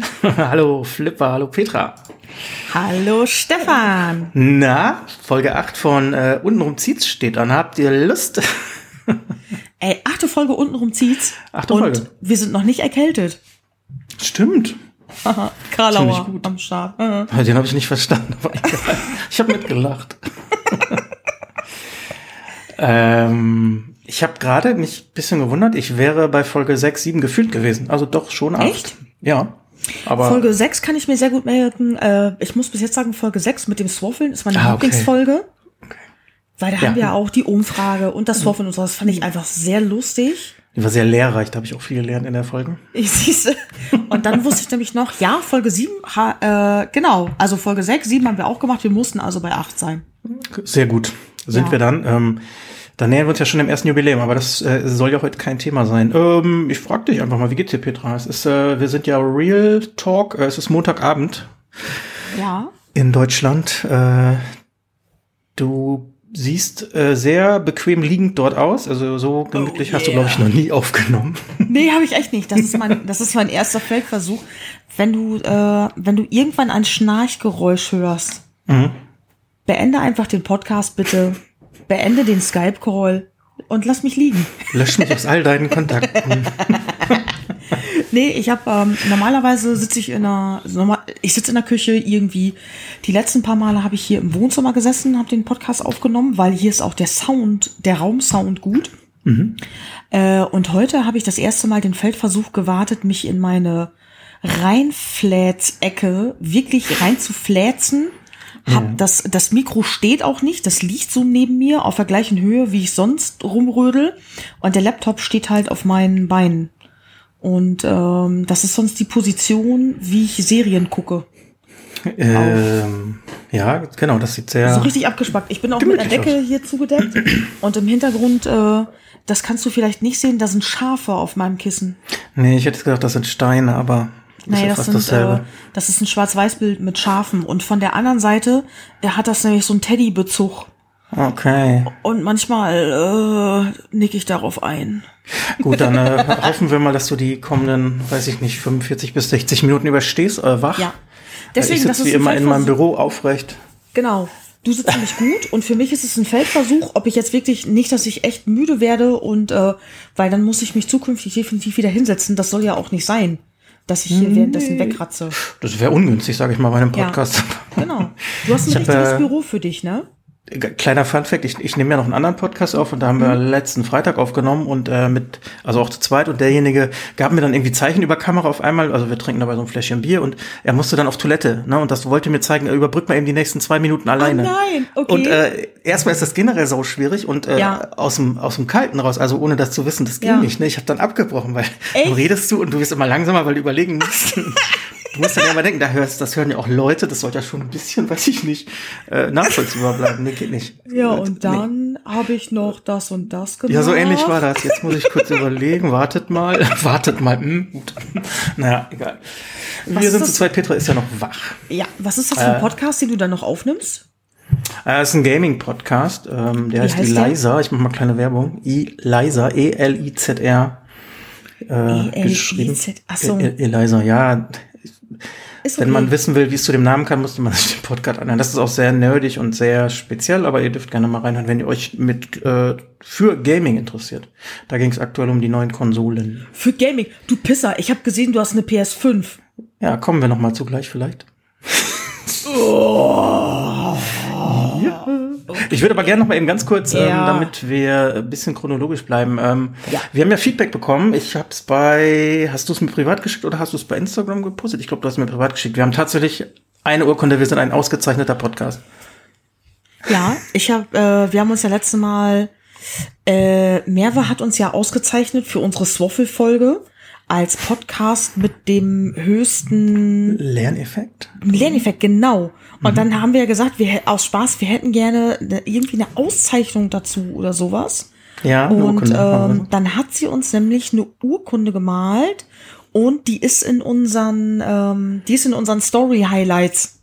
hallo Flipper, hallo Petra. Hallo Stefan. Na, Folge 8 von äh, Untenrum zieht's steht an. Habt ihr Lust? Ey, achte Folge untenrum zieht's. Achte und Folge. wir sind noch nicht erkältet. Stimmt. Karlauer gut. am Start. Aha. Den habe ich nicht verstanden. Ich habe mitgelacht. ähm, ich habe gerade mich ein bisschen gewundert. Ich wäre bei Folge 6, 7 gefühlt gewesen. Also doch schon 8. Echt? Ja. Aber Folge 6 kann ich mir sehr gut merken. Äh, ich muss bis jetzt sagen, Folge 6 mit dem Swaffeln ist meine Ah, okay. Lieblingsfolge. Weil da Ja. haben wir auch die Umfrage und das Swaffeln und so. Das fand ich einfach sehr lustig. die war sehr lehrreich. Da habe ich auch viel gelernt in der Folge. Ich siehste. Und dann wusste ich nämlich noch, ja, Folge 7, ha, äh, genau. Also Folge 6, 7 haben wir auch gemacht. Wir mussten also bei 8 sein. Sehr gut. Sind Ja. wir dann. Ähm, dann nähern wir uns ja schon dem ersten Jubiläum, aber das äh, soll ja heute kein Thema sein. Ähm, ich frage dich einfach mal, wie geht's dir, Petra? Es ist, äh, wir sind ja Real Talk, äh, es ist Montagabend Ja. in Deutschland. Äh, du siehst äh, sehr bequem liegend dort aus. Also so gemütlich hast du, glaube ich, noch nie aufgenommen. Nee, habe ich echt nicht. Das ist mein, das ist mein erster Feldversuch. Wenn du, äh, wenn du irgendwann ein Schnarchgeräusch hörst, beende einfach den Podcast bitte, beende den Skype-Call und lass mich liegen. Lösch mich aus all deinen Kontakten. Nee, ich habe ähm, normalerweise sitze ich in einer, ich sitze in der Küche irgendwie. Die letzten paar Male habe ich hier im Wohnzimmer gesessen, habe den Podcast aufgenommen, weil hier ist auch der Sound, der Raumsound gut. Äh, und heute habe ich das erste Mal den Feldversuch gewartet, mich in meine Reinflätz-Ecke wirklich reinzuflätzen. Hab das, das Mikro steht auch nicht, das liegt so neben mir auf der gleichen Höhe, wie ich sonst rumrödel. Und der Laptop steht halt auf meinen Beinen. Und ähm, das ist sonst die Position, wie ich Serien gucke. ähm, ja, genau, das sieht sehr. So richtig abgespackt. Ich bin auch mit einer Gemütlich Decke hier zugedeckt. Und im Hintergrund, äh, das kannst du vielleicht nicht sehen, da sind Schafe auf meinem Kissen. nee, ich hätte gedacht, das sind Steine, aber Nee, das sind, äh, das ist ein Schwarz-Weiß-Bild mit Schafen. Und von der anderen Seite, er hat das nämlich so einen Teddy-Bezug. Okay. Und manchmal äh, nick ich darauf ein. Gut, dann äh, hoffen wir mal, dass du die kommenden, weiß ich nicht, 45 bis 60 Minuten überstehst, äh, wach. Ja. Deswegen, ich Deswegen, das sitze wie immer in meinem. Büro aufrecht. Genau. Du sitzt nämlich gut und für mich ist es ein Feldversuch, ob ich jetzt wirklich nicht, dass ich echt müde werde und äh, weil dann muss ich mich zukünftig definitiv wieder hinsetzen. Das soll ja auch nicht sein, dass ich hier währenddessen wegratze. Das wäre ungünstig, sage ich mal, bei einem Ja. Podcast. Genau. Du hast ein Ich hab, richtiges äh, Büro für dich, ne? Kleiner Funfact, ich, ich nehme ja noch einen anderen Podcast auf und da haben wir Mhm. letzten Freitag aufgenommen und äh, mit, also auch zu zweit und derjenige gab mir dann irgendwie Zeichen über Kamera auf einmal, also wir trinken dabei so ein Fläschchen Bier und er musste dann auf Toilette, ne, und das wollte mir zeigen, er überbrückt mal eben die nächsten zwei Minuten alleine. nein, okay. Und äh, erstmal ist das generell so schwierig und äh, Ja. aus dem aus dem Kalten raus, also ohne das zu wissen, das ging Ja. nicht, ne, ich habe dann abgebrochen, weil Echt? du redest du und du wirst immer langsamer, weil du überlegen musst. Du musst dann ja mal denken, da hörst, das hören ja auch Leute, das sollte ja schon ein bisschen, weiß ich nicht, äh, nachvollziehbar bleiben. Nee, geht nicht. Ja, Leute, und dann habe ich noch das und das gemacht. ja, so ähnlich war das. Jetzt muss ich kurz überlegen. Wartet mal. Wartet mal. Hm, gut. Naja, egal. Wir ist sind zu zweit. Petra ist ja noch wach. Ja, was ist das für ein Podcast, den du dann noch aufnimmst? Äh, es ist ein Gaming-Podcast. Ähm, der Wie heißt, heißt der? Eliza. Ich mache mal kleine Werbung. Eliza. E E-L-I-Z-R. Äh, geschrieben. E-L-I-Z. Ach so. E- E- Eliza, ja. Ist Wenn man wissen will, wie es zu dem Namen kam, musste man sich den Podcast anhören. Das ist auch sehr nerdig und sehr speziell, aber ihr dürft gerne mal reinhören, wenn ihr euch mit äh, für Gaming interessiert. Da ging es aktuell um die neuen Konsolen. Für Gaming. Du Pisser, ich habe gesehen, du hast eine PS5. Ja, kommen wir noch mal zugleich vielleicht. Ja. Ich würde aber gerne noch mal eben ganz kurz, ähm, Ja. damit wir ein bisschen chronologisch bleiben. Ähm, Ja. Wir haben ja Feedback bekommen. Ich habe es bei, hast du es mir privat geschickt oder hast du es bei Instagram gepostet? Ich glaube, du hast es mir privat geschickt. Wir haben tatsächlich eine Urkunde. Wir sind ein ausgezeichneter Podcast. Ja, ich habe, äh, wir haben uns ja letzte Mal, äh, Merve hat uns ja ausgezeichnet für unsere Swaffel-Folge als Podcast mit dem höchsten Lerneffekt? Lerneffekt, genau. Und Mhm. dann haben wir ja gesagt, wir aus Spaß, wir hätten gerne ne- irgendwie eine Auszeichnung dazu oder sowas. Ja, Und ähm, dann hat sie uns nämlich eine Urkunde gemalt und die ist in unseren, ähm, die ist in unseren Story Highlights.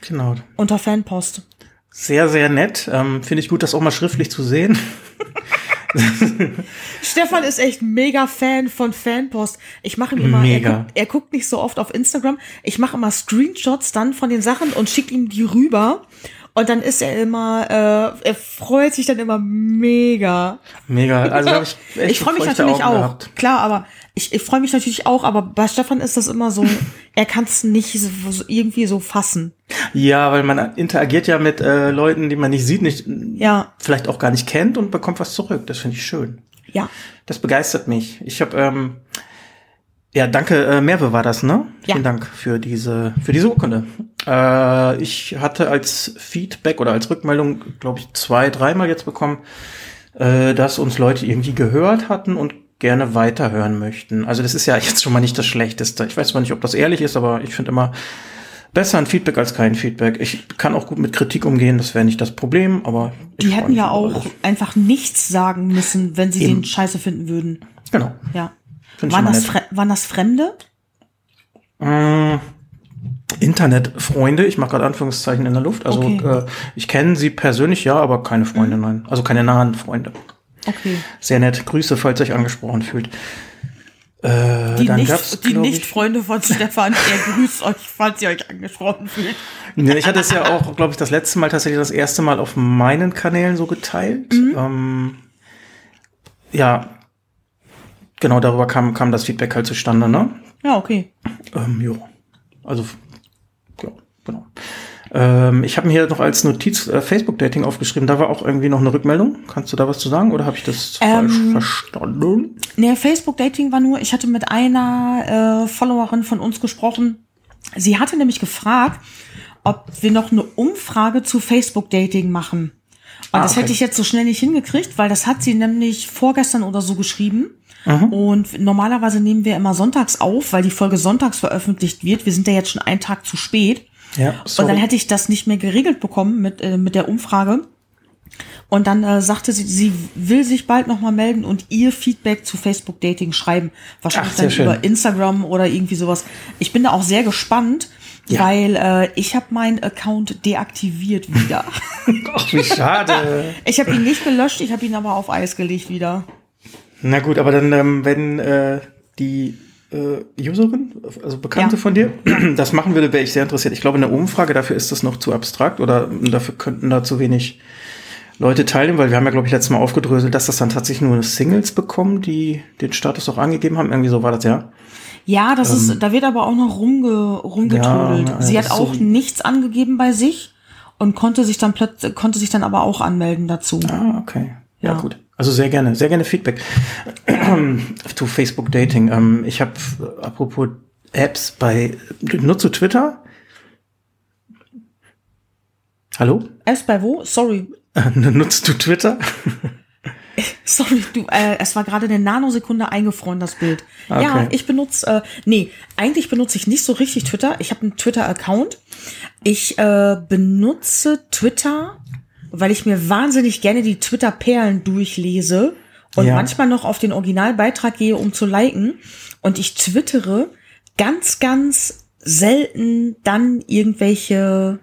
Genau. unter Fanpost. Sehr, sehr nett. Ähm, Finde ich gut, das auch mal schriftlich zu sehen. Stefan ist echt mega Fan von Fanpost. Ich mache ihm immer, Mega. Er, guckt, er guckt nicht so oft auf Instagram. Ich mache immer Screenshots dann von den Sachen und schicke ihm die rüber. Und dann ist er immer, äh, er freut sich dann immer mega. Mega. Also ich ich freue mich natürlich Augen auch. gehabt. Klar, aber ich, ich freue mich natürlich auch, aber bei Stefan ist das immer so, er kann es nicht so, so irgendwie so fassen. Ja, weil man interagiert ja mit äh, Leuten, die man nicht sieht, nicht Ja, vielleicht auch gar nicht kennt und bekommt was zurück. Das finde ich schön. ja. Das begeistert mich. Ich habe ähm, ja, danke, äh, Merve war das, ne? Ja. Vielen Dank für diese, für diese Urkunde. Äh, ich hatte als Feedback oder als Rückmeldung, glaube ich, zwei, dreimal jetzt bekommen, äh, dass uns Leute irgendwie gehört hatten und gerne weiterhören möchten. Also das ist ja jetzt schon mal nicht das Schlechteste. Ich weiß zwar nicht, ob das ehrlich ist, aber ich finde immer besser ein Feedback als kein Feedback. Ich kann auch gut mit Kritik umgehen, das wäre nicht das Problem, aber Die hätten ja auch alles. einfach nichts sagen müssen, wenn sie Eben. den scheiße finden würden. Genau. Ja. Find Waren das, waren das Fremde? Äh, Internetfreunde, ich mache gerade Anführungszeichen in der Luft. Also Okay. äh, ich kenne sie persönlich, ja, aber keine Freunde, nein. Also keine nahen Freunde. Okay. Sehr nett. Grüße, falls ihr euch angesprochen fühlt. Äh, Die, dann nicht, die nicht ich, Freunde von Stefan, er grüßt euch, falls ihr euch angesprochen fühlt. Ich hatte es ja auch, glaube ich, das letzte Mal tatsächlich das erste Mal auf meinen Kanälen so geteilt. Mhm. Ähm, ja, genau darüber kam, kam das Feedback halt zustande, ne? Ja, okay. Ähm, jo. Also, ja, genau. Ähm, ich habe mir hier noch als Notiz äh, Facebook-Dating aufgeschrieben. Da war auch irgendwie noch eine Rückmeldung. Kannst du da was zu sagen oder habe ich das Ähm, falsch verstanden? Nee, Facebook-Dating war nur, ich hatte mit einer äh, Followerin von uns gesprochen. Sie hatte nämlich gefragt, ob wir noch eine Umfrage zu Facebook-Dating machen. Und Ah, das okay. hätte ich jetzt so schnell nicht hingekriegt, weil das hat sie nämlich vorgestern oder so geschrieben. Mhm. Und normalerweise nehmen wir immer sonntags auf, weil die Folge sonntags veröffentlicht wird. Wir sind ja jetzt schon einen Tag zu spät. Ja, Und dann sorry. hätte ich das nicht mehr geregelt bekommen mit, äh, mit der Umfrage. Und dann äh, sagte sie, sie will sich bald nochmal melden und ihr Feedback zu Facebook Dating schreiben. Wahrscheinlich Ach, dann schön. über Instagram oder irgendwie sowas. Ich bin da auch sehr gespannt, Ja. weil äh, ich habe meinen Account deaktiviert wieder. Ach, wie schade. ich habe ihn nicht gelöscht, ich habe ihn aber auf Eis gelegt wieder. Na gut, aber dann, ähm, wenn äh, die äh, Userin, also Bekannte Ja. von dir, das machen würde, wäre ich sehr interessiert. Ich glaube, eine Umfrage, dafür ist das noch zu abstrakt oder dafür könnten da zu wenig Leute teilnehmen, weil wir haben ja, glaube ich, letztes Mal aufgedröselt, dass das dann tatsächlich nur Singles bekommen, die den Status auch angegeben haben. Irgendwie so war das, ja. Ja, das ist, da wird aber auch noch rumge, rumgetrödelt. Ähm. Ja, Sie hat auch so- nichts angegeben bei sich und konnte sich dann plötzlich, konnte sich dann aber auch anmelden dazu. Ah, okay. Ja, Ja. gut. Also sehr gerne, sehr gerne Feedback zu Facebook Dating. Ähm, ich habe, apropos Apps bei, nutzt du Twitter? Hallo? Erst bei wo? Sorry, Nutzt du Twitter? Sorry, du, äh, es war gerade eine Nanosekunde eingefroren, das Bild. Okay. Ja, ich benutze, äh, nee, eigentlich benutze ich nicht so richtig Twitter. Ich habe einen Twitter-Account. Ich äh, benutze Twitter, weil ich mir wahnsinnig gerne die Twitter-Perlen durchlese und Ja. manchmal noch auf den Originalbeitrag gehe, um zu liken. Und ich twittere ganz, ganz selten dann irgendwelche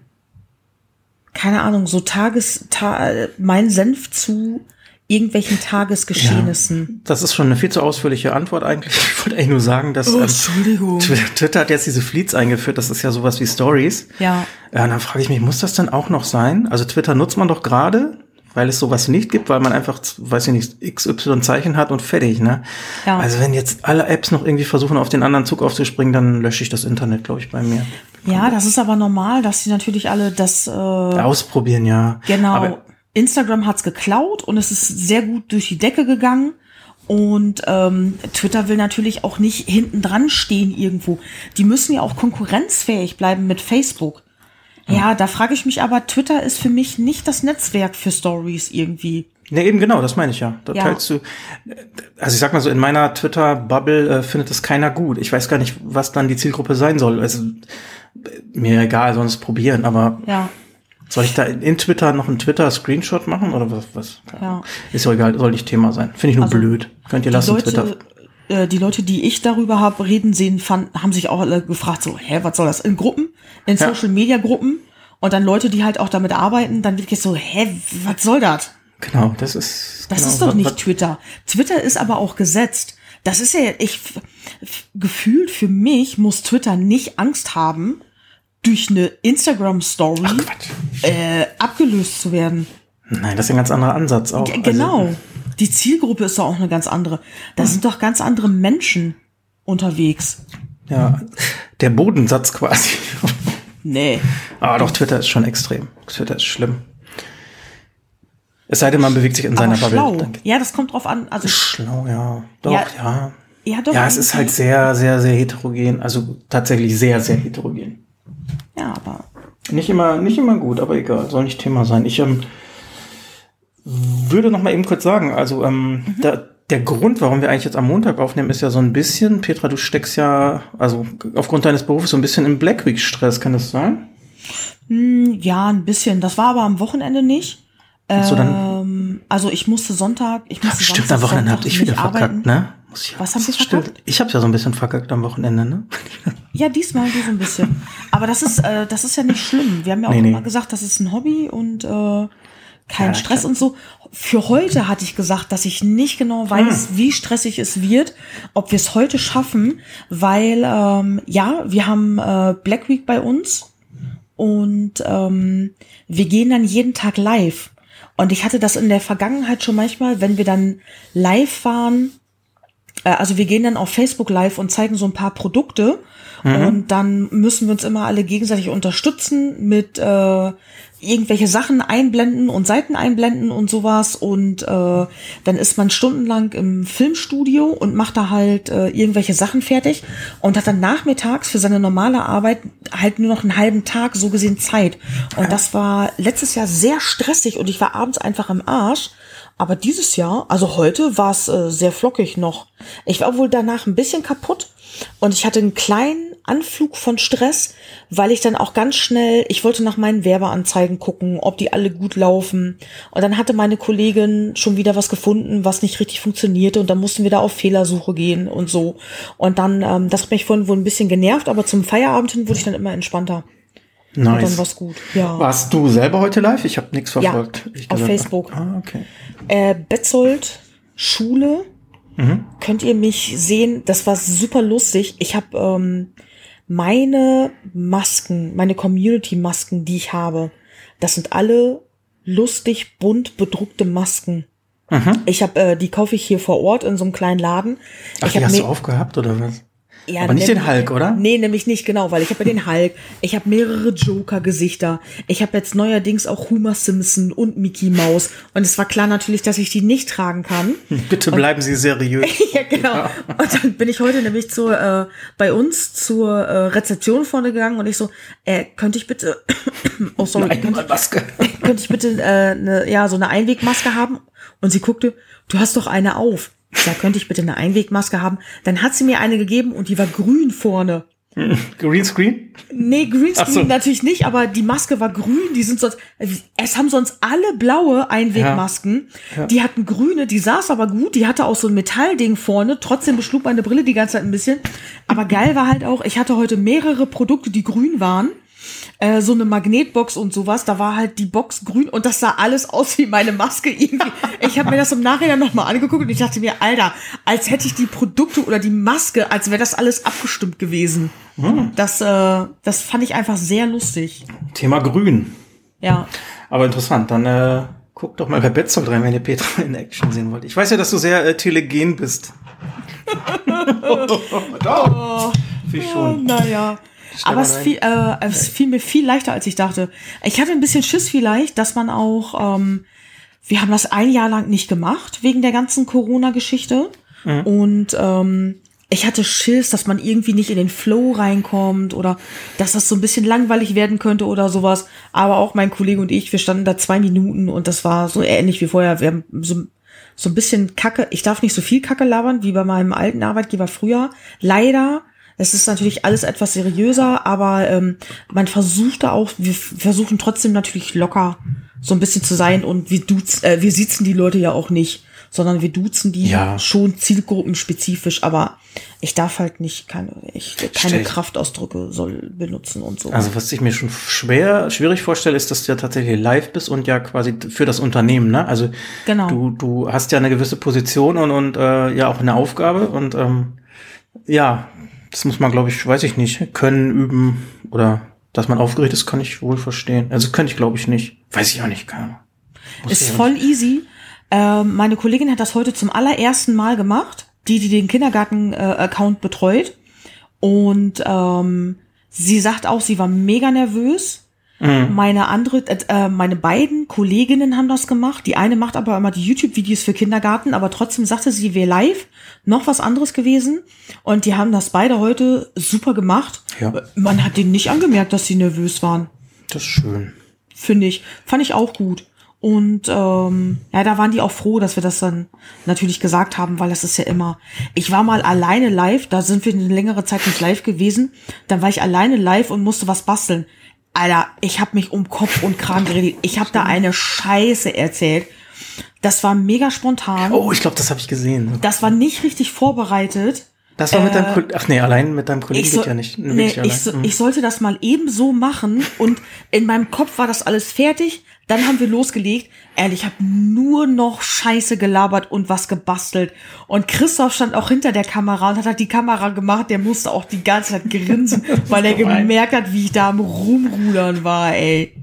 keine Ahnung, so Tages, ta, mein Senf zu irgendwelchen Tagesgeschehnissen. Das ist schon eine viel zu ausführliche Antwort eigentlich. Ich wollte eigentlich nur sagen, dass Oh, ähm, Entschuldigung. Tw- Twitter hat jetzt diese Fleets eingeführt. Das ist ja sowas wie Stories. Ja. Ja, und dann frage ich mich, muss das denn auch noch sein? Also Twitter nutzt man doch gerade, weil es sowas nicht gibt, weil man einfach, weiß ich nicht, XY Zeichen hat und fertig, ne? Ja. Also wenn jetzt alle Apps noch irgendwie versuchen, auf den anderen Zug aufzuspringen, dann lösche ich das Internet, glaube ich, bei mir. Ja, das ist aber normal, dass die natürlich alle das, äh, Ausprobieren, ja. genau, Aber Instagram hat's geklaut und es ist sehr gut durch die Decke gegangen. Und ähm, Twitter will natürlich auch nicht hinten dran stehen irgendwo. Die müssen ja auch konkurrenzfähig bleiben mit Facebook. Ja, da frage ich mich aber, Twitter ist für mich nicht das Netzwerk für Stories irgendwie. Ne, eben genau, das meine ich ja. Da Ja. teilst du, also ich sag mal so, in meiner Twitter-Bubble äh, findet das keiner gut. Ich weiß gar nicht, was dann die Zielgruppe sein soll. Also mir egal, sonst probieren, aber Ja. Soll ich da in, Twitter noch einen Twitter-Screenshot machen oder was? was? Ja. Ist doch egal, soll nicht Thema sein. Finde ich nur Also, blöd. Könnt ihr lassen, Leute, Twitter. äh, die Leute, die ich darüber habe reden sehen, fand, haben sich auch alle gefragt, so, hä, was soll das? In Gruppen, in Ja. Social Media Gruppen und dann Leute, die halt auch damit arbeiten, dann wirklich so, hä, was soll das? Genau, das ist. Das genau, ist doch nicht was- Twitter. Twitter ist aber auch gesetzt. Das ist ja, ich, gefühlt für mich muss Twitter nicht Angst haben, durch eine Instagram-Story äh, abgelöst zu werden. Nein, das ist ein ganz anderer Ansatz auch. G- Genau. Also, Die Zielgruppe ist doch auch eine ganz andere. Da sind doch ganz andere Menschen unterwegs. ja, der Bodensatz quasi. Nee. Aber doch, Twitter ist schon extrem. Twitter ist schlimm. Es sei denn, man bewegt sich in seiner Aber schlau. Bubble. Ja, das kommt drauf an. Also. Schlau, ja. Doch, Ja, ja. ja, doch. Ja, es ist halt sehr, sehr, sehr heterogen. Also tatsächlich sehr, sehr heterogen. Ja, aber. Nicht immer, nicht immer gut, aber egal, soll nicht Thema sein. Ich ähm, würde noch mal eben kurz sagen, also ähm, Mhm. da, der Grund, warum wir eigentlich jetzt am Montag aufnehmen, ist ja so ein bisschen, Petra, du steckst ja, also aufgrund deines Berufs so ein bisschen im Black Week Stress, kann das sein? Hm, ja, ein bisschen. Das war aber am Wochenende nicht. So, dann- Ähm, also ich musste Sonntag, ich musste Stimmt, Samstag, am Wochenende Sonntag hab ich wieder verkackt, arbeiten. ne? Was haben Sie verkackt? Ich hab's ja so ein bisschen verkackt am Wochenende, ne? Ja, diesmal so ein bisschen. Aber das ist, äh, das ist ja nicht schlimm. Wir haben ja auch Nee, nee. immer gesagt, das ist ein Hobby und äh, kein Ja, Stress und so. Für heute hatte ich gesagt, dass ich nicht genau weiß, Hm. wie stressig es wird, ob wir es heute schaffen, weil ähm, ja, wir haben äh, Black Week bei uns und ähm, wir gehen dann jeden Tag live. Und ich hatte das in der Vergangenheit schon manchmal, wenn wir dann live waren, also wir gehen dann auf Facebook live und zeigen so ein paar Produkte. Und dann müssen wir uns immer alle gegenseitig unterstützen mit äh, irgendwelche Sachen einblenden und Seiten einblenden und sowas. Und äh, dann ist man stundenlang im Filmstudio und macht da halt äh, irgendwelche Sachen fertig und hat dann nachmittags für seine normale Arbeit halt nur noch einen halben Tag so gesehen Zeit. Und das war letztes Jahr sehr stressig und ich war abends einfach im Arsch aber dieses Jahr, also heute, war es äh, sehr flockig noch. Ich war wohl danach ein bisschen kaputt und ich hatte einen kleinen Anflug von Stress, weil ich dann auch ganz schnell, ich wollte nach meinen Werbeanzeigen gucken, ob die alle gut laufen. Und dann hatte meine Kollegin schon wieder was gefunden, was nicht richtig funktionierte und dann mussten wir da auf Fehlersuche gehen und so. Und dann, ähm, das hat mich vorhin wohl ein bisschen genervt, aber zum Feierabend hin wurde ich dann immer entspannter. Und dann Nice. war's gut. Ja. Warst du selber heute live? Ich habe nichts Ja, verfolgt. ehrlich auf. Facebook. Ah, okay. äh, Betzold Schule. Könnt ihr mich sehen? Das war super lustig. Ich habe ähm, meine Masken, meine Community-Masken, die ich habe, das sind alle lustig bunt bedruckte Masken. Ich habe, äh, die kaufe ich hier vor Ort in so einem kleinen Laden. Ach, ich die hast du aufgehabt oder was? Ja, Aber nicht den Hulk, oder? Nee, nämlich nicht, genau, weil ich habe ja den Hulk, ich habe mehrere Joker-Gesichter, ich habe jetzt neuerdings auch Homer Simpson und Mickey Mouse und es war klar natürlich, dass ich die nicht tragen kann. Bitte bleiben Sie seriös. ja, genau. Und dann bin ich heute nämlich zur, äh, bei uns zur äh, Rezeption vorne gegangen und ich so, äh, könnte ich bitte, oh sorry, Nein, könnte, Maske. könnte ich bitte äh, ne, ja so eine Einwegmaske haben? Und sie guckte, du hast doch eine auf. Sag, könnte ich bitte eine Einwegmaske haben? Dann hat sie mir eine gegeben und die war grün vorne. Greenscreen? Nee, Greenscreen so. natürlich nicht, aber die Maske war grün. Die sind sonst, es haben sonst alle blaue Einwegmasken. Die hatten grüne, die saß aber gut. Die hatte auch so ein Metallding vorne. Trotzdem beschlug meine Brille die ganze Zeit ein bisschen. Aber geil war halt auch, ich hatte heute mehrere Produkte, die grün waren. Äh, so eine Magnetbox und sowas. Da war halt die Box grün und das sah alles aus wie meine Maske irgendwie. Ich habe mir das im Nachhinein nochmal angeguckt und ich dachte mir, Alter, als hätte ich die Produkte oder die Maske, als wäre das alles abgestimmt gewesen. Das, äh, das fand ich einfach sehr lustig. Thema Grün. Ja. Aber interessant. Dann äh, guck doch mal bei Betzold rein, wenn ihr Petra in Action sehen wollt. Ich weiß ja, dass du sehr äh, telegen bist. Doch. Finde ich schon. Naja. Aber es fiel, äh, es fiel mir viel leichter, als ich dachte. Ich hatte ein bisschen Schiss vielleicht, dass man auch, ähm, wir haben das ein Jahr lang nicht gemacht, wegen der ganzen Corona-Geschichte. Mhm. Und ähm, ich hatte Schiss, dass man irgendwie nicht in den Flow reinkommt oder dass das so ein bisschen langweilig werden könnte oder sowas. Aber auch mein Kollege und ich, wir standen da zwei Minuten und das war so ähnlich wie vorher. Wir haben so, so ein bisschen Kacke. Ich darf nicht so viel Kacke labern wie bei meinem alten Arbeitgeber früher. Leider. Es ist natürlich alles etwas seriöser, aber ähm, man versucht da auch, wir versuchen trotzdem natürlich locker so ein bisschen zu sein und wir, duz, äh, wir sitzen die Leute ja auch nicht, sondern wir duzen die Ja. schon zielgruppenspezifisch, aber ich darf halt nicht keine, ich, keine Stell- Kraftausdrücke soll benutzen und so. Also was ich mir schon schwer, schwierig vorstelle, ist, dass du ja tatsächlich live bist und ja quasi für das Unternehmen, ne? Also Genau. du, du hast ja eine gewisse Position und, und äh, ja auch eine Aufgabe und ähm, ja, das muss man, glaube ich, weiß ich nicht, können, üben oder dass man aufgeregt ist, kann ich wohl verstehen. Also könnte ich, glaube ich, nicht. Weiß ich auch nicht, keine Ahnung. Muss Ist voll easy. Ähm, meine Kollegin hat das heute zum allerersten Mal gemacht, die, die den Kindergarten-Account betreut. Und ähm, sie sagt auch, sie war mega nervös. Mhm. Meine andere, äh, meine beiden Kolleginnen haben das gemacht. Die eine macht aber immer die YouTube-Videos für Kindergarten, aber trotzdem sagte sie, wäre live noch was anderes gewesen. Und die haben das beide heute super gemacht. Ja. Man hat denen nicht angemerkt, dass sie nervös waren Das ist schön. finde ich. Fand ich auch gut. Und ähm, ja, da waren die auch froh, dass wir das dann natürlich gesagt haben, weil das ist ja immer. Ich war mal alleine live, da sind wir eine längere Zeit nicht live gewesen. Dann war ich alleine live und musste was basteln. Alter, ich habe mich um Kopf und Kragen geredet. Ich habe da eine Scheiße erzählt. Das war mega spontan. Oh, ich glaube, das habe ich gesehen. Das war nicht richtig vorbereitet. Das war mit deinem Äh, Kollegen. Ach nee, allein mit deinem Kollegen Ich, so, geht ja nicht. nee, allein. ich, so, Mhm. ich sollte das mal eben so machen und in meinem Kopf war das alles fertig. Dann haben wir losgelegt. Ehrlich, ich habe nur noch Scheiße gelabert und was gebastelt. Und Christoph stand auch hinter der Kamera und hat halt die Kamera gemacht. Der musste auch die ganze Zeit grinsen, weil er gemein. gemerkt hat, wie ich da am Rumrudern war, ey.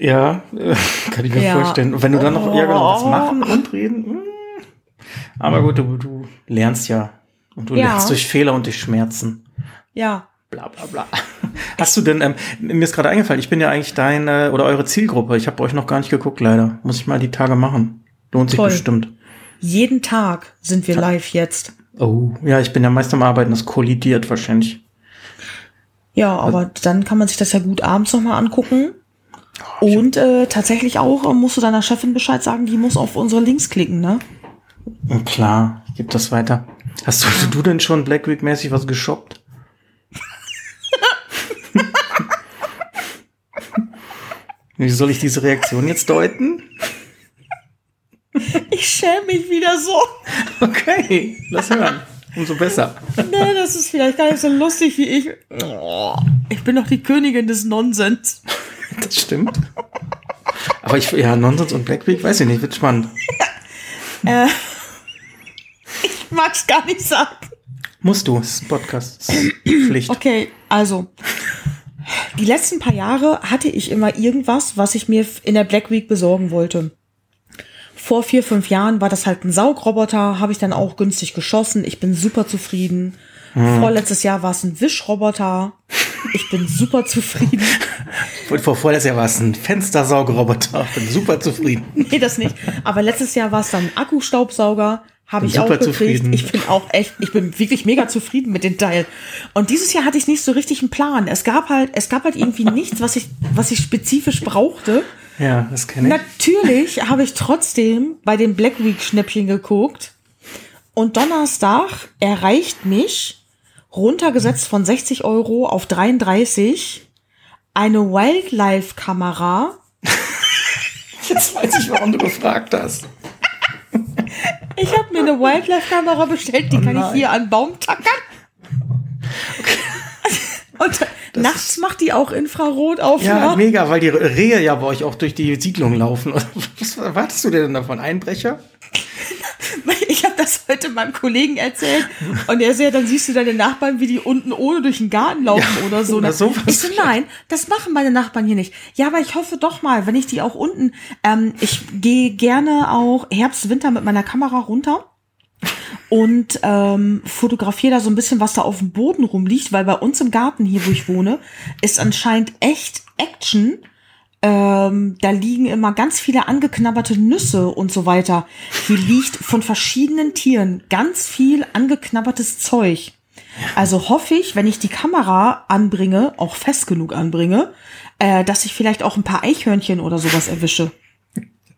Ja, äh, kann ich mir Ja. vorstellen. Und wenn du dann noch genau, was Oh. machen und reden. mm. Aber gut, du, du lernst ja. Und du Ja. lernst durch Fehler und durch Schmerzen. Ja. Bla bla bla. Hast du denn, ähm, mir ist gerade eingefallen, ich bin ja eigentlich deine oder eure Zielgruppe. Ich habe euch noch gar nicht geguckt, leider. Muss ich mal die Tage machen. Lohnt sich Toll. bestimmt. Jeden Tag sind wir live jetzt. Oh, ja, ich bin ja meist am Arbeiten, das kollidiert wahrscheinlich. Ja, aber dann kann man sich das ja gut abends nochmal angucken. Und äh, tatsächlich auch äh, musst du deiner Chefin Bescheid sagen, die muss auf unsere Links klicken, ne? Klar, ich gebe das weiter. Hast du, du denn schon Black Week mäßig was geshoppt? Wie soll ich diese Reaktion jetzt deuten? Ich schäme mich wieder so. Okay, lass hören. Umso besser. Nee, das ist vielleicht gar nicht so lustig wie ich. Ich bin doch die Königin des Nonsens. Das stimmt. Aber ich, ja, Nonsens und Black Week, weiß ich nicht, wird spannend. Äh, ich mag's gar nicht sagen. Musst du, es ist ein Podcast. Es ist Pflicht. Okay, also. Die letzten paar Jahre hatte ich immer irgendwas, was ich mir in der Black Week besorgen wollte. Vor vier, fünf Jahren war das halt ein Saugroboter, habe ich dann auch günstig geschossen. Ich bin super zufrieden. Vorletztes Jahr war es ein Wischroboter. Ich bin super zufrieden. Vor, vor vorletztes Jahr war es ein Fenstersaugroboter. Bin super zufrieden. Nee, das nicht. Aber letztes Jahr war es dann ein Akkustaubsauger. Habe ich auch gekriegt. zufrieden. Ich bin auch echt, ich bin wirklich mega zufrieden mit den Teilen. Und dieses Jahr hatte ich nicht so richtig einen Plan. Es gab halt, es gab halt irgendwie nichts, was ich, was ich spezifisch brauchte. Ja, das kenne ich. Natürlich habe ich trotzdem bei den Black Week Schnäppchen geguckt. Und Donnerstag erreicht mich, runtergesetzt von 60 Euro auf 33, eine Wildlife-Kamera Jetzt weiß ich, warum du gefragt hast. Ich habe mir eine Wildlife-Kamera bestellt, die Oh kann ich hier an Baum tackern. Und nachts macht die auch Ja, Infrarotaufnahmen. mega, weil die Rehe ja bei euch auch durch die Siedlung laufen. Was erwartest du denn davon? Einbrecher? Ich habe das heute meinem Kollegen erzählt und er sagt, dann siehst du deine Nachbarn, wie die unten ohne durch den Garten laufen Ja, oder so. oder sowas ich so, nein, das machen meine Nachbarn hier nicht. Ja, aber ich hoffe doch mal, wenn ich die auch unten, ähm, ich gehe gerne auch Herbst, Winter mit meiner Kamera runter und ähm, fotografiere da so ein bisschen, was da auf dem Boden rumliegt, weil bei uns im Garten hier, wo ich wohne, ist anscheinend echt Action. Ähm, da liegen immer ganz viele angeknabberte Nüsse und so weiter. Hier liegt von verschiedenen Tieren ganz viel angeknabbertes Zeug. Also hoffe ich, wenn ich die Kamera anbringe, auch fest genug anbringe, äh, dass ich vielleicht auch ein paar Eichhörnchen oder sowas erwische.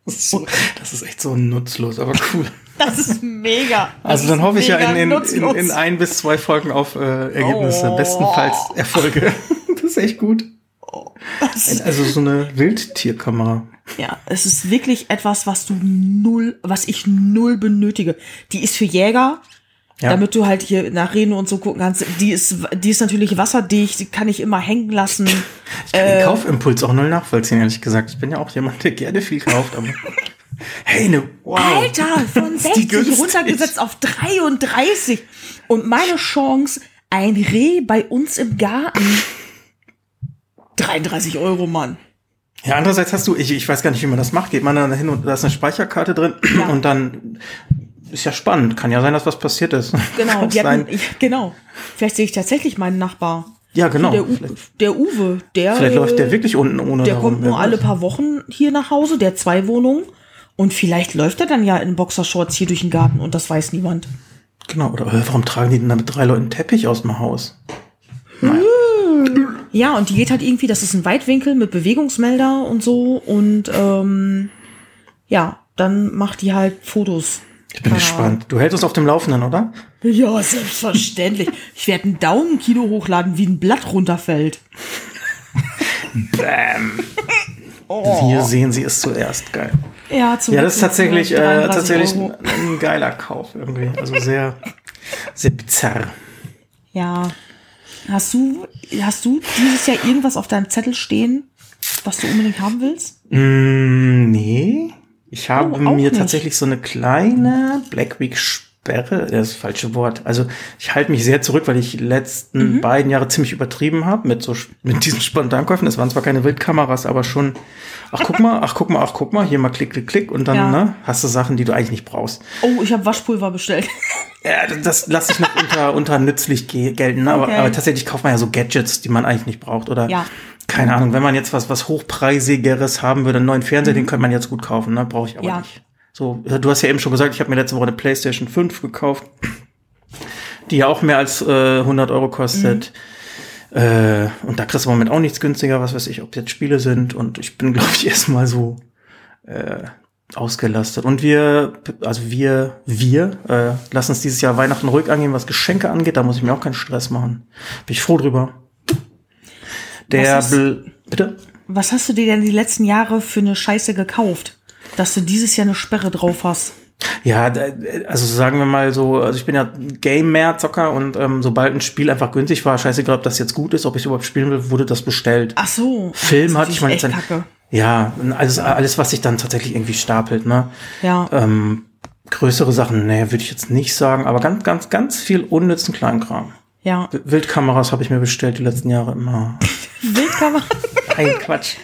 Das ist, so, das ist echt so nutzlos, aber cool. Das ist mega. Das Also dann hoffe ich ja in, in, in, in ein bis zwei Folgen auf äh, Ergebnisse. Oh. Bestenfalls Erfolge. Das ist echt gut. Also so eine Wildtierkamera. Ja, es ist wirklich etwas, was du null, was ich null benötige. Die ist für Jäger, Ja. damit du halt hier nach Reden und so gucken kannst. Die ist, die ist natürlich wasserdicht, die kann ich immer hängen lassen. Ich kann den Kaufimpuls auch null nachvollziehen, ehrlich gesagt. Ich bin ja auch jemand, der gerne viel kauft, aber. Hey, ne, wow. Alter, von Ist die 60 günstig? runtergesetzt auf 33. Und meine Chance, ein Reh bei uns im Garten. 33 Euro, Mann. Ja, andererseits hast du, ich, ich weiß gar nicht, wie man das macht. Geht man dann hin und da ist eine Speicherkarte drin und dann ist ja spannend. Kann ja sein, dass was passiert ist. Genau, die hatten, ja, genau. Vielleicht sehe ich tatsächlich meinen Nachbar. Ja, genau. Der, U der Uwe, der, vielleicht läuft der wirklich unten ohne der darum, kommt nur alle weiß. paar Wochen hier nach Hause, der hat zwei Wohnungen. Und vielleicht läuft er dann ja in Boxershorts hier durch den Garten und das weiß niemand. Genau, oder äh, warum tragen die denn da mit drei Leuten Teppich aus dem Haus? Ja, und die geht halt irgendwie, das ist ein Weitwinkel mit Bewegungsmelder und so. Und ähm, ja, dann macht die halt Fotos. Ich bin gespannt. Du hältst uns auf dem Laufenden, oder? Ja, selbstverständlich. ich werde einen Daumenkino hochladen, wie ein Blatt runterfällt. Bam. Oh. Wir sehen sie es zuerst. Geil. Ja, zum Ja, das ist tatsächlich, äh, 33 tatsächlich ein, ein geiler Kauf irgendwie. Also sehr, sehr bizarr. Ja. Hast du, hast du dieses Jahr irgendwas auf deinem Zettel stehen, was du unbedingt haben willst? Mm, nee. Ich habe Oh, mir nicht. tatsächlich so eine kleine Black Week Sperre, das ist das falsche Wort. Also ich halte mich sehr zurück, weil ich die letzten Mhm. beiden Jahre ziemlich übertrieben habe mit so mit diesen Spontankäufen. Das waren zwar keine Wildkameras, aber schon. Ach guck mal, ach guck mal, ach guck mal, hier mal klick, klick, klick und dann Ja. ne, hast du Sachen, die du eigentlich nicht brauchst. Oh, ich habe Waschpulver bestellt. Ja, das lasse ich noch unter, unter nützlich ge- gelten. ne? Aber, Okay. aber tatsächlich kauft man ja so Gadgets, die man eigentlich nicht braucht. Oder Ja. keine Ahnung, wenn man jetzt was, was Hochpreisigeres haben würde, einen neuen Fernseher, den könnte man jetzt gut kaufen, ne? Brauche ich aber Mhm. Ja. nicht. So, du hast ja eben schon gesagt, ich habe mir letzte Woche eine PlayStation 5 gekauft, die ja auch mehr als äh, 100 Euro kostet. Mhm. Äh, und da kriegst du im Moment auch nichts günstiger, was weiß ich, ob jetzt Spiele sind. Und ich bin, glaube ich, erstmal so äh, ausgelastet. Und wir, also wir, wir äh, lassen uns dieses Jahr Weihnachten ruhig angehen, was Geschenke angeht. Da muss ich mir auch keinen Stress machen. Bin ich froh drüber. Der, Was Bl bitte? Was hast du dir denn die letzten Jahre für eine Scheiße gekauft, dass du dieses Jahr eine Sperre drauf hast? Ja, also sagen wir mal so, also ich bin ja Game-Mehr-Zocker und ähm, sobald ein Spiel einfach günstig war, scheißegal, ob das jetzt gut ist, ob ich es überhaupt spielen will, wurde das bestellt. Ach so. Film hatte ich mal jetzt Kacke. Ja, alles, alles, was sich dann tatsächlich irgendwie stapelt, ne? Ja. Ähm, größere Sachen, nee, würde ich jetzt nicht sagen, aber ganz, ganz, ganz viel unnützen Kleinkram. Ja. Wildkameras habe ich mir bestellt die letzten Jahre immer. Wildkamera. Nein, Quatsch.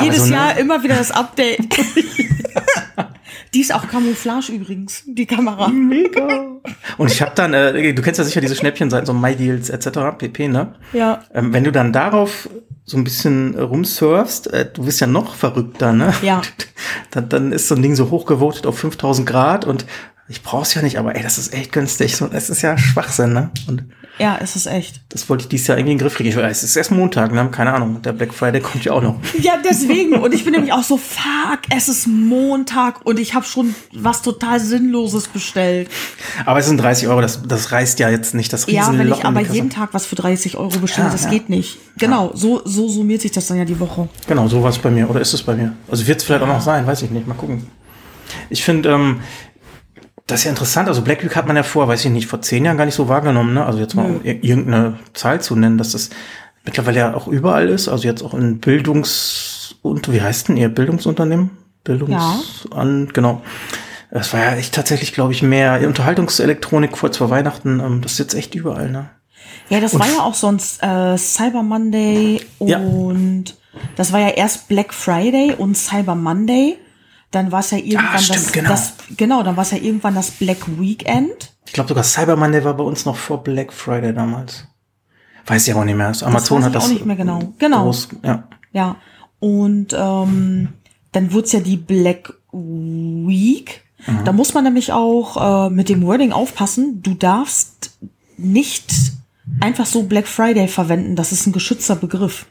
Jedes so, ne? Jahr immer wieder das Update. Die ist auch Camouflage übrigens, die Kamera. Mega. Und ich habe dann, äh, du kennst ja sicher diese Schnäppchenseiten, so MyDeals etc., pp, ne? Ja. Ähm, wenn du dann darauf so ein bisschen rumsurfst, äh, du bist ja noch verrückter, ne? Ja. Dann, dann ist so ein Ding so hochgevotet auf 5000 Grad und ich brauch's ja nicht, aber ey, das ist echt günstig. So, es ist ja Schwachsinn, ne? Und Ja, es ist echt. das wollte ich dieses Jahr irgendwie in den Griff kriegen. Ich weiß, es ist erst Montag, ne? Keine Ahnung. Der Black Friday kommt ja auch noch. Ja, deswegen. Und ich bin nämlich auch so, fuck, es ist Montag und ich habe schon was total Sinnloses bestellt. Aber es sind 30 Euro, das, das reißt ja jetzt nicht das Ja, Riesenloch wenn ich in die aber jeden Tag was für 30 Euro bestelle, Ja, das ja. geht nicht. Genau, so, so summiert sich das dann ja die Woche. Genau, so war es bei mir. Oder ist es bei mir? Also wird es vielleicht auch noch sein, weiß ich nicht. Mal gucken. Ich finde, ähm, das ist ja interessant. Also Black Week hat man ja vor, weiß ich nicht, vor zehn Jahren gar nicht so wahrgenommen. Ne? Also jetzt mal um ir- irgendeine Zahl zu nennen, dass das mittlerweile ja auch überall ist. Also jetzt auch in Bildungs- und wie heißt denn ihr Bildungsunternehmen? Bildungs an, genau. Das war ja echt tatsächlich, glaube ich, mehr Unterhaltungselektronik kurz vor Weihnachten. Ähm, das ist jetzt echt überall, ne? Ja, das war ja auch sonst äh, Cyber Monday Ja. und das war ja erst Black Friday und Cyber Monday. Dann war es ja irgendwann stimmt, das, genau. das, genau, dann war es ja irgendwann das Black Weekend. Ich glaube sogar Cyber Monday war bei uns noch vor Black Friday damals. Weiß ich aber nicht mehr. Also Amazon weiß hat ich auch das nicht mehr genau. Genau. Groß, ja. Ja. Und ähm, dann wurde es ja die Black Week. Mhm. Da muss man nämlich auch äh, mit dem Wording aufpassen. Du darfst nicht einfach so Black Friday verwenden. Das ist ein geschützter Begriff.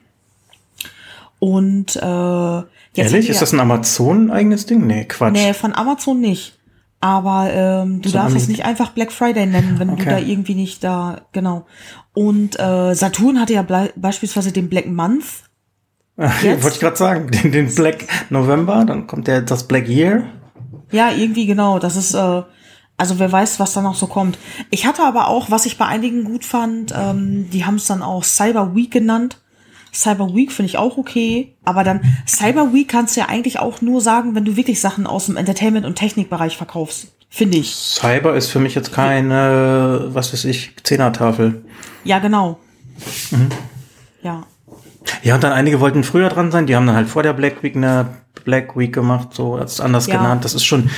Und äh, jetzt Ehrlich? Ist das ein Amazon-eigenes Ding? Nee, Quatsch. Nee, von Amazon nicht. Aber ähm, du So darfst es nicht einfach Black Friday nennen, wenn du Okay. da irgendwie nicht da, genau. Und äh, Saturn hatte ja beispielsweise den Black Month Wollte ich gerade sagen, den, den Black November, dann kommt der das Black Year. Ja, irgendwie genau. Das ist, äh, also wer weiß, was da noch so kommt. Ich hatte aber auch, was ich bei einigen gut fand, ähm, die haben es dann auch Cyber Week genannt. Cyber Week finde ich auch okay, aber dann Cyber Week kannst du ja eigentlich auch nur sagen, wenn du wirklich Sachen aus dem Entertainment- und Technikbereich verkaufst, finde ich. Cyber ist für mich jetzt keine, was weiß ich, Zehnertafel. Ja, genau. Ja. Ja, und dann einige wollten früher dran sein, die haben dann halt vor der Black Week eine Black Week gemacht, so als anders Ja. genannt. Das ist schon,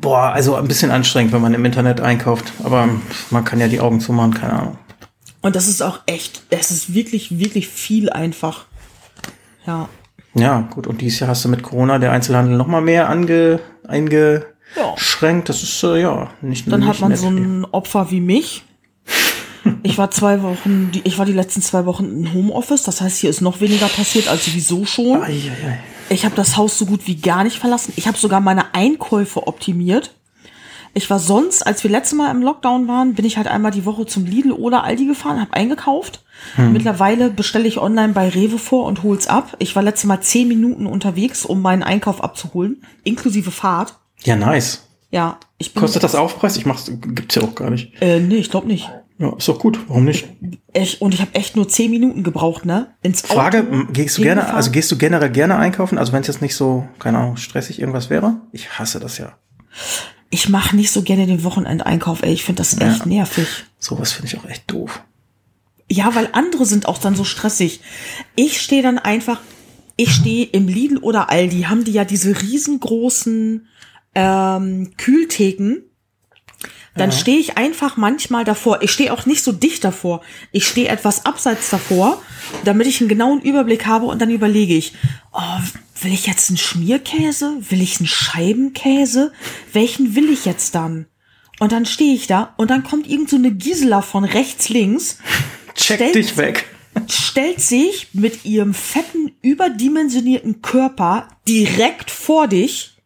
boah, also ein bisschen anstrengend, wenn man im Internet einkauft. Aber man kann ja die Augen zumachen, keine Ahnung. Und das ist auch echt, es ist wirklich, wirklich viel einfach. Ja. Ja, gut. Und dieses Jahr hast du mit Corona der Einzelhandel noch mal mehr ange, eingeschränkt. Das ist, äh, ja, nicht Dann nicht hat man nett. so ein Opfer wie mich. Ich war zwei Wochen, die, ich war die letzten zwei Wochen in Homeoffice. Das heißt, hier ist noch weniger passiert als sowieso schon. Ei, ei, ei. Ich habe das Haus so gut wie gar nicht verlassen. Ich habe sogar meine Einkäufe optimiert. Ich war sonst, als wir letztes Mal im Lockdown waren, bin ich halt einmal die Woche zum Lidl oder Aldi gefahren, habe eingekauft. Mittlerweile bestelle ich online bei Rewe vor und hol's ab. Ich war letztes Mal zehn Minuten unterwegs, um meinen Einkauf abzuholen, inklusive Fahrt. Ja, nice. Ja, ich bin. Kostet das Aufpreis? Ich mach's, gibt's ja auch gar nicht. Äh, nee, ich glaube nicht. Ja, ist doch gut. Warum nicht? Echt, und ich habe echt nur zehn Minuten gebraucht, ne? Ins Auto, Frage, gehst du gerne, also gehst du generell gerne einkaufen? Also wenn es jetzt nicht so, keine Ahnung, stressig irgendwas wäre? Ich hasse das ja. Ich mache nicht so gerne den Wochenendeinkauf, ey. Ich finde das echt Ja. nervig. Sowas finde ich auch echt doof. Ja, weil andere sind auch dann so stressig. Ich stehe dann einfach, ich stehe im Lidl oder Aldi, haben die ja diese riesengroßen ähm, Kühltheken. Dann stehe ich einfach manchmal davor. Ich stehe auch nicht so dicht davor. Ich stehe etwas abseits davor, damit ich einen genauen Überblick habe und dann überlege ich, oh, will ich jetzt einen Schmierkäse? Will ich einen Scheibenkäse? Welchen will ich jetzt dann? Und dann stehe ich da und dann kommt irgend so eine Gisela von rechts, links Check Stellt- dich weg. stellt sich mit ihrem fetten, überdimensionierten Körper direkt vor dich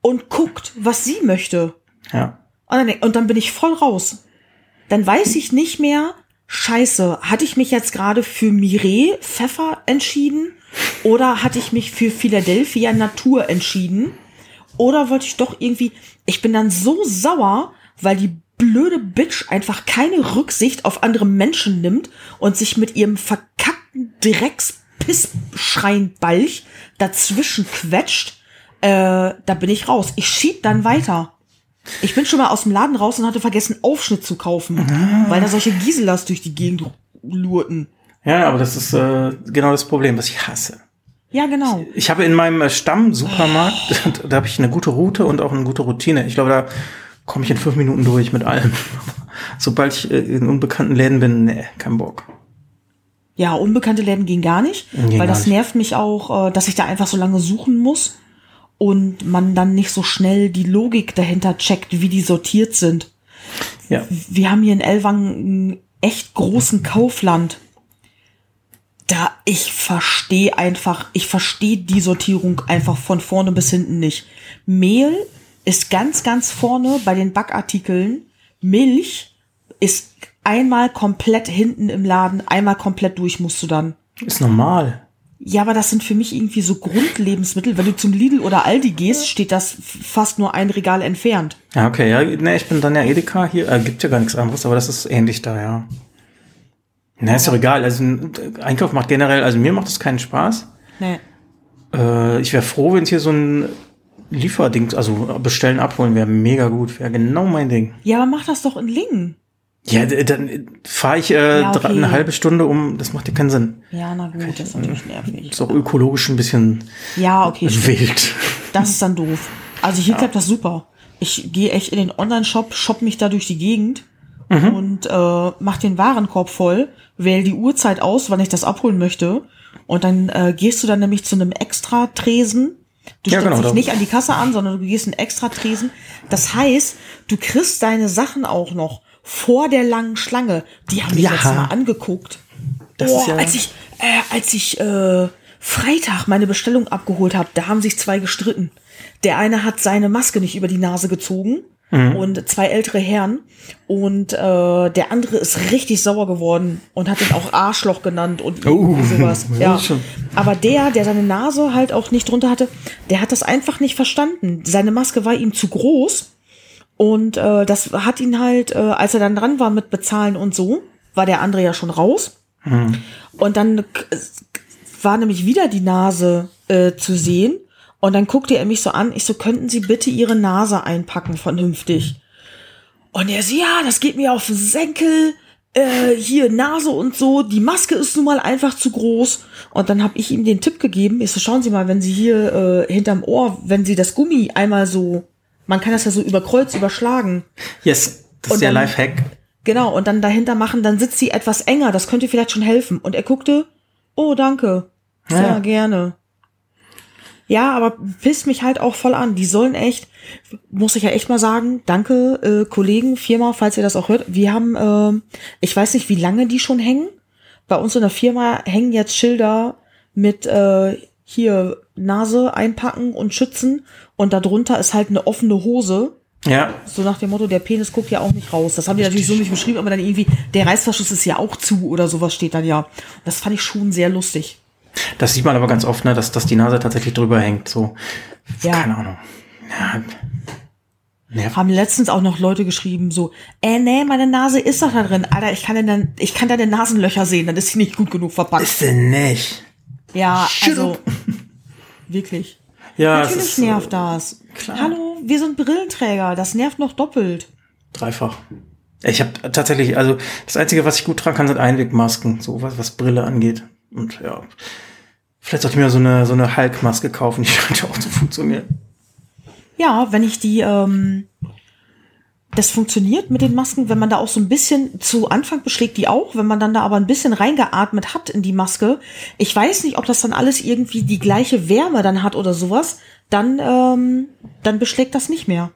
und guckt, was sie möchte. Ja. Und dann, und dann bin ich voll raus. Dann weiß ich nicht mehr, scheiße, hatte ich mich jetzt gerade für Mireille Pfeffer entschieden oder hatte ich mich für Philadelphia Natur entschieden? Oder wollte ich doch irgendwie, ich bin dann so sauer, weil die blöde Bitch einfach keine Rücksicht auf andere Menschen nimmt und sich mit ihrem verkackten Drecks-Pissschreinbalch dazwischen quetscht. Äh, da bin ich raus. Ich schieb dann weiter. Ich bin schon mal aus dem Laden raus und hatte vergessen, Aufschnitt zu kaufen, weil da solche Giselas durch die Gegend lurten. Ja, aber das ist äh, genau das Problem, was ich hasse. Ja, genau. Ich habe in meinem äh, Stamm-Supermarkt, da habe ich eine gute Route und auch eine gute Routine. Ich glaube, da komme ich in fünf Minuten durch mit allem. Sobald ich äh, in unbekannten Läden bin, nee, kein Bock. Ja, unbekannte Läden gehen gar nicht, Gehen weil das nicht. nervt mich auch, äh, dass ich da einfach so lange suchen muss und man dann nicht so schnell die Logik dahinter checkt, wie die sortiert sind. Ja. Wir haben hier in Elwang einen echt großen Kaufland. Da ich verstehe einfach, ich verstehe die Sortierung einfach von vorne bis hinten nicht. Mehl ist ganz, ganz vorne bei den Backartikeln. Milch ist einmal komplett hinten im Laden, einmal komplett durch musst du dann. Ist normal. Ja, aber das sind für mich irgendwie so Grundlebensmittel. Wenn du zum Lidl oder Aldi gehst, steht das fast nur ein Regal entfernt. Ja, okay, ja, ne, ich bin dann ja Edeka hier, äh, gibt ja gar nichts anderes, aber das ist ähnlich da, ja. Na, ist doch egal, also ein Einkauf macht generell, also mir macht das keinen Spaß. Nee. Äh, ich wäre froh, wenn es hier so ein Lieferding, also bestellen, abholen wäre mega gut, wäre genau mein Ding. Ja, aber mach das doch in Lingen. Ja, dann fahre ich äh, Ja, okay. eine halbe Stunde um, das macht ja keinen Sinn. Ja, na gut, das ist natürlich nervig. Ist auch ökologisch ein bisschen Ja, okay, stimmt. wild. das ist dann doof. Also hier klappt das super. Ich gehe echt in den Online-Shop, shop mich da durch die Gegend und äh, mach den Warenkorb voll, wähle die Uhrzeit aus, wann ich das abholen möchte. Und dann äh, gehst du dann nämlich zu einem extra Tresen. Du Ja, stellst genau, dich nicht an die Kasse an, sondern du gehst einen extra Tresen. Das heißt, du kriegst deine Sachen auch noch vor der langen Schlange. Die haben mich Ja. jetzt mal angeguckt. Das Boah, ist ja, als ich, äh, als ich äh, Freitag meine Bestellung abgeholt habe, da haben sich zwei gestritten. Der eine hat seine Maske nicht über die Nase gezogen und zwei ältere Herren. Und äh, der andere ist richtig sauer geworden und hat ihn auch Arschloch genannt und Oh, sowas. ja. Aber der, der seine Nase halt auch nicht drunter hatte, der hat das einfach nicht verstanden. Seine Maske war ihm zu groß. Und äh, das hat ihn halt, äh, als er dann dran war mit Bezahlen und so, war der andere ja schon raus. Und dann war nämlich wieder die Nase äh, zu sehen. Und dann guckte er mich so an. Ich so, könnten Sie bitte Ihre Nase einpacken vernünftig? Und er so, ja, das geht mir auf den Senkel. Äh, hier Nase und so. Die Maske ist nun mal einfach zu groß. Und dann habe ich ihm den Tipp gegeben. Ich so, schauen Sie mal, wenn Sie hier äh, hinterm Ohr, wenn Sie das Gummi einmal so, man kann das ja so über Kreuz überschlagen. Yes, das Und ist der dann- Lifehack. Genau, und dann dahinter machen, dann sitzt sie etwas enger. Das könnte vielleicht schon helfen. Und er guckte, oh, danke. Sehr Ja. gerne. Ja, aber pisst mich halt auch voll an. Die sollen echt, muss ich ja echt mal sagen, danke, äh, Kollegen, Firma, falls ihr das auch hört. Wir haben, ähm, ich weiß nicht, wie lange die schon hängen. Bei uns in der Firma hängen jetzt Schilder mit äh, hier Nase einpacken und schützen. Und darunter ist halt eine offene Hose. Ja, So nach dem Motto, der Penis guckt ja auch nicht raus. Das haben die natürlich so nicht beschrieben, aber dann irgendwie, der Reißverschluss ist ja auch zu oder sowas steht dann ja. Das fand ich schon sehr lustig. Das sieht man aber ganz oft, ne, dass, dass die Nase tatsächlich drüber hängt. So, Ja. keine Ahnung. Ja, nervt. Haben letztens auch noch Leute geschrieben, so, äh, nee, meine Nase ist doch da drin. Alter, ich kann deine, ich kann deine Nasenlöcher sehen, dann ist sie nicht gut genug verpackt. Ist denn nicht? Ja, also, wirklich. Ja, Natürlich ist, äh, nervt das. klar. Hallo, wir sind Brillenträger, das nervt noch doppelt. Dreifach. Ich habe tatsächlich, also das Einzige, was ich gut tragen kann, sind Einwegmasken, so was, was Brille angeht. Und ja, vielleicht sollte ich mir so eine, so eine Hulk-Maske kaufen, die scheint ja auch zu funktionieren. Ja, wenn ich die, ähm, das funktioniert mit den Masken, wenn man da auch so ein bisschen, zu Anfang beschlägt die auch, wenn man dann da aber ein bisschen reingeatmet hat in die Maske. Ich weiß nicht, ob das dann alles irgendwie die gleiche Wärme dann hat oder sowas, dann, ähm, dann beschlägt das nicht mehr.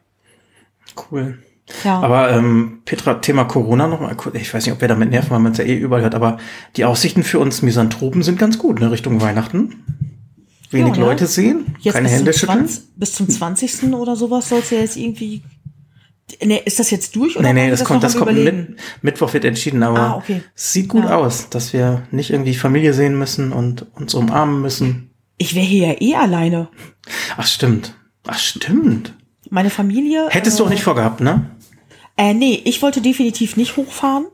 Cool. Ja. Aber ähm, Petra, Thema Corona nochmal. Ich weiß nicht, ob wir damit nerven, weil man es ja eh überall hört, aber die Aussichten für uns Misanthropen sind ganz gut, ne? Richtung Weihnachten. Wenig Ja? Leute sehen, Jetzt keine Hände schütteln. 20, bis zum 20. oder sowas soll es ja jetzt irgendwie. Nee, ist das jetzt durch oder Nee, nee, wir das kommt, das kommt mit, Mittwoch wird entschieden, aber Ah, okay. es sieht gut Ja. aus, dass wir nicht irgendwie Familie sehen müssen und uns umarmen müssen. Ich wäre hier ja eh alleine. Ach, stimmt. Ach, stimmt. Meine Familie. Hättest du auch nicht vorgehabt, ne? Äh, nee, ich wollte definitiv nicht hochfahren,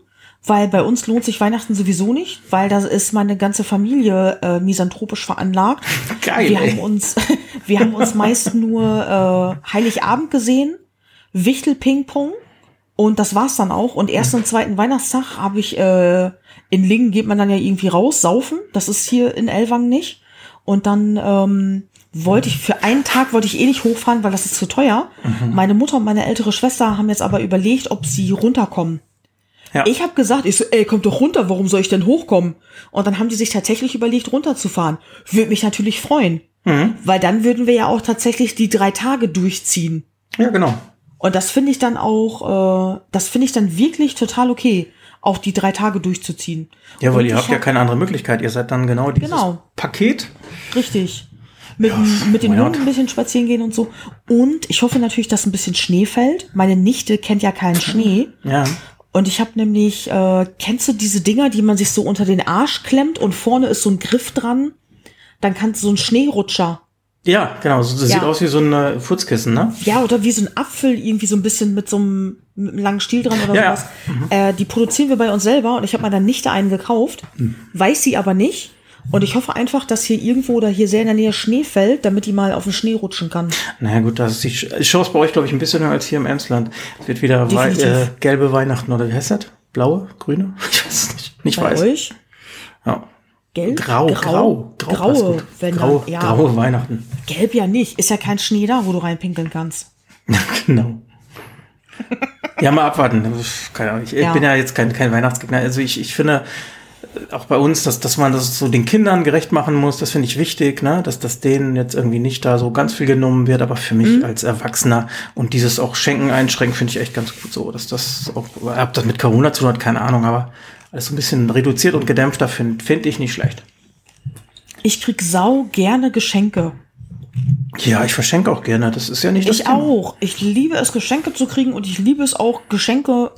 weil bei uns lohnt sich Weihnachten sowieso nicht, weil da ist meine ganze Familie äh, misanthropisch veranlagt. Geil, Wir ey. haben uns, wir haben uns meist nur äh, Heiligabend gesehen, Wichtel Ping-Pong und das war's dann auch. Und ersten und zweiten Weihnachtstag habe ich äh, in Lingen geht man dann ja irgendwie raus, saufen. Das ist hier in Elwang nicht. Und dann ähm, wollte ich für einen Tag wollte ich eh nicht hochfahren, weil das ist zu teuer. Meine Mutter und meine ältere Schwester haben jetzt aber überlegt, ob sie runterkommen. Ja. Ich habe gesagt, ich so, ey, kommt doch runter, warum soll ich denn hochkommen? Und dann haben die sich tatsächlich überlegt, runterzufahren. Würde mich natürlich freuen. Mhm. Weil dann würden wir ja auch tatsächlich die drei Tage durchziehen. Ja, genau. Und das finde ich dann auch, äh, das finde ich dann wirklich total okay, auch die drei Tage durchzuziehen. Ja, weil Und ihr habt ja hab- keine andere Möglichkeit. Ihr seid dann genau dieses Genau. Paket. Richtig. Mit, mit den? Hunden ein bisschen spazieren gehen und so. Und ich hoffe natürlich, dass ein bisschen Schnee fällt. Meine Nichte kennt ja keinen Schnee. Ja. Und ich habe nämlich, äh, kennst du diese Dinger, die man sich so unter den Arsch klemmt und vorne ist so ein Griff dran? Dann kannst du so ein Schneerutscher. Ja, genau. Das Ja. sieht aus wie so ein äh, Furzkissen, ne? Ja, oder wie so ein Apfel, irgendwie so ein bisschen mit so einem, mit einem langen Stiel dran oder Ja, ja. sowas. Äh, die produzieren wir bei uns selber und ich habe meiner Nichte einen gekauft, weiß sie aber nicht. Und ich hoffe einfach, dass hier irgendwo oder hier sehr in der Nähe Schnee fällt, damit die mal auf den Schnee rutschen kann. Naja, gut, das ist die Chance bei euch, glaube ich, ein bisschen höher als hier im Emsland. Wird wieder wei äh, gelbe Weihnachten oder wie heißt das? Blaue? Grüne? Ich weiß es nicht. Nicht Bei weiß. euch? Ja. Gelb? Grau, grau, grau, graue, wenn grau, ja. graue Weihnachten. Gelb ja nicht. Ist ja kein Schnee da, wo du reinpinkeln kannst. genau. Ja, mal abwarten. Keine Ahnung. Ich Ja. bin ja jetzt kein, kein Weihnachtsgegner. Also ich, ich finde auch bei uns, dass, dass man das so den Kindern gerecht machen muss, das finde ich wichtig, ne? dass das denen jetzt irgendwie nicht da so ganz viel genommen wird, aber für mich Mhm. als Erwachsener und dieses auch Schenken einschränken finde ich echt ganz gut so, dass das auch, ob das mit Corona zu tun hat, keine Ahnung, aber alles so ein bisschen reduziert und gedämpfter finde find ich nicht schlecht. Ich krieg sau gerne Geschenke. Ja, ich verschenke auch gerne. Das ist ja nicht das Ich Thema. auch. Ich liebe es, Geschenke zu kriegen und ich liebe es auch, Geschenke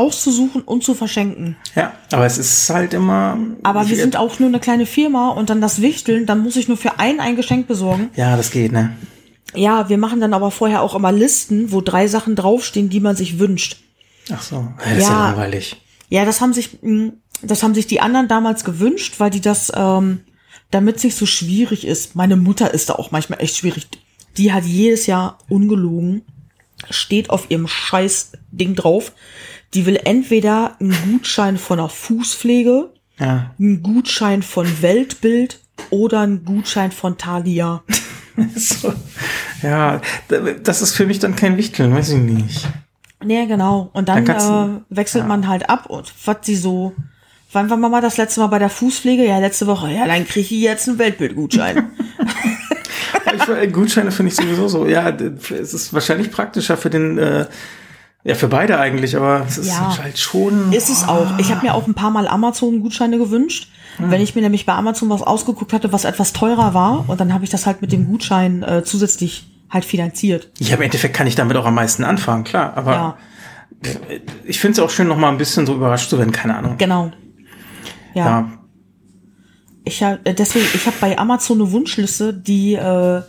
auszusuchen und zu verschenken. Ja, aber es ist halt immer. Aber wir sind auch nur eine kleine Firma und dann das Wichteln, dann muss ich nur für einen ein Geschenk besorgen. Ja, das geht, ne? Ja, wir machen dann aber vorher auch immer Listen, wo drei Sachen draufstehen, die man sich wünscht. Ach so. Ja, das ist ja Ja. langweilig. Ja, das haben sich, mh, das haben sich die anderen damals gewünscht, weil die das, ähm, damit es nicht so schwierig ist. Meine Mutter ist da auch manchmal echt schwierig. Die hat jedes Jahr ungelogen, steht auf ihrem scheiß Ding drauf. Die will entweder einen Gutschein von der Fußpflege, Ja. einen Gutschein von Weltbild oder einen Gutschein von Thalia. So. Ja, das ist für mich dann kein Wichteln, weiß ich nicht. Nee, genau. Und dann Dann äh, wechselt man halt ab und was sie so. Wann war Mama das letzte Mal bei der Fußpflege? Ja, letzte Woche. Ja, dann kriege ich jetzt einen Weltbildgutschein. Ich, äh, Gutscheine finde ich sowieso so. Ja, es ist wahrscheinlich praktischer für den, äh, ja, für beide eigentlich, aber es ist Ja. halt schon. Ist es auch. Ich habe mir auch ein paar Mal Amazon-Gutscheine gewünscht. Wenn ich mir nämlich bei Amazon was ausgeguckt hatte, was etwas teurer war, und dann habe ich das halt mit dem Gutschein äh, zusätzlich halt finanziert. Ja, im Endeffekt kann ich damit auch am meisten anfangen, klar. Aber Ja, ich finde es auch schön, noch mal ein bisschen so überrascht zu werden, keine Ahnung. genau. Ja. Ja. Ich hab, äh, deswegen, ich habe bei Amazon eine Wunschliste, die, äh,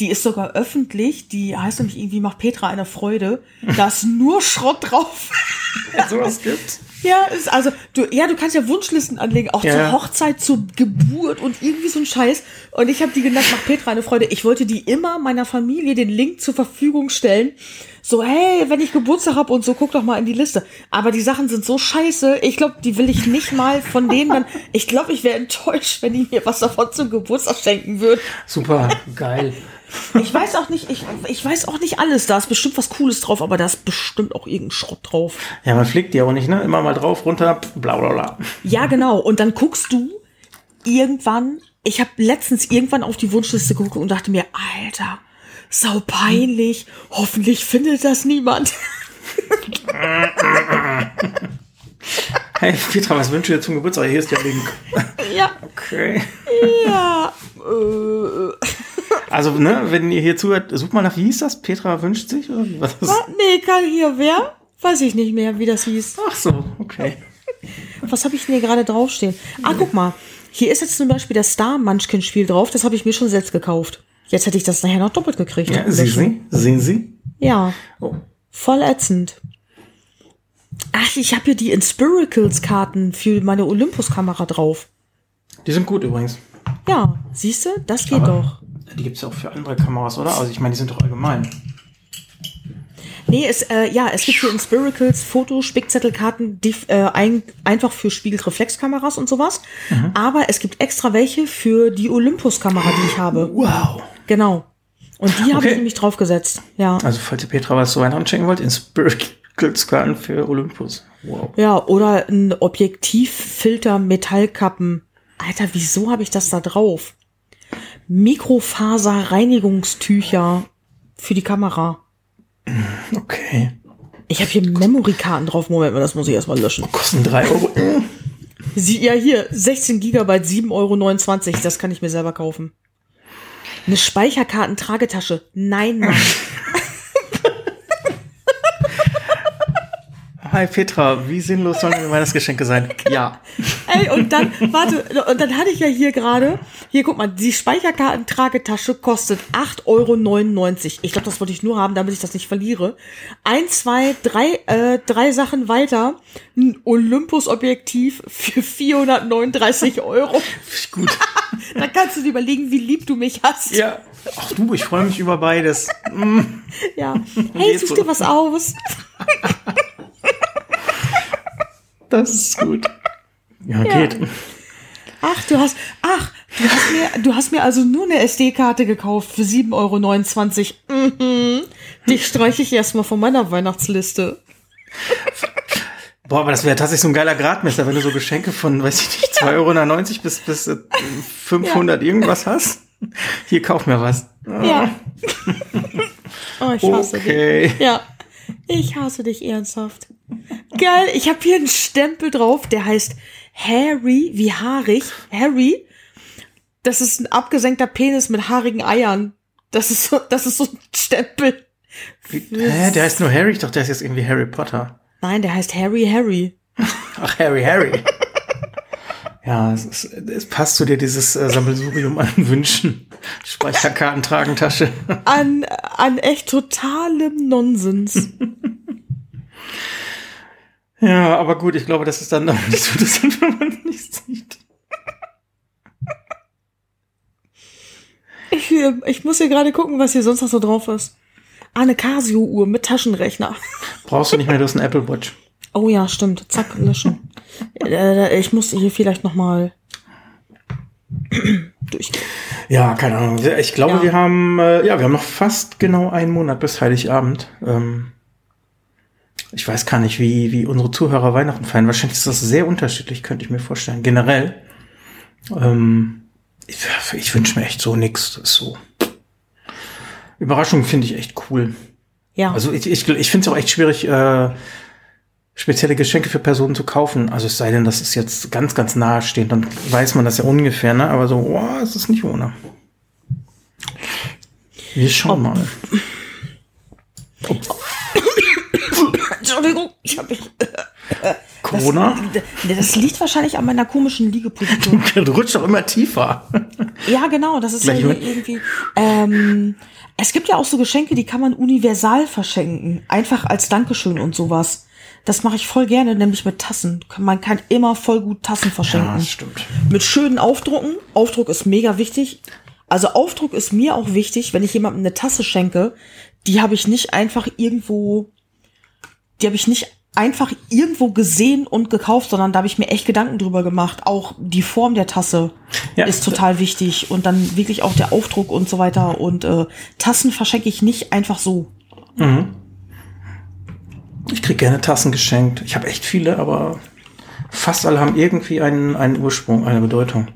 die ist sogar öffentlich. Die heißt nämlich irgendwie macht Petra eine Freude. Da ist nur Schrott drauf. ja. Sowas gibt's. Ja, ist also du, ja, du kannst ja Wunschlisten anlegen, auch Ja. zur Hochzeit, zur Geburt und irgendwie so ein Scheiß. Und ich habe die genannt, macht Petra eine Freude. Ich wollte die immer meiner Familie den Link zur Verfügung stellen. So, hey, wenn ich Geburtstag hab und so, guck doch mal in die Liste. Aber die Sachen sind so scheiße. Ich glaube, die will ich nicht mal von denen dann. Ich glaube, ich wäre enttäuscht, wenn die mir was davon zum Geburtstag schenken würden. Super, geil. Ich weiß auch nicht, ich, ich weiß auch nicht alles. Da ist bestimmt was Cooles drauf, aber da ist bestimmt auch irgendein Schrott drauf. Ja, man pflegt die auch nicht, ne? Immer mal drauf, runter, bla bla bla. Ja, genau. Und dann guckst du irgendwann, ich habe letztens irgendwann auf die Wunschliste geguckt und dachte mir, Alter, sau peinlich. Hoffentlich findet das niemand. Hey, Petra, was wünschst du dir zum Geburtstag? Hier ist der Link. ja, Okay. ja. Äh, Also, ne, wenn ihr hier zuhört, sucht mal nach, wie hieß das? Petra wünscht sich? Oder? Was ist? nee, kann hier wer? Weiß ich nicht mehr, wie das hieß. Ach so, okay. Was habe ich denn hier gerade draufstehen? Ah, guck mal. Hier ist jetzt zum Beispiel das Star Munchkin Spiel drauf. Das habe ich mir schon selbst gekauft. Jetzt hätte ich das nachher noch doppelt gekriegt. Ja, sehen. Sie? Sehen Sie? Ja. Oh. Voll ätzend. Ach, ich habe hier die Inspiracles-Karten für meine Olympus-Kamera drauf. Die sind gut übrigens. Ja, siehst du, das geht Aber- doch. Die gibt's ja auch für andere Kameras, oder? Also ich meine, die sind doch allgemein. Nee, es, äh, ja, es gibt hier Inspiracles Foto-Spickzettelkarten, die äh, ein, einfach für Spiegelreflexkameras und sowas. Aber es gibt extra welche für die Olympus-Kamera, die ich habe. Wow. Genau. Und die habe Okay. ich nämlich draufgesetzt. Ja. Also falls ihr Petra was zu Weihnachten schenken wollt, Inspiracles-Karten für Olympus. Wow. Ja, oder ein Objektivfilter Metallkappen. Alter, wieso habe ich das da drauf? Mikrofaser-Reinigungstücher für die Kamera. Okay. Ich habe hier Memory-Karten drauf. Moment mal, das muss ich erstmal löschen. Kosten drei Euro. Sie, ja, hier, 16 Gigabyte, 7,29 Euro. Das kann ich mir selber kaufen. Eine Speicherkartentragetasche. Nein, Mann. Hi Petra, wie sinnlos sollen meine Weihnachtsgeschenke sein? Ja. Ey, und dann, warte, und dann hatte ich ja hier gerade, hier guck mal, die Speicherkartentragetasche kostet 8,99 Euro. Ich glaube, das wollte ich nur haben, damit ich das nicht verliere. Ein, zwei, drei, äh, drei Sachen weiter, ein Olympus-Objektiv für 439 Euro. Gut. Dann kannst du dir überlegen, wie lieb du mich hast. Ja. Ach du, ich freue mich über beides. Ja. Hey, such dir was aus. Das ist gut. Ja, geht. Ach, du hast, ach, du hast mir, du hast mir also nur eine SD-Karte gekauft für 7,29 Euro. Mhm. Dich streiche ich erstmal von meiner Weihnachtsliste. Boah, aber das wäre tatsächlich so ein geiler Gradmesser, wenn du so Geschenke von, weiß ich nicht, 2,90 Euro bis, bis äh, 500 irgendwas hast. Hier, kauf mir was. Ja. Oh, ich hasse Okay. dich. Ja. Ich hasse dich ernsthaft. Geil, ich habe hier einen Stempel drauf, der heißt Harry, wie haarig. Harry. Das ist ein abgesenkter Penis mit haarigen Eiern. Das ist so, das ist so ein Stempel. Wie, hä, der heißt nur Harry, ich dachte, der ist jetzt irgendwie Harry Potter. Nein, der heißt Harry Harry. Ach, Harry, Harry. ja, es, ist, es passt zu dir, dieses äh, Sammelsurium an Wünschen. Speicherkartentragentasche. An, an echt totalem Nonsens. ja, aber gut, ich glaube, das ist dann nicht so interessant, wenn man es nicht sieht. Ich, äh, ich muss hier gerade gucken, was hier sonst noch so drauf ist. Ah, eine Casio-Uhr mit Taschenrechner. Brauchst du nicht mehr, du hast ein Apple Watch. Oh ja, stimmt. Zack, löschen. äh, ich muss hier vielleicht noch mal durchgehen. Ja, keine Ahnung. Ich glaube, Ja. wir haben, äh, ja, wir haben noch fast genau einen Monat bis Heiligabend. Ähm, ich weiß gar nicht, wie, wie unsere Zuhörer Weihnachten feiern. Wahrscheinlich ist das sehr unterschiedlich, könnte ich mir vorstellen. Generell. Ähm, ich ich wünsche mir echt so ist so. Überraschung finde ich echt cool. Ja. Also ich, ich, ich finde es auch echt schwierig, äh, spezielle Geschenke für Personen zu kaufen. Also es sei denn, das ist jetzt ganz, ganz nahe stehend, dann weiß man das ja ungefähr, ne? Aber so, oh, es ist nicht ohne. Wir schauen mal. Entschuldigung, ich habe mich. Corona? Das, das liegt wahrscheinlich an meiner komischen Liegeposition. Du rutscht doch immer tiefer. ja, genau, das ist ja Gleich mit- irgendwie. Ähm, es gibt ja auch so Geschenke, die kann man universal verschenken. Einfach als Dankeschön und sowas. Das mache ich voll gerne, nämlich mit Tassen. Man kann immer voll gut Tassen Ja, verschenken. das stimmt. mit schönen Aufdrucken. Aufdruck ist mega wichtig. Also Aufdruck ist mir auch wichtig, wenn ich jemandem eine Tasse schenke, die habe ich nicht einfach irgendwo, die habe ich nicht einfach irgendwo gesehen und gekauft, sondern da habe ich mir echt Gedanken drüber gemacht. Auch die Form der Tasse Ja. ist total wichtig und dann wirklich auch der Aufdruck und so weiter. Und äh, Tassen verschenke ich nicht einfach so. Ich krieg gerne Tassen geschenkt. Ich habe echt viele, aber fast alle haben irgendwie einen, einen Ursprung, eine Bedeutung.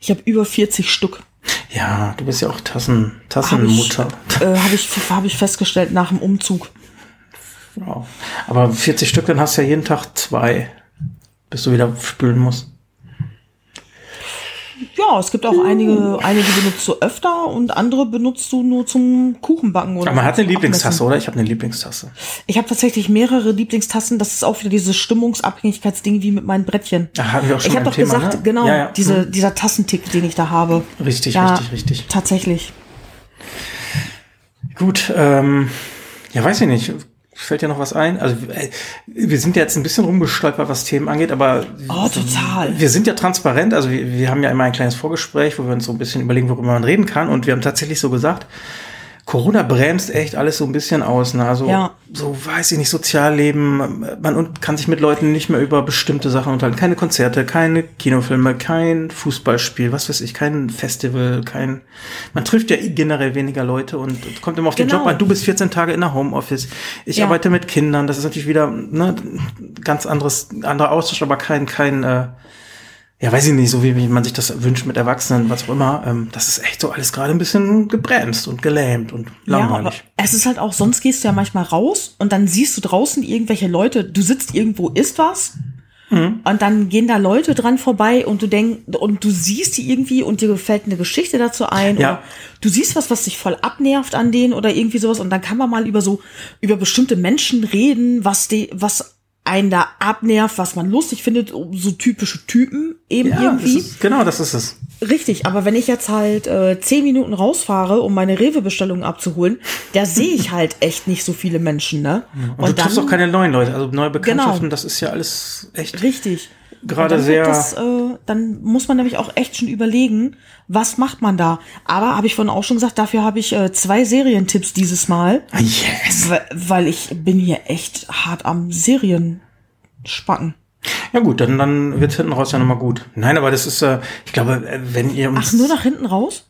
Ich habe über 40 Stück. Ja, du bist ja auch Tassen, Tassenmutter. Äh, habe ich, hab ich festgestellt nach dem Umzug. Ja. Aber 40 Stück, dann hast du ja jeden Tag zwei, bis du wieder spülen musst. Ja, es gibt auch einige, einige benutzt du öfter und andere benutzt du nur zum Kuchenbacken oder Aber man hat eine Lieblingstasse, Abmessen. oder? Ich habe eine Lieblingstasse. Ich habe tatsächlich mehrere Lieblingstassen. Das ist auch wieder dieses Stimmungsabhängigkeitsding wie mit meinen Brettchen. Da hatten wir auch schon ich habe doch Thema, gesagt, ne? genau, Ja, ja. Diese, Hm. dieser Tassentick, den ich da habe. Richtig, Ja, richtig, richtig. Tatsächlich. Gut, ähm, ja, weiß ich nicht. Fällt dir noch was ein? Also äh, wir sind ja jetzt ein bisschen rumgestolpert, was Themen angeht, aber Oh, total. wir sind ja transparent. Also wir, wir haben ja immer ein kleines Vorgespräch, wo wir uns so ein bisschen überlegen, worüber man reden kann. Und wir haben tatsächlich so gesagt, Corona bremst echt alles so ein bisschen aus. Ne? Also Ja. so weiß ich nicht, Sozialleben, man kann sich mit Leuten nicht mehr über bestimmte Sachen unterhalten. Keine Konzerte, keine Kinofilme, kein Fußballspiel, was weiß ich, kein Festival, kein. Man trifft ja generell weniger Leute und kommt immer auf den Genau. Job an. Du bist 14 Tage in der Homeoffice. Ich Ja. arbeite mit Kindern. Das ist natürlich wieder ne, ganz anderes, anderer Austausch, aber kein, kein, äh, ja, weiß ich nicht, so wie, wie man sich das wünscht mit Erwachsenen, was auch immer. Ähm, das ist echt so alles gerade ein bisschen gebremst und gelähmt und Ja, langweilig. es ist halt auch, sonst gehst du ja manchmal raus und dann siehst du draußen irgendwelche Leute, du sitzt irgendwo, isst was Mhm. und dann gehen da Leute dran vorbei und du denkst, und du siehst die irgendwie und dir gefällt eine Geschichte dazu ein Ja. oder du siehst was, was dich voll abnervt an denen oder irgendwie sowas und dann kann man mal über so, über bestimmte Menschen reden, was die, was einen da abnervt, was man lustig findet, so typische Typen eben ja, das irgendwie. ist, genau, das ist es. Richtig, aber wenn ich jetzt halt äh, zehn Minuten rausfahre, um meine Rewe-Bestellung abzuholen, da sehe ich halt echt nicht so viele Menschen, ne? Und, du triffst auch keine neuen Leute, also neue Bekanntschaften, Genau. das ist ja alles echt Richtig. Gerade sehr. Das, äh, dann muss man nämlich auch echt schon überlegen, was macht man da. Aber habe ich vorhin auch schon gesagt, dafür habe ich äh, zwei Serientipps dieses Mal, Ah, yes. weil, ich bin hier echt hart am Serien spacken. Ja gut, dann, dann wird hinten raus ja nochmal gut. Nein, aber das ist, äh, ich glaube, äh, wenn ihr uns. Ach, nur nach hinten raus?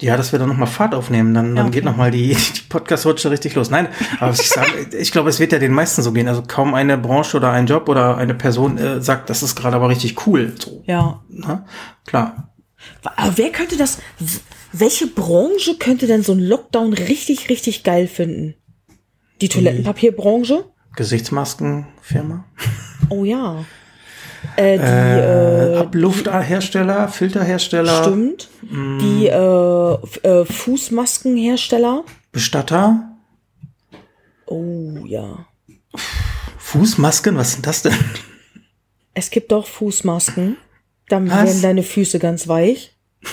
Ja, dass wir dann nochmal Fahrt aufnehmen, dann, dann okay. geht nochmal die, die Podcast-Rutsche richtig los. Nein, aber ich sage, ich glaube, es wird ja den meisten so gehen. Also kaum eine Branche oder ein Job oder eine Person äh, sagt, das ist gerade aber richtig cool. So, Ja. ne? Klar. Aber wer könnte das, welche Branche könnte denn so ein Lockdown richtig, richtig geil finden? Die Toilettenpapierbranche? Gesichtsmaskenfirma. Oh ja. Äh, die, Äh, äh, Ablufthersteller, Filterhersteller, stimmt. Die äh, äh, Fußmaskenhersteller. Bestatter, Oh ja. Fußmasken, was sind das denn? Es gibt doch Fußmasken. Dann Was? werden deine Füße ganz weich.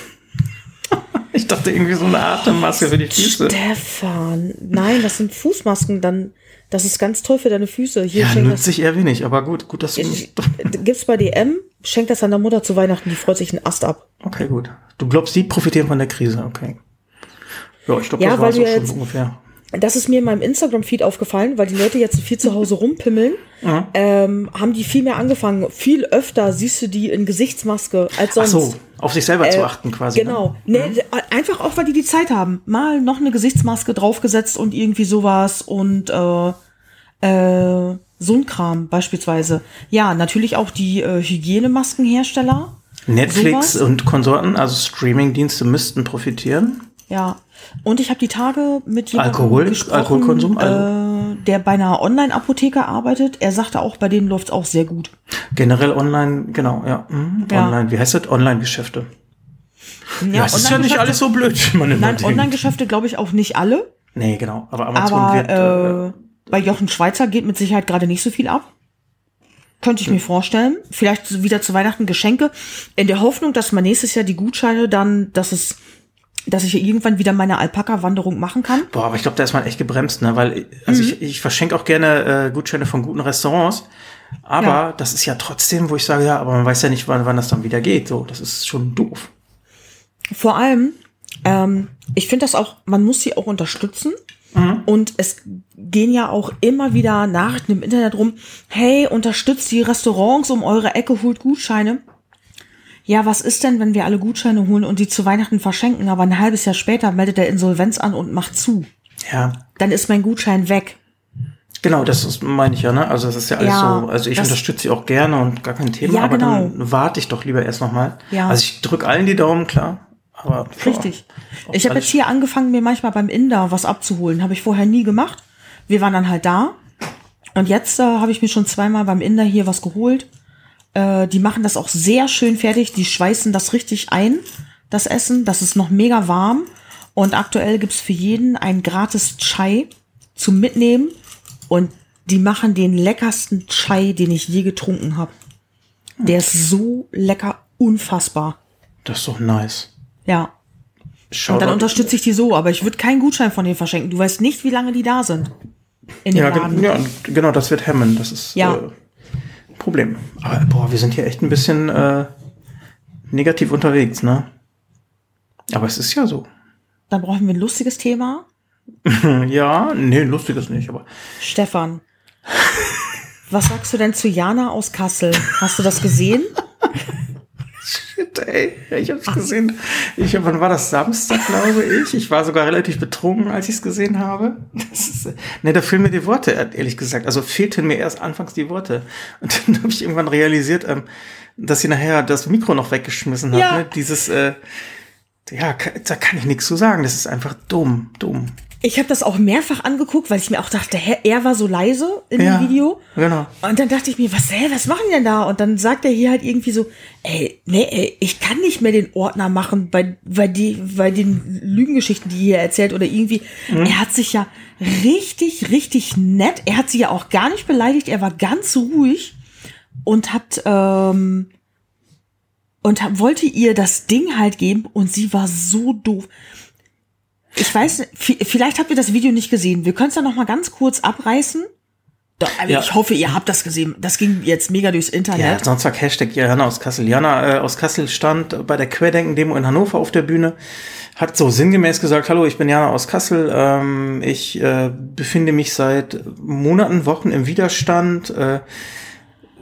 Ich dachte irgendwie so eine Atemmaske für die Füße. Stefan, nein, das sind Fußmasken. Dann, das ist ganz toll für deine Füße. Hier Ja, nützt sich eher wenig, aber gut, gut, dass du. Ich- Gibt's bei DM? Schenk das deiner Mutter zu Weihnachten. Die freut sich einen Ast ab. Okay, gut. Du glaubst, die profitieren von der Krise, okay. Ja, ich glaube, Ja, das war so du schon ungefähr. Das ist mir in meinem Instagram-Feed aufgefallen, weil die Leute jetzt viel zu Hause rumpimmeln. Ähm, haben die viel mehr angefangen. Viel öfter siehst du die in Gesichtsmaske als Ach sonst. so, auf sich selber zu achten quasi. Genau. Ne? Nee, Einfach auch, weil die die Zeit haben. Mal noch eine Gesichtsmaske draufgesetzt und irgendwie sowas und äh, äh, so ein Kram beispielsweise. Ja, natürlich auch die äh, Hygienemaskenhersteller. Netflix sowas. und Konsorten, also Streamingdienste müssten profitieren. Ja. Und ich habe die Tage mit jemandem Alkohol? gesprochen, Alkoholkonsum? äh, der bei einer Online-Apotheke arbeitet. Er sagte auch, bei denen läuft's auch sehr gut. Generell online, genau, ja. Mhm. Ja. Online, wie heißt das? Online-Geschäfte. Ja, Ja, es ist ja nicht alles so blöd, man Nein. Online-Geschäfte glaube ich auch nicht alle. Nee, genau. Aber Amazon Aber wird. Äh, äh, bei Jochen Schweizer geht mit Sicherheit gerade nicht so viel ab. Könnte ich mir vorstellen. Vielleicht wieder zu Weihnachten Geschenke. In der Hoffnung, dass man nächstes Jahr die Gutscheine dann, dass es, dass ich irgendwann wieder meine Alpaka-Wanderung machen kann. boah, aber ich glaube, da ist man echt gebremst, ne? Weil, also Mhm. ich, ich verschenke auch gerne äh, Gutscheine von guten Restaurants. Aber Ja. das ist ja trotzdem, wo ich sage, ja, aber man weiß ja nicht, wann, wann das dann wieder geht. So, das ist schon doof. Vor allem, ähm, ich finde das auch, man muss sie auch unterstützen. Und es gehen ja auch immer wieder Nachrichten im Internet rum, hey, unterstützt die Restaurants um eure Ecke, holt Gutscheine. Ja, was ist denn, wenn wir alle Gutscheine holen und die zu Weihnachten verschenken, aber ein halbes Jahr später meldet der Insolvenz an und macht zu? Ja, Dann ist mein Gutschein weg. Genau, das ist, meine ich ja, ne? Also das ist ja alles Ja, so, also ich unterstütze sie auch gerne und gar kein Thema, Ja, aber genau. dann warte ich doch lieber erst nochmal. Ja. Also ich drücke allen die Daumen, klar. Aber Richtig. boah, Ich habe jetzt hier angefangen, mir manchmal beim Inder was abzuholen. Habe ich vorher nie gemacht. Wir waren dann halt da. Und jetzt äh, habe ich mir schon zweimal beim Inder hier was geholt. Äh, die machen das auch sehr schön fertig. Die schweißen das richtig ein, das Essen. Das ist noch mega warm. Und aktuell gibt's für jeden ein gratis Chai zum Mitnehmen. Und die machen den leckersten Chai, den ich je getrunken habe. Der ist so lecker, unfassbar. Das ist doch nice. Ja. Schau Und dann unterstütze ich die so, aber ich würde keinen Gutschein von denen verschenken. Du weißt nicht, wie lange die da sind. In dem ja, Laden. gen- ja, genau, das wird hemmen. Das ist Ja. äh, Problem. Aber boah, wir sind hier echt ein bisschen äh, negativ unterwegs, ne? Aber es ist ja so. Dann brauchen wir ein lustiges Thema. Ja, nee, lustig ist nicht, aber Stefan. Was sagst du denn zu Jana aus Kassel? Hast du das gesehen? Shit, ey, ich hab's gesehen. Ich, wann war das? Samstag, glaube ich. Ich war sogar relativ betrunken, als ich es gesehen habe. Das ist, äh, ne, da fehlen mir die Worte, ehrlich gesagt. Also fehlten mir erst anfangs die Worte. Und dann habe ich irgendwann realisiert, ähm, dass sie nachher das Mikro noch weggeschmissen hat. Ja. Ne? Dieses, äh, ja, da kann ich nichts zu sagen. Das ist einfach dumm, dumm. Ich habe das auch mehrfach angeguckt, weil ich mir auch dachte, hä, er war so leise in Ja, dem Video. genau. Und dann dachte ich mir, was, hä, was machen die denn da? Und dann sagt er hier halt irgendwie so, ey, nee, ey, ich kann nicht mehr den Ordner machen bei, bei, die, bei den Lügengeschichten, die er erzählt oder irgendwie. Er hat sich ja richtig, richtig nett. Er hat sie ja auch gar nicht beleidigt. Er war ganz ruhig und hat, ähm, und hab, wollte ihr das Ding halt geben und sie war so doof. Ich weiß, vielleicht habt ihr das Video nicht gesehen. Wir können es ja noch mal ganz kurz abreißen. Doch, also Ja. Ich hoffe, ihr habt das gesehen. Das ging jetzt mega durchs Ja, Internet. Sonntag Hashtag Jana aus Kassel. Jana äh, aus Kassel stand bei der Querdenken-Demo in Hannover auf der Bühne, hat so sinngemäß gesagt, hallo, ich bin Jana aus Kassel, ähm, ich äh, befinde mich seit Monaten, Wochen im Widerstand. Äh,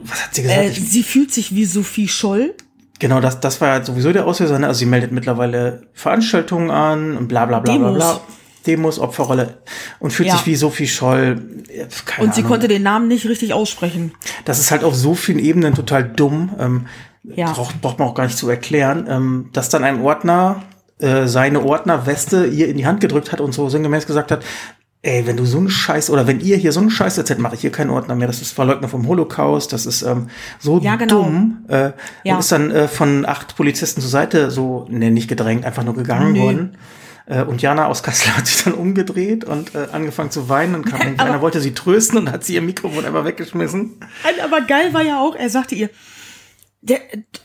was hat sie gesagt? äh, sie fühlt sich wie Sophie Scholl. Genau, das, das war halt sowieso der Auslöser. Ne? Also sie meldet mittlerweile Veranstaltungen an und bla bla bla bla Demos. bla. Demos, Opferrolle und fühlt Ja. sich wie Sophie Scholl. äh, Keine Und sie Ahnung. konnte den Namen nicht richtig aussprechen. Das ist halt auf so vielen Ebenen total dumm. Ähm, Ja. braucht, braucht man auch gar nicht zu erklären, ähm, dass dann ein Ordner äh, seine Ordnerweste ihr in die Hand gedrückt hat und so sinngemäß gesagt hat, ey, wenn du so einen Scheiß, oder wenn ihr hier so einen Scheiß erzählt, mache ich hier keinen Ordner mehr. Das ist Verleugner vom Holocaust, das ist ähm, so Ja, genau. dumm. Äh, Ja. Und ist dann äh, von acht Polizisten zur Seite so, ne, nicht gedrängt, einfach nur gegangen Nö. worden. Äh, und Jana aus Kassel hat sich dann umgedreht und äh, angefangen zu weinen und kam Aber- einer, wollte sie trösten und hat sie ihr Mikrofon einfach weggeschmissen. Aber geil war ja auch, er sagte ihr, der,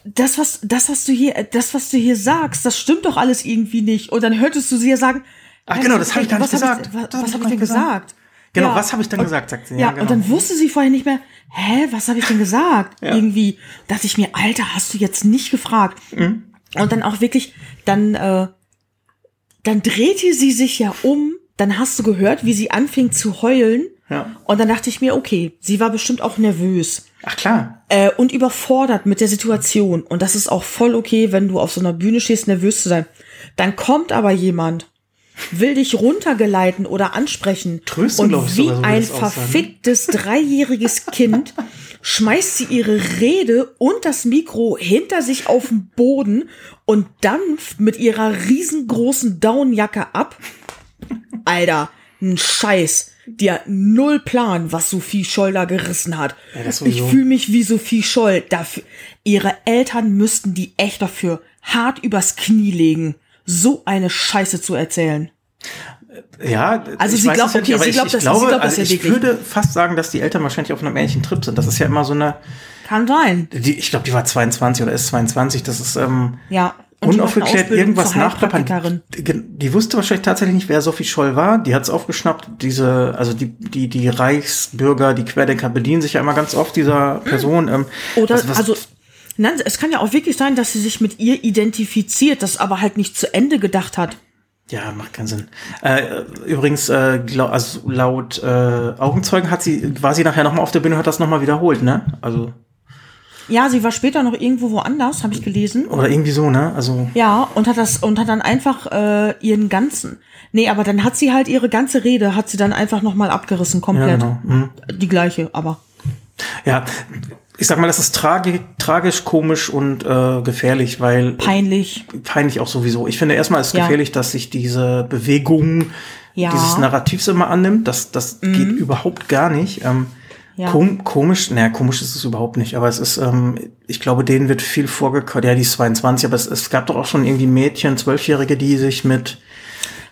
das, was, das, was du hier, das, was du hier sagst, das stimmt doch alles irgendwie nicht. Und dann hörtest du sie ja sagen, Ach genau, das habe ich gar nicht hab gesagt. Ich, was hab was ich habe gar ich denn gesagt. gesagt? Genau, Ja. was habe ich dann Und- gesagt, sagt sie. Ja, genau. und dann wusste sie vorher nicht mehr, hä, was habe ich denn gesagt? Ja. Irgendwie dachte ich mir, Alter, hast du jetzt nicht gefragt. Mhm. Und dann auch wirklich, dann, äh, dann drehte sie sich ja um, dann hast du gehört, wie sie anfing zu heulen. Ja. Und dann dachte ich mir, okay, sie war bestimmt auch nervös Ach klar. äh, und überfordert mit der Situation. Und das ist auch voll okay, wenn du auf so einer Bühne stehst, nervös zu sein. Dann kommt aber jemand, will dich runtergeleiten oder ansprechen. Trösten, und ich wie so ein ne? verficktes dreijähriges Kind schmeißt sie ihre Rede und das Mikro hinter sich auf den Boden und dampft mit ihrer riesengroßen Downjacke ab. Alter, ein Scheiß. Die hat null Plan, was Sophie Scholl da gerissen hat. Ja, ich fühle mich wie Sophie Scholl. Dafür, ihre Eltern müssten die echt dafür hart übers Knie legen, so eine Scheiße zu erzählen. Ja, Also ich sie glaubt- okay, nicht, sie ich, glaubt ich das- sie glaube, glaubt das also ja ich würde fast sagen, dass die Eltern wahrscheinlich auf einem ähnlichen Trip sind. Das ist ja immer so eine, Kann sein. die, ich glaube, die war 22 oder ist 22, das ist ähm, Ja. Unaufgeklärt irgendwas nachplappern. Die, die wusste wahrscheinlich tatsächlich nicht, wer Sophie Scholl war. Die hat es aufgeschnappt. Diese, also die, die, die Reichsbürger, die Querdenker bedienen sich ja immer ganz oft dieser Person. Ähm, Oder, was- was- also, nein, es kann ja auch wirklich sein, dass sie sich mit ihr identifiziert, das aber halt nicht zu Ende gedacht hat. Ja, macht keinen Sinn. Äh, übrigens, äh, glaub, also laut äh, Augenzeugen hat sie, war sie nachher nochmal auf der Bühne und hat das nochmal wiederholt, ne? Also, Ja, sie war später noch irgendwo woanders, habe ich gelesen. oder irgendwie so, ne? Also, Ja, und hat das und hat dann einfach äh, ihren ganzen. Nee, aber dann hat sie halt ihre ganze Rede, hat sie dann einfach nochmal abgerissen, ja, komplett. genau. Mhm. Die gleiche, aber. Ja, ich sag mal, das ist tragi tragisch, komisch und äh, gefährlich, weil Peinlich. peinlich auch sowieso. Ich finde erstmal ist es Ja. gefährlich, dass sich diese Bewegung Ja. Mhm. dieses Narrativs immer annimmt. Das, das geht überhaupt gar nicht. Ähm, Ja. kom komisch, naja, komisch ist es überhaupt nicht, aber es ist, ähm, ich glaube, denen wird viel vorgekommen. Ja, die ist 22, aber es, es gab doch auch schon irgendwie Mädchen, Zwölfjährige, die sich mit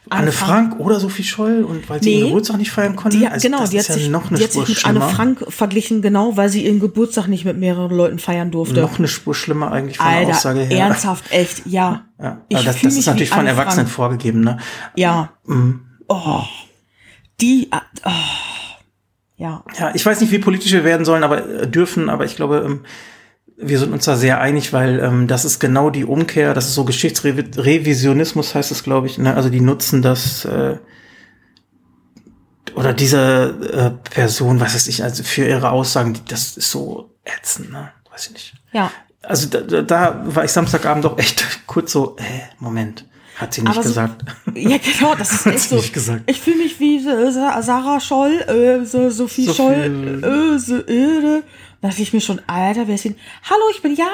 Anne Anne Frank oder Sophie Scholl und weil sie Nee. ihren Geburtstag nicht feiern konnten. Die, also genau, das die hat, ist ja sich, noch eine die hat Spur sich mit Anne schlimmer. Frank verglichen, genau, weil sie ihren Geburtstag nicht mit mehreren Leuten feiern durfte. Noch eine Spur schlimmer eigentlich von der Alter, Aussage her. ernsthaft, echt, ja. Ja, Ich das, das ist natürlich von Anne Erwachsenen Frank. vorgegeben, ne? Ja. Oh. Die, ah, oh. ja. Ja, ich weiß nicht, wie politisch wir werden sollen, aber äh, dürfen, aber ich glaube, ähm, wir sind uns da sehr einig, weil ähm, das ist genau die Umkehr, das ist so Geschichtsrevisionismus heißt es, glaube ich. Ne? Also die nutzen das äh, oder diese äh, Person, was weiß ich, also für ihre Aussagen, das ist so ätzend, ne? Weiß ich nicht. Ja. Also da, da- war ich Samstagabend doch echt kurz so, äh, Moment, hat sie nicht Aber so- gesagt. Ja, genau, das ist echt so. Ich fühle mich wie äh, Sa- Sarah Scholl, äh, so, Sophie Sophie- Scholl, äh, so, äh, da dachte ich mir schon, Alter, wer ist denn? Hallo, ich bin Jana,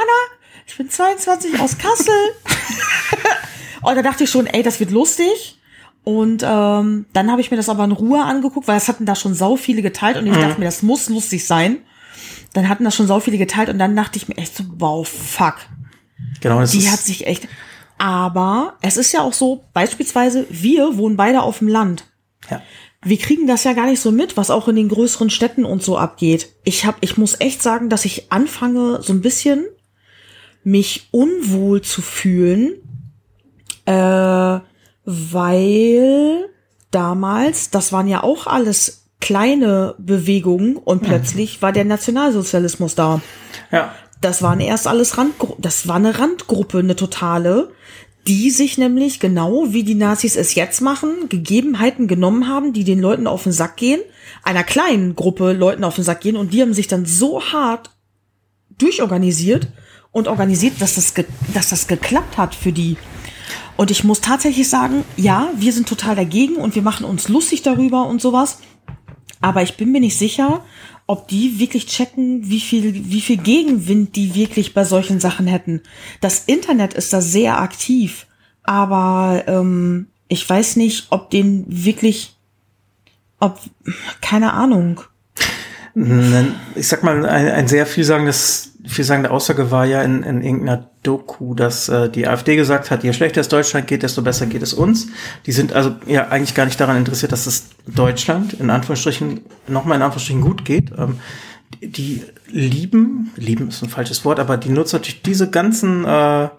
ich bin 22 aus Kassel. Und da dachte ich schon, ey, das wird lustig. Und ähm, dann habe ich mir das aber in Ruhe angeguckt, weil es hatten da schon sau viele geteilt und ich dachte mir, das muss lustig sein. Dann hatten das schon sau viele geteilt und dann dachte ich mir echt so, wow, fuck. Genau, das Die ist, hat sich echt. Aber es ist ja auch so, beispielsweise, wir wohnen beide auf dem Land. ja. Wir kriegen das ja gar nicht so mit, was auch in den größeren Städten und so abgeht. Ich hab, ich muss echt sagen, dass ich anfange, so ein bisschen mich unwohl zu fühlen, äh, weil damals, das waren ja auch alles kleine Bewegungen und plötzlich war der Nationalsozialismus da. ja. Das waren erst alles Randgruppen, das war eine Randgruppe, eine totale, die sich nämlich genau wie die Nazis es jetzt machen, Gegebenheiten genommen haben, die den Leuten auf den Sack gehen, einer kleinen Gruppe Leuten auf den Sack gehen und die haben sich dann so hart durchorganisiert und organisiert, dass das, dass das geklappt hat für die. Und ich muss tatsächlich sagen, ja, wir sind total dagegen und wir machen uns lustig darüber und sowas. Aber ich bin mir nicht sicher, ob die wirklich checken, wie viel, wie viel Gegenwind die wirklich bei solchen Sachen hätten. Das Internet ist da sehr aktiv, aber ähm, ich weiß nicht, ob denen wirklich ob, keine Ahnung. Ich sag mal, ein, ein sehr vielsagendes, vielsagende Aussage war ja in, in irgendeiner Doku, dass äh, die AfD gesagt hat, je schlechter es Deutschland geht, desto besser geht es uns. Die sind also ja eigentlich gar nicht daran interessiert, dass es Deutschland in Anführungsstrichen nochmal in Anführungsstrichen gut geht. Ähm, die lieben, lieben ist ein falsches Wort, aber die nutzen natürlich diese ganzen äh,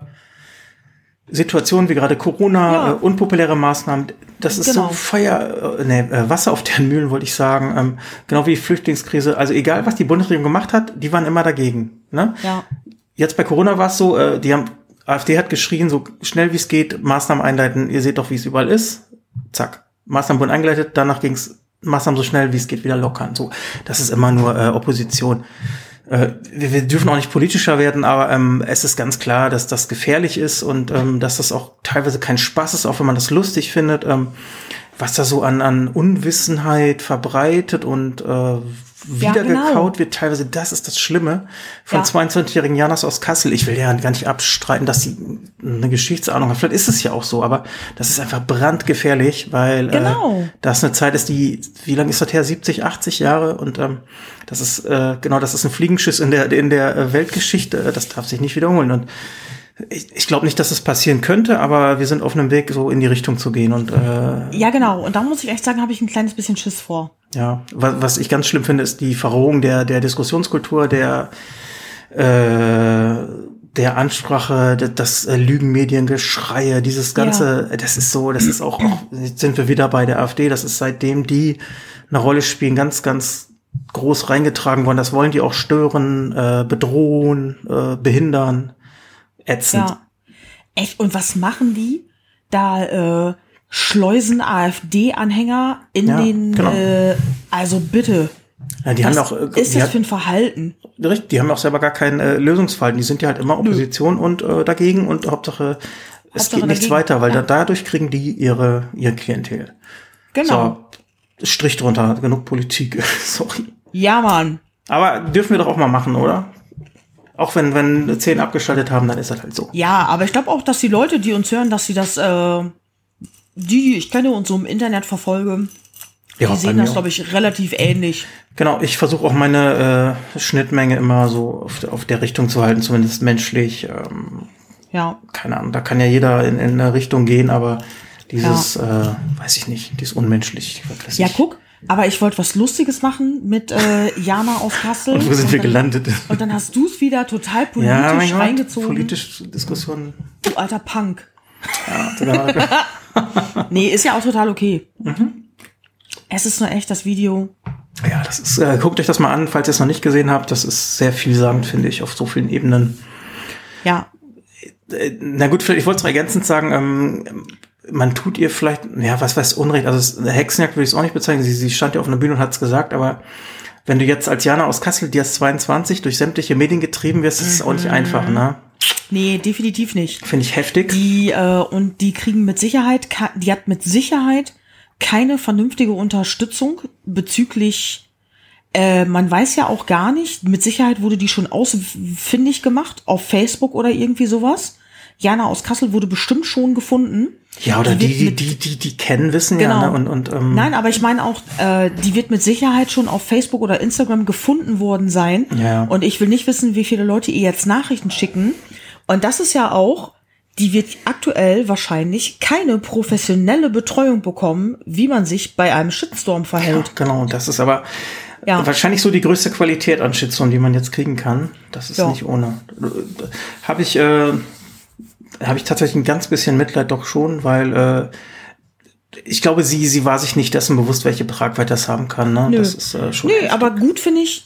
Situationen wie gerade Corona, ja. äh, unpopuläre Maßnahmen, das ist genau. so Feuer, äh, nee, äh, Wasser auf deren Mühlen, wollte ich sagen. Ähm, genau wie die Flüchtlingskrise. Also egal, was die Bundesregierung gemacht hat, die waren immer dagegen. Ne? Ja. Jetzt bei Corona war es so, äh, die haben, AfD hat geschrien, so schnell wie es geht, Maßnahmen einleiten, ihr seht doch, wie es überall ist. Zack. Maßnahmen wurden eingeleitet, danach ging es Maßnahmen so schnell wie es geht wieder lockern. So, das ist immer nur äh, Opposition äh, wir, wir dürfen auch nicht politischer werden, aber ähm, es ist ganz klar, dass das gefährlich ist und ähm, dass das auch teilweise kein Spaß ist, auch wenn man das lustig findet. Ähm, was da so an, an Unwissenheit verbreitet und äh, wiedergekaut ja, genau. wird teilweise, das ist das Schlimme von ja. 22-jährigen Janas aus Kassel. Ich will ja gar nicht abstreiten, dass sie eine Geschichtsahnung hat. Vielleicht ist es ja auch so, aber das ist einfach brandgefährlich, weil äh, genau. äh, das eine Zeit ist, die, wie lange ist das her? 70, 80 Jahre und ähm, das ist, äh, genau, das ist ein Fliegenschiss in der, in der äh, Weltgeschichte. Das darf sich nicht wiederholen und ich, ich glaube nicht, dass es passieren könnte, aber wir sind auf einem Weg, so in die Richtung zu gehen. Und äh, ja, genau. Und da muss ich echt sagen, habe ich ein kleines bisschen Schiss vor. Ja, was, was ich ganz schlimm finde, ist die Verrohung der der Diskussionskultur, der äh, der Ansprache, das äh, Lügenmediengeschreie, dieses ganze, ja. das ist so, das ist auch, auch, jetzt sind wir wieder bei der AfD, das ist seitdem die eine Rolle spielen, ganz, ganz groß reingetragen worden. Das wollen die auch stören, äh, bedrohen, äh, behindern ätzend. Ja. Echt? Und was machen die? Da äh, schleusen AfD-Anhänger in ja, den, genau. äh, also bitte. Ja, die was haben auch, äh, ist das hat, für ein Verhalten? Richtig, die haben auch selber gar kein äh, Lösungsverhalten. Die sind ja halt immer Opposition Nö. und äh, dagegen und Hauptsache, es Hauptsache geht nichts dagegen. weiter, weil ja. da, dadurch kriegen die ihre, ihr Klientel. Genau. So, Strich drunter, genug Politik. Sorry. Ja, Mann. Aber dürfen wir doch auch mal machen, oder? Auch wenn, wenn zehn abgeschaltet haben, dann ist das halt so. Ja, aber ich glaube auch, dass die Leute, die uns hören, dass sie das, äh, die ich kenne und so im Internet verfolge, ja, die sehen das, glaube ich, relativ ähnlich. Genau, ich versuche auch meine äh, Schnittmenge immer so auf, auf der Richtung zu halten, zumindest menschlich. Ähm, ja. Keine Ahnung, da kann ja jeder in, in eine Richtung gehen, aber dieses, ja. äh, weiß ich nicht, dieses unmenschlich. Ja, guck, aber ich wollte was Lustiges machen mit äh, Jana aus Kassel. Und wo sind und wir dann, gelandet? Und dann hast du es wieder total politisch ja, mein Gott, reingezogen. Politische Diskussionen. Du alter Punk. Ja, nee, ist ja auch total okay. Mhm. Es ist nur echt das Video. Ja, das ist, äh, guckt euch das mal an, falls ihr es noch nicht gesehen habt. Das ist sehr vielsagend, finde ich, auf so vielen Ebenen. Ja. Äh, na gut, ich wollte es ergänzend sagen, ähm, man tut ihr vielleicht, ja, was weiß Unrecht, also Hexenjagd würde ich es auch nicht bezeichnen, sie, sie stand ja auf einer Bühne und hat es gesagt, aber wenn du jetzt als Jana aus Kassel, die ist 22, durch sämtliche Medien getrieben wirst, ist es auch nicht mhm. einfach, ne? Nee, definitiv nicht. Finde ich heftig. Die, äh, und die kriegen mit Sicherheit, die hat mit Sicherheit keine vernünftige Unterstützung bezüglich, äh, man weiß ja auch gar nicht, mit Sicherheit wurde die schon ausfindig gemacht auf Facebook oder irgendwie sowas. Jana aus Kassel wurde bestimmt schon gefunden. Ja, oder die, die, die, die, die kennen, wissen genau. ja. Ne? Und, und, ähm, Nein, aber ich meine auch, äh, die wird mit Sicherheit schon auf Facebook oder Instagram gefunden worden sein. Ja. Und ich will nicht wissen, wie viele Leute ihr jetzt Nachrichten schicken. Und das ist ja auch, die wird aktuell wahrscheinlich keine professionelle Betreuung bekommen, wie man sich bei einem Shitstorm verhält. Ja, genau, das ist aber ja. wahrscheinlich so die größte Qualität an Shitstorm, die man jetzt kriegen kann. Das ist ja. nicht ohne. Habe ich äh, habe ich tatsächlich ein ganz bisschen Mitleid doch schon, weil äh, ich glaube, sie, sie war sich nicht dessen bewusst, welche Tragweite das haben kann. Ne? Nö. Das ist äh, schon. Nö, heftig. aber gut finde ich.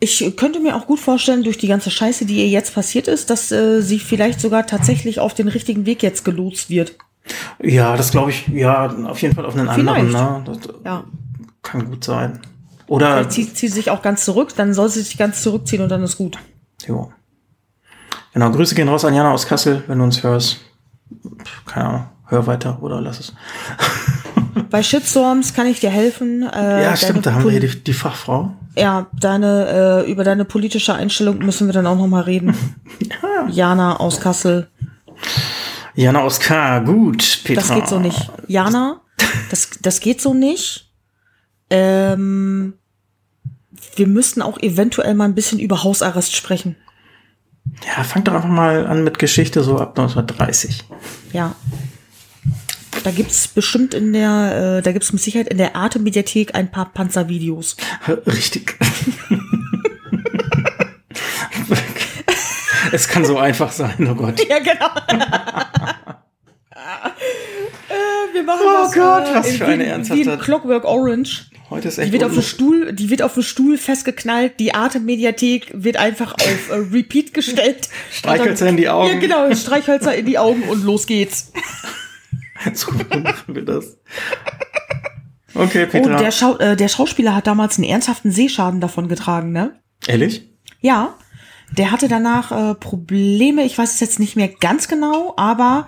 Ich könnte mir auch gut vorstellen, durch die ganze Scheiße, die ihr jetzt passiert ist, dass äh, sie vielleicht sogar tatsächlich auf den richtigen Weg jetzt gelotst wird. Ja, das glaube ich, ja, auf jeden Fall auf einen vielleicht. anderen. Ne? Das ja. kann gut sein. Oder vielleicht zieht, sie sich auch ganz zurück, dann soll sie sich ganz zurückziehen und dann ist gut. Jo. Genau, Grüße gehen raus an Jana aus Kassel, wenn du uns hörst. Keine Ahnung, hör weiter oder lass es. Bei Shitstorms kann ich dir helfen. Äh, ja, stimmt, da haben wir hier die, die Fachfrau. Ja, deine, äh, über deine politische Einstellung müssen wir dann auch noch mal reden. ja. Jana aus Kassel. Jana aus K, gut, Petra. Das geht so nicht. Jana, das, das geht so nicht. Ähm, wir müssten auch eventuell mal ein bisschen über Hausarrest sprechen. Ja, fang doch einfach mal an mit Geschichte so ab 1930. Ja. Da gibt's bestimmt in der, äh, da gibt's mit Sicherheit in der Arte-Mediathek ein paar Panzervideos. Richtig. es kann so einfach sein, oh Gott. Ja, genau. äh, wir machen Oh das, Gott, äh, was für eine Wie ernsthafte- Clockwork Orange. Heute ist Die echt wird auf un- Stuhl, die wird auf dem Stuhl festgeknallt, die Arte-Mediathek wird einfach auf äh, Repeat gestellt. Streichhölzer in die Augen. Ja, genau, Streichhölzer in die Augen und los geht's. so machen wir das. Okay, Petra. der, Schau äh, der Schauspieler hat damals einen ernsthaften Sehschaden davon getragen, ne? Ehrlich? Ja, der hatte danach äh, Probleme, ich weiß es jetzt nicht mehr ganz genau, aber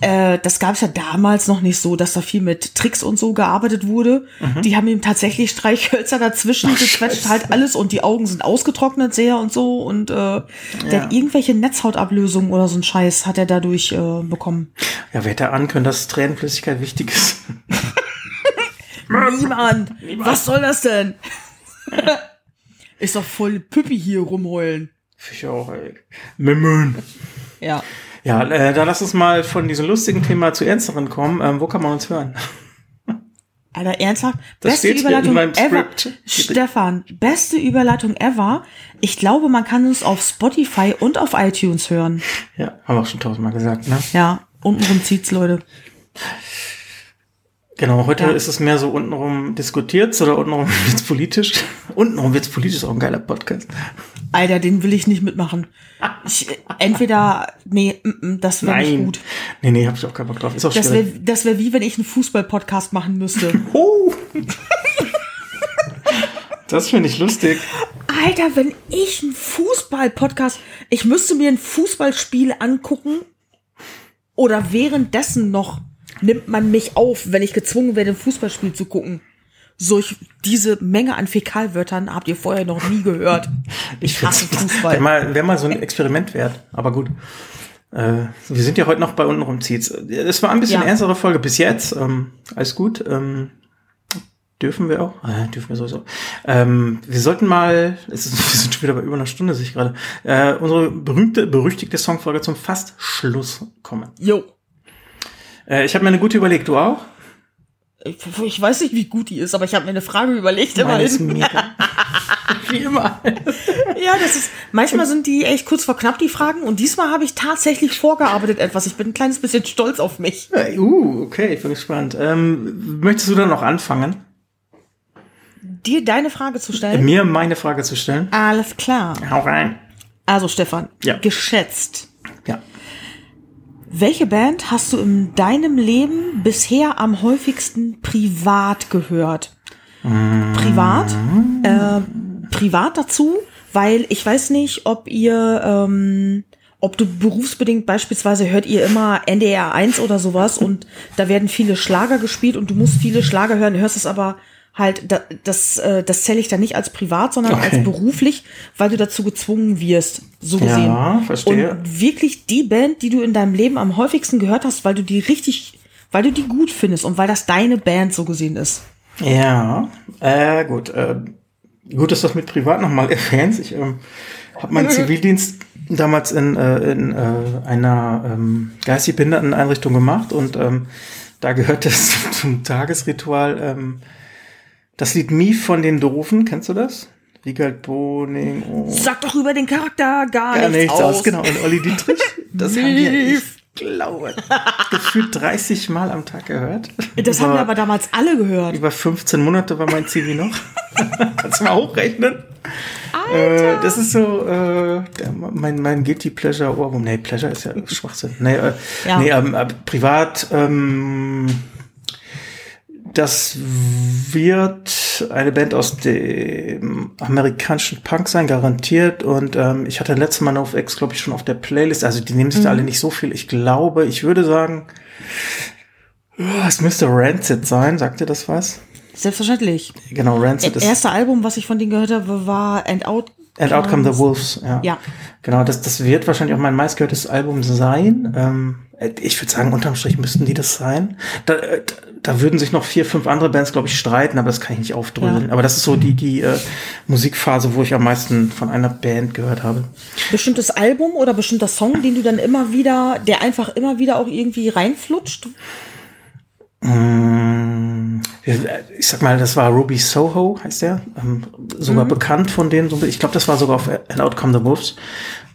äh, das gab es ja damals noch nicht so, dass da viel mit Tricks und so gearbeitet wurde. Die haben ihm tatsächlich Streichhölzer dazwischen gequetscht, Scheiße. halt alles und die Augen sind ausgetrocknet sehr und so und äh, der Ja. hat irgendwelche Netzhautablösungen oder so ein Scheiß hat er dadurch äh, bekommen. Ja, wer hätte ahnen können, dass Tränenflüssigkeit wichtig ist? Niemand! Was soll das denn? Ist doch voll Püppi hier rumheulen. Ich auch, ey. Mimön. Ja. Ja, äh, dann lass uns mal von diesem lustigen Thema zu ernsteren kommen. Ähm, wo kann man uns hören? Alter, ernsthaft? Das beste steht hier Überleitung in meinem ever. Stefan, beste Überleitung ever. Ich glaube, man kann uns auf Spotify und auf iTunes hören. Ja, haben wir auch schon tausendmal gesagt, ne? Ja, untenrum zieht's, Leute. Genau, heute Ja. ist es mehr so untenrum diskutiert oder untenrum wird's politisch. untenrum wird's politisch ist auch ein geiler Podcast. Alter, den will ich nicht mitmachen. Ich, entweder, nee, mm, mm, das wäre nicht gut. Nee, nee, hab ich auch keinen Bock drauf. Ist auch Das wäre das wär wie wenn ich einen Fußball-Podcast machen müsste. Oh. das finde ich lustig. Alter, wenn ich einen Fußball-Podcast, ich müsste mir ein Fußballspiel angucken oder währenddessen noch nimmt man mich auf, wenn ich gezwungen werde, ein Fußballspiel zu gucken. Solch, diese Menge an Fäkalwörtern habt ihr vorher noch nie gehört. Ich hasse Fußball. Wäre mal, wär mal so ein Experiment wert. Aber gut. Äh, wir sind ja heute noch bei untenrum zieht's. Es war ein bisschen Ja. ernstere Folge bis jetzt. Ähm, alles gut. Ähm, dürfen wir auch? Äh, dürfen wir sowieso. Ähm, wir sollten mal, es ist, wir sind schon wieder bei über einer Stunde, sehe ich gerade, äh, unsere berühmte, berüchtigte Songfolge zum fast Schluss kommen. Jo. Äh, ich habe mir eine gute überlegt, du auch? Ich, ich weiß nicht, wie gut die ist, aber ich habe mir eine Frage überlegt. Immerhin. Wie immer. Ja, das ist, manchmal sind die echt kurz vor knapp, die Fragen. Und diesmal habe ich tatsächlich vorgearbeitet etwas. Ich bin ein kleines bisschen stolz auf mich. Äh, Uh, okay, ich bin gespannt. Ähm, möchtest du dann noch anfangen, Dir deine Frage zu stellen? mir meine Frage zu stellen? Alles klar. Hau rein. Also Stefan, Ja. geschätzt. Welche Band hast du in deinem Leben bisher am häufigsten privat gehört? Privat? Äh, privat dazu, weil ich weiß nicht, ob ihr, ähm, ob du berufsbedingt beispielsweise hört ihr immer NDR 1 oder sowas und da werden viele Schlager gespielt und du musst viele Schlager hören, hörst es aber halt, da, das, äh, das zähle ich dann nicht als privat, sondern Okay. als beruflich, weil du dazu gezwungen wirst, so gesehen. Ja, verstehe. Und wirklich die Band, die du in deinem Leben am häufigsten gehört hast, weil du die richtig, weil du die gut findest und weil das deine Band so gesehen ist. Ja, äh, gut. Äh, gut, dass du das mit privat nochmal erwähnst. Ich ähm, habe meinen Zivildienst damals in, äh, in äh, einer ähm, geistig behinderten Einrichtung gemacht und ähm, da gehört es zum Tagesritual ähm, das Lied Mief von den Doofen. Kennst du das? Wiegald Boning. Oh. Sag doch über den Charakter gar, Gar nichts, nichts aus. aus. Genau, und Olli Dietrich. Das haben wir, ich Mief. glaube, gefühlt 30 Mal am Tag gehört. Das haben wir aber damals alle gehört. Über 15 Monate war mein CV noch. Kannst du mal hochrechnen? Äh, das ist so äh, der, mein, mein Guilty Pleasure Ohrwurm. Nee, Pleasure ist ja Schwachsinn. Nee, äh, Ja. nee ähm, äh, privat, ähm, das wird eine Band aus dem amerikanischen Punk sein, garantiert. Und ähm, ich hatte letztes Mal auf X, glaube ich, schon auf der Playlist. Also die nehmen sich da alle nicht so viel. Ich glaube, ich würde sagen, oh, es müsste Rancid sein. Sagt ihr das was? Selbstverständlich. Genau, Rancid Das ist. erste Album, was ich von denen gehört habe, war And Out And Out Come the Wolves, ja. Ja. Genau, das, das wird wahrscheinlich auch mein meistgehörtes Album sein. Ähm, ich würde sagen, unterm Strich müssten die das sein. Da, äh, da würden sich noch vier, fünf andere Bands, glaube ich, streiten, aber das kann ich nicht aufdröseln. Ja. Aber das ist so die, die äh, Musikphase, wo ich am meisten von einer Band gehört habe. Bestimmtes Album oder bestimmter Song, den du dann immer wieder, der einfach immer wieder auch irgendwie reinflutscht? Mm, Ich sag mal, das war Ruby Soho, heißt der. Ähm, sogar bekannt von denen. Ich glaube, das war sogar auf And Out Come the Wolves.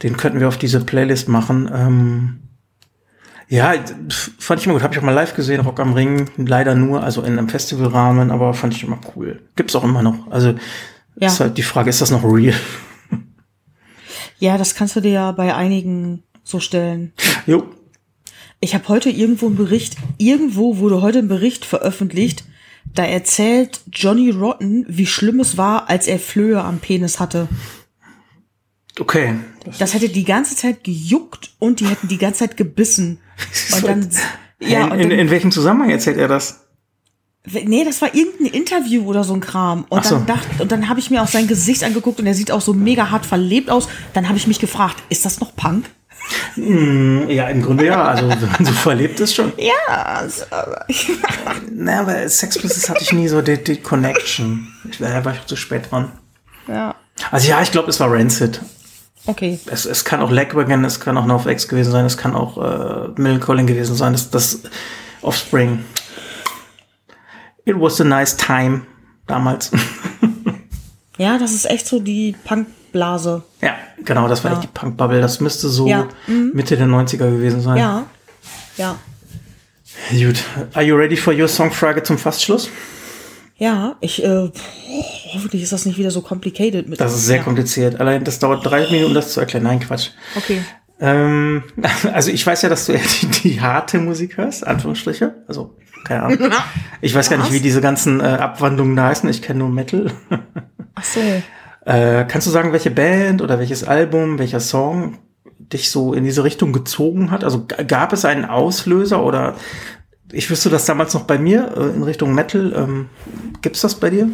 Den könnten wir auf diese Playlist machen. Ähm, ja, fand ich immer gut. Habe ich auch mal live gesehen, Rock am Ring. Leider nur, also in einem Festivalrahmen, aber fand ich immer cool. Gibt's auch immer noch. Also Ja. ist halt die Frage, ist das noch real? Ja, das kannst du dir ja bei einigen so stellen. Jo. Ich habe heute irgendwo einen Bericht, irgendwo wurde heute ein Bericht veröffentlicht, da erzählt Johnny Rotten, wie schlimm es war, als er Flöhe am Penis hatte. Okay. Das hätte die ganze Zeit gejuckt und die hätten die ganze Zeit gebissen. Und dann, ja, in, und in, dann, in welchem Zusammenhang erzählt er das? nee, das war irgendein Interview oder so ein Kram. Und so. dann dachte, und dann habe ich mir auch sein Gesicht angeguckt und er sieht auch so mega hart verlebt aus. Dann habe ich mich gefragt, ist das noch Punk? Ja, im Grunde ja. Also wenn man so verlebt ist schon. Ja, also, Na, aber Sex Pistols hatte ich nie so die, die Connection. Ich war, da war ich zu spät dran. ja, Also ja, ich glaube, es war Rancid. okay. Es, es kann auch Lagwagon, es kann auch NoFX gewesen sein, es kann auch äh, Millen Collin gewesen sein. Das, das Offspring. It was a nice time damals. Ja, das ist echt so die Punkblase. ja, genau, das war Ja. echt die Punk-Bubble. Das müsste so Ja, Mitte der 90er gewesen sein. Ja, ja. Gut. Are you ready for your Songfrage zum Fastschluss? Ja, ich, äh, hoffentlich ist das nicht wieder so complicated mit. Das ist sehr ja. kompliziert. Allein das dauert drei Minuten, das zu erklären. Nein, Quatsch. Okay. Ähm, also ich weiß ja, dass du eher die, die harte Musik hörst, Anführungsstriche. Also, keine Ahnung. Ich weiß gar nicht, Was? wie diese ganzen äh, Abwandlungen da heißen. Ich kenne nur Metal. Ach so. Äh, kannst du sagen, welche Band oder welches Album, welcher Song dich so in diese Richtung gezogen hat? Also gab es einen Auslöser oder ich wüsste das damals noch bei mir äh, in Richtung Metal. Ähm, gibt's das bei dir?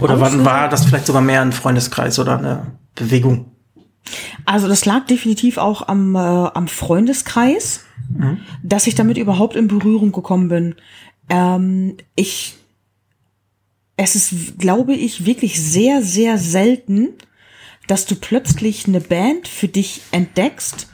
Oder wann war das vielleicht sogar mehr ein Freundeskreis oder eine Bewegung? Also das lag definitiv auch am, äh, am Freundeskreis, dass ich damit überhaupt in Berührung gekommen bin. Ähm, ich, es ist, glaube ich, wirklich sehr, sehr selten, dass du plötzlich eine Band für dich entdeckst,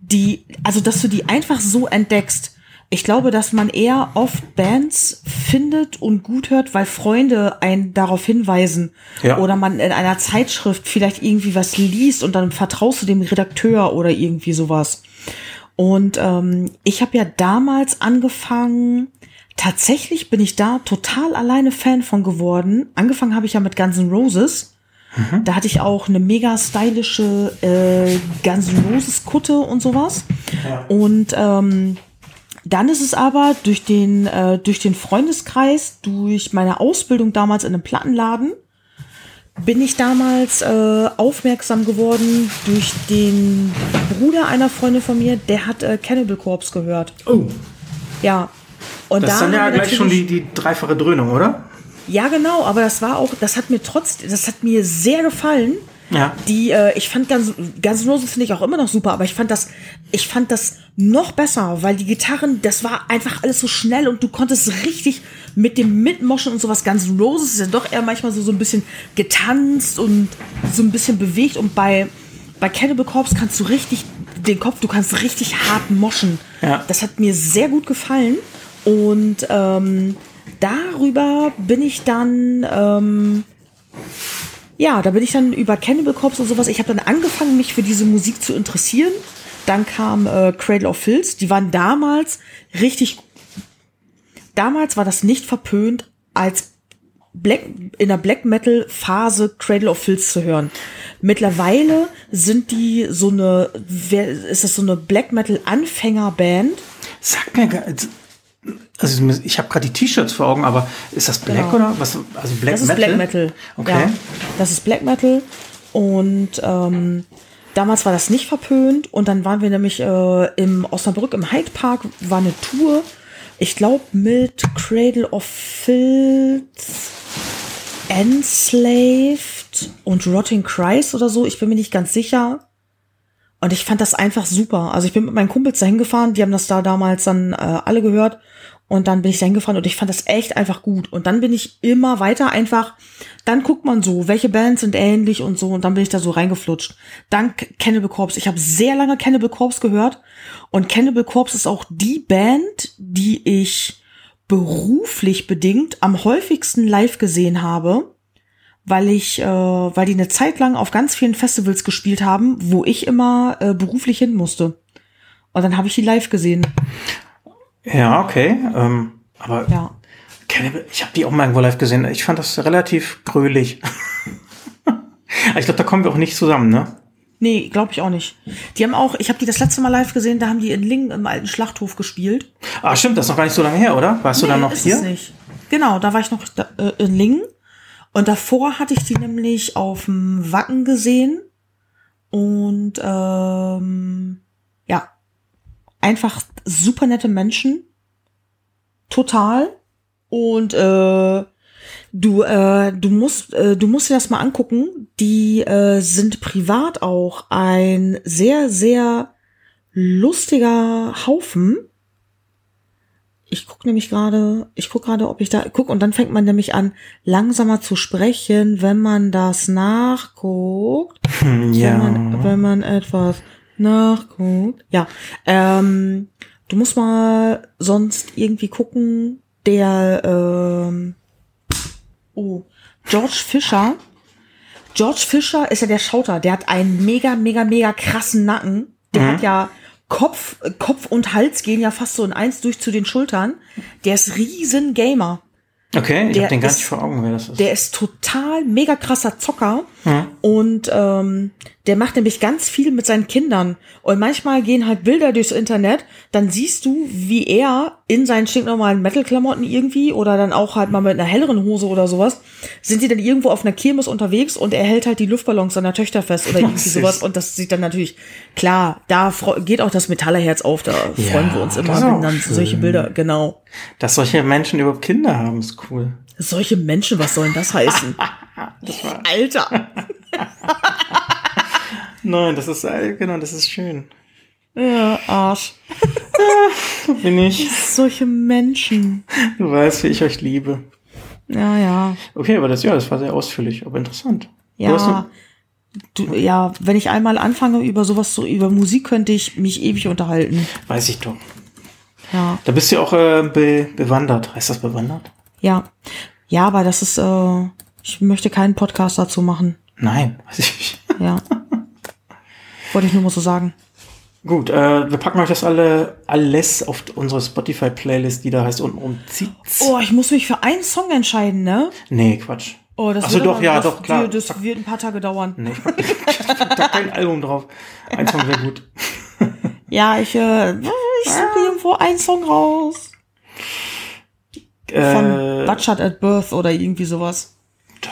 die, also dass du die einfach so entdeckst. Ich glaube, dass man eher oft Bands findet und gut hört, weil Freunde einen darauf hinweisen. Ja. Oder man in einer Zeitschrift vielleicht irgendwie was liest und dann vertraust du dem Redakteur oder irgendwie sowas. Und ähm, ich habe ja damals angefangen, tatsächlich bin ich da total alleine Fan von geworden. Angefangen habe ich ja mit Guns N' Roses. Da hatte ich auch eine mega stylische äh, Guns N' Roses Kutte und sowas. Und ähm, dann ist es aber durch den, äh, durch den Freundeskreis, durch meine Ausbildung damals in einem Plattenladen, bin ich damals äh, aufmerksam geworden durch den Bruder einer Freundin von mir, der hat äh, Cannibal Corpse gehört. Oh, Ja. Und das da ist dann ja gleich schon die, die dreifache Dröhnung, oder? Ja, genau, aber das war auch, das hat mir trotzdem, das hat mir sehr gefallen. Ja. Die, äh, ich fand ganz, ganz Roses finde ich auch immer noch super, aber ich fand das, ich fand das noch besser, weil die Gitarren, das war einfach alles so schnell und du konntest richtig mit dem Mitmoschen und sowas. Ganz Roses ist ja doch eher manchmal so, so ein bisschen getanzt und so ein bisschen bewegt und bei, bei Cannibal Corpse kannst du richtig den Kopf, du kannst richtig hart moschen. Ja. Das hat mir sehr gut gefallen und ähm, darüber bin ich dann ähm, ja, da bin ich dann über Cannibal Corpse und sowas. Ich habe dann angefangen, mich für diese Musik zu interessieren. Dann kam äh, Cradle of Filth. Die waren damals richtig. Damals war das nicht verpönt, als Black, in der Black Metal Phase Cradle of Filth zu hören. Mittlerweile sind die so eine, ist das so eine Black Metal Anfängerband? Sag mir, also ich habe gerade die T-Shirts vor Augen, aber ist das Black Genau. oder was? Also Black Das ist Metal? Black Metal. Okay. Ja, das ist Black Metal. Und ähm, damals war das nicht verpönt. Und dann waren wir nämlich äh, im Osnabrück im Hyde Park, war eine Tour. Ich glaube mit Cradle of Filth, Enslaved und Rotting Christ oder so. Ich bin mir nicht ganz sicher. Und ich fand das einfach super. Also ich bin mit meinen Kumpels dahin gefahren, die haben das da damals dann äh, alle gehört. Und dann bin ich dahin gefahren und ich fand das echt einfach gut. Und dann bin ich immer weiter einfach, dann guckt man so, welche Bands sind ähnlich und so. Und dann bin ich da so reingeflutscht. Dann Cannibal Corpse. Ich habe sehr lange Cannibal Corpse gehört. Und Cannibal Corpse ist auch die Band, die ich beruflich bedingt am häufigsten live gesehen habe, weil ich, äh, weil die eine Zeit lang auf ganz vielen Festivals gespielt haben, wo ich immer äh, beruflich hin musste. Und dann habe ich die live gesehen. Ja, okay. Ähm, aber Ja. Cannibal, ich habe die auch mal irgendwo live gesehen. Ich fand das relativ grölig. Ich glaube, da kommen wir auch nicht zusammen, ne? Nee, glaube ich auch nicht. Die haben auch, ich habe die das letzte Mal live gesehen, da haben die in Lingen im alten Schlachthof gespielt. Ah, stimmt, das ist noch gar nicht so lange her, oder? Warst du dann noch ist hier? Es nicht. Genau, da war ich noch da, äh, in Lingen. Und davor hatte ich die nämlich auf dem Wacken gesehen. Und ähm, ja, einfach super nette Menschen. Total. Und äh, du, äh, du musst, äh, du musst dir das mal angucken. Die äh, sind privat auch ein sehr, sehr lustiger Haufen. Ich guck nämlich gerade, ich guck gerade, ob ich da guck und dann fängt man nämlich an, langsamer zu sprechen, wenn man das nachguckt. Hm, ja. Wenn man, wenn man etwas nachguckt. Ja. Ähm, du musst mal sonst irgendwie gucken, der ähm, oh, George Fischer. George Fischer ist ja der Schauter, der hat einen mega, mega, mega krassen Nacken. Der Mhm. hat ja Kopf, Kopf und Hals gehen ja fast so in eins durch zu den Schultern. Der ist riesen Gamer. Okay, ich habe den gar ist- nicht vor Augen, wer das ist. Der ist total mega krasser Zocker Hm. und ähm, der macht nämlich ganz viel mit seinen Kindern. Und manchmal gehen halt Bilder durchs Internet, dann siehst du, wie er in seinen stinknormalen Metal-Klamotten irgendwie oder dann auch halt mal mit einer helleren Hose oder sowas, sind die dann irgendwo auf einer Kirmes unterwegs und er hält halt die Luftballons seiner Töchter fest oder irgendwie sowas. Und das sieht dann natürlich, klar, da geht auch das Metallerherz auf, da Ja, freuen wir uns das immer, wenn dann schön. solche Bilder, genau. Dass solche Menschen überhaupt Kinder haben, ist cool. Solche Menschen, was soll denn das heißen? Alter. Nein, das ist, äh, genau, das ist schön. Ja, Arsch. So bin ich. Solche Menschen. Du weißt, wie ich euch liebe. Ja, ja. Okay, aber das, ja, das war sehr ausführlich, aber interessant. Ja. Du, ja, wenn ich einmal anfange über sowas so, über Musik könnte ich mich ewig unterhalten. weiß ich doch. Ja. Da bist du ja auch äh, be bewandert. Heißt das bewandert? Ja. Ja, aber das ist, äh, ich möchte keinen Podcast dazu machen. Nein, weiß ich nicht. Ja. Wollte ich nur mal so sagen. Gut, äh, wir packen euch das alle alles auf unsere Spotify-Playlist, die da heißt unten um. Oh, ich muss mich für einen Song entscheiden, ne? Nee, Quatsch. Oh, das Ach so, wird doch, aber- ja, das, doch, klar. Das wird ein paar Tage dauern. Nee, ich pack, ich pack da kein Album drauf. Ein Song wäre gut. Ja, ich, äh, ich suche irgendwo einen Song raus. Von Äh, Butchert at Birth oder irgendwie sowas.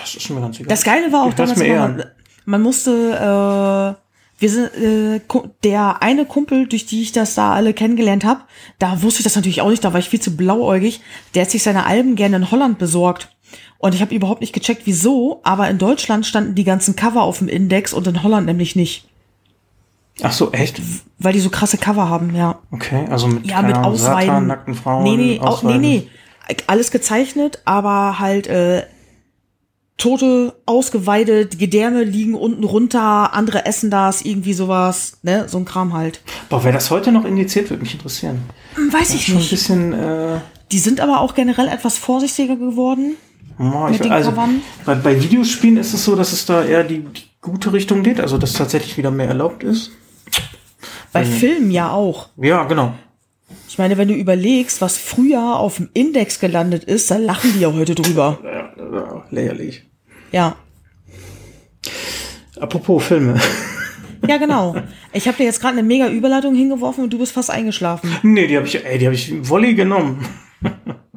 Das ist mir ganz egal. Das Geile war auch Ich damals, mir eher immer, an. man musste, äh, wir sind, äh, der eine Kumpel, durch die ich das da alle kennengelernt habe, da wusste ich das natürlich auch nicht, da war ich viel zu blauäugig, der hat sich seine Alben gerne in Holland besorgt. Und ich habe überhaupt nicht gecheckt, wieso, aber in Deutschland standen die ganzen Cover auf dem Index und in Holland nämlich nicht. Ach so, echt? Weil die so krasse Cover haben, ja. Okay, also mit, Ja, mit Ahnung, Ausweiden. Satan, nackten Frauen. Nee, nee, au, nee, Ausweiden. nee. Alles gezeichnet, aber halt äh, Tote ausgeweidet, Gedärme liegen unten runter, andere essen das, irgendwie sowas, ne? So ein Kram halt. Boah, wer das heute noch indiziert, würde mich interessieren. Hm, Weiß Das ich schon ein nicht. bisschen, äh, Die sind aber auch generell etwas vorsichtiger geworden. oh, ich, also, bei, bei Videospielen ist es so, dass es da eher die, die gute Richtung geht, also dass tatsächlich wieder mehr erlaubt ist. Bei Filmen ja auch. Ja, genau. Ich meine, wenn du überlegst, was früher auf dem Index gelandet ist, da lachen die ja heute drüber. Ja, ja, lächerlich. Ja. Apropos Filme. Ja, genau. Ich habe dir jetzt gerade eine mega Überleitung hingeworfen und du bist fast eingeschlafen. nee, die habe ich, ey, die habe ich Volley genommen.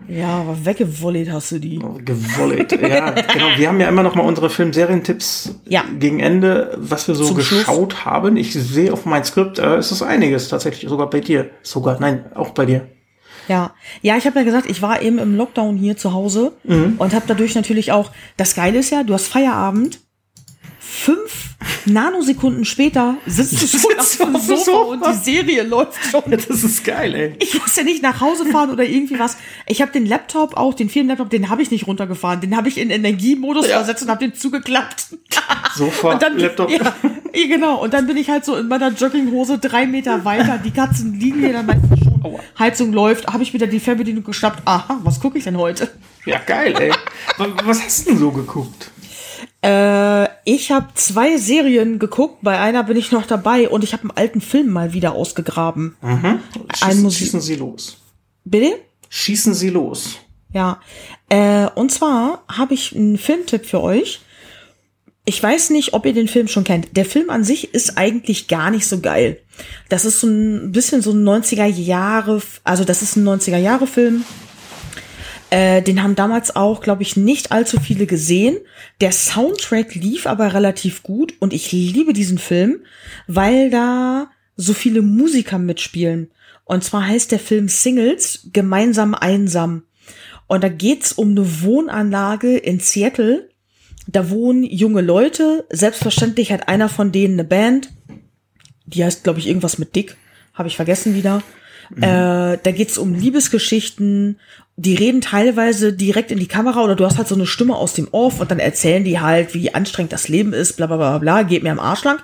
Ja, aber weggevollet hast du die. Gewollt. Ja, genau. Wir haben ja immer noch mal unsere Film-Serientipps Ja. gegen Ende, was wir so Zum Schluss. geschaut haben. Ich sehe auf mein Skript, äh, es ist einiges tatsächlich, sogar bei dir. Sogar, nein, auch bei dir. Ja, ja, ich habe ja gesagt, ich war eben im Lockdown hier zu Hause und habe dadurch natürlich auch. Das Geile ist ja, du hast Feierabend fünf Nanosekunden später sitzt du schon auf dem Sofa und die Serie läuft schon. Das ist geil, ey. Ich muss ja nicht nach Hause fahren oder irgendwie was. Ich habe den Laptop auch, den Firmenlaptop, den habe ich nicht runtergefahren. Den habe ich in Energiemodus ja. versetzt und habe den zugeklappt. Sofort und dann, Laptop. Ja, genau. Und dann bin ich halt so in meiner Jogginghose drei Meter weiter. Die Katzen liegen mir dann meistens schon. Heizung läuft. Habe ich wieder die Fernbedienung geschnappt. Aha, was gucke ich denn heute? Ja, geil, ey. was hast du denn so geguckt? Äh, ich habe zwei Serien geguckt, bei einer bin ich noch dabei und ich habe einen alten Film mal wieder ausgegraben. Mhm. Schießen, schießen Sie los. Bitte? Schießen Sie los. Ja. Äh, und zwar habe ich einen Filmtipp für euch. Ich weiß nicht, ob ihr den Film schon kennt. Der Film an sich ist eigentlich gar nicht so geil. Das ist so ein bisschen so ein 90er Jahre, also das ist ein 90er Jahre Film äh, den haben damals auch, glaube ich, nicht allzu viele gesehen. Der Soundtrack lief aber relativ gut und ich liebe diesen Film, weil da so viele Musiker mitspielen. Und zwar heißt der Film Singles gemeinsam einsam. Und da geht's um eine Wohnanlage in Seattle. Da wohnen junge Leute. Selbstverständlich hat einer von denen eine Band. Die heißt, glaube ich, irgendwas mit Dick. Habe ich vergessen wieder. Mhm. Äh, da geht's um Liebesgeschichten, die reden teilweise direkt in die Kamera oder du hast halt so eine Stimme aus dem Off und dann erzählen die halt, wie anstrengend das Leben ist, bla bla bla bla, geht mir am Arsch lang.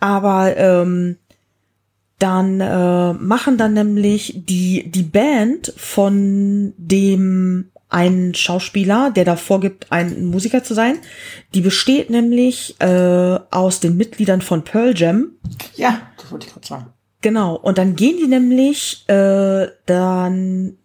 Aber ähm, dann äh, machen dann nämlich die, die Band von dem einen Schauspieler, der da vorgibt, ein Musiker zu sein. Die besteht nämlich äh, aus den Mitgliedern von Pearl Jam. Ja, das wollte ich gerade sagen. Genau, und dann gehen die nämlich äh, dann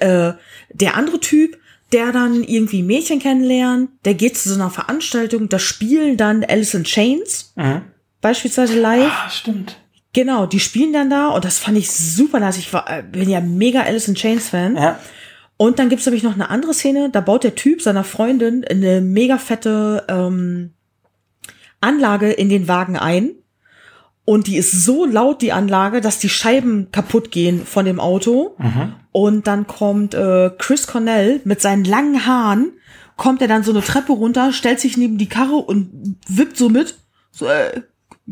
äh, der andere Typ, der dann irgendwie Mädchen kennenlernt, der geht zu so einer Veranstaltung, da spielen dann Alice in Chains, mhm. beispielsweise live. Ah, stimmt. Genau, die spielen dann da und das fand ich super nice. Ich war, äh, bin ja mega Alice in Chains Fan. Ja. Und dann gibt's nämlich noch eine andere Szene, da baut der Typ seiner Freundin eine mega fette ähm, Anlage in den Wagen ein und die ist so laut, die Anlage, dass die Scheiben kaputt gehen von dem Auto. Mhm. Und dann kommt äh, Chris Cornell mit seinen langen Haaren, kommt er dann so eine Treppe runter, stellt sich neben die Karre und wippt so mit. So, äh,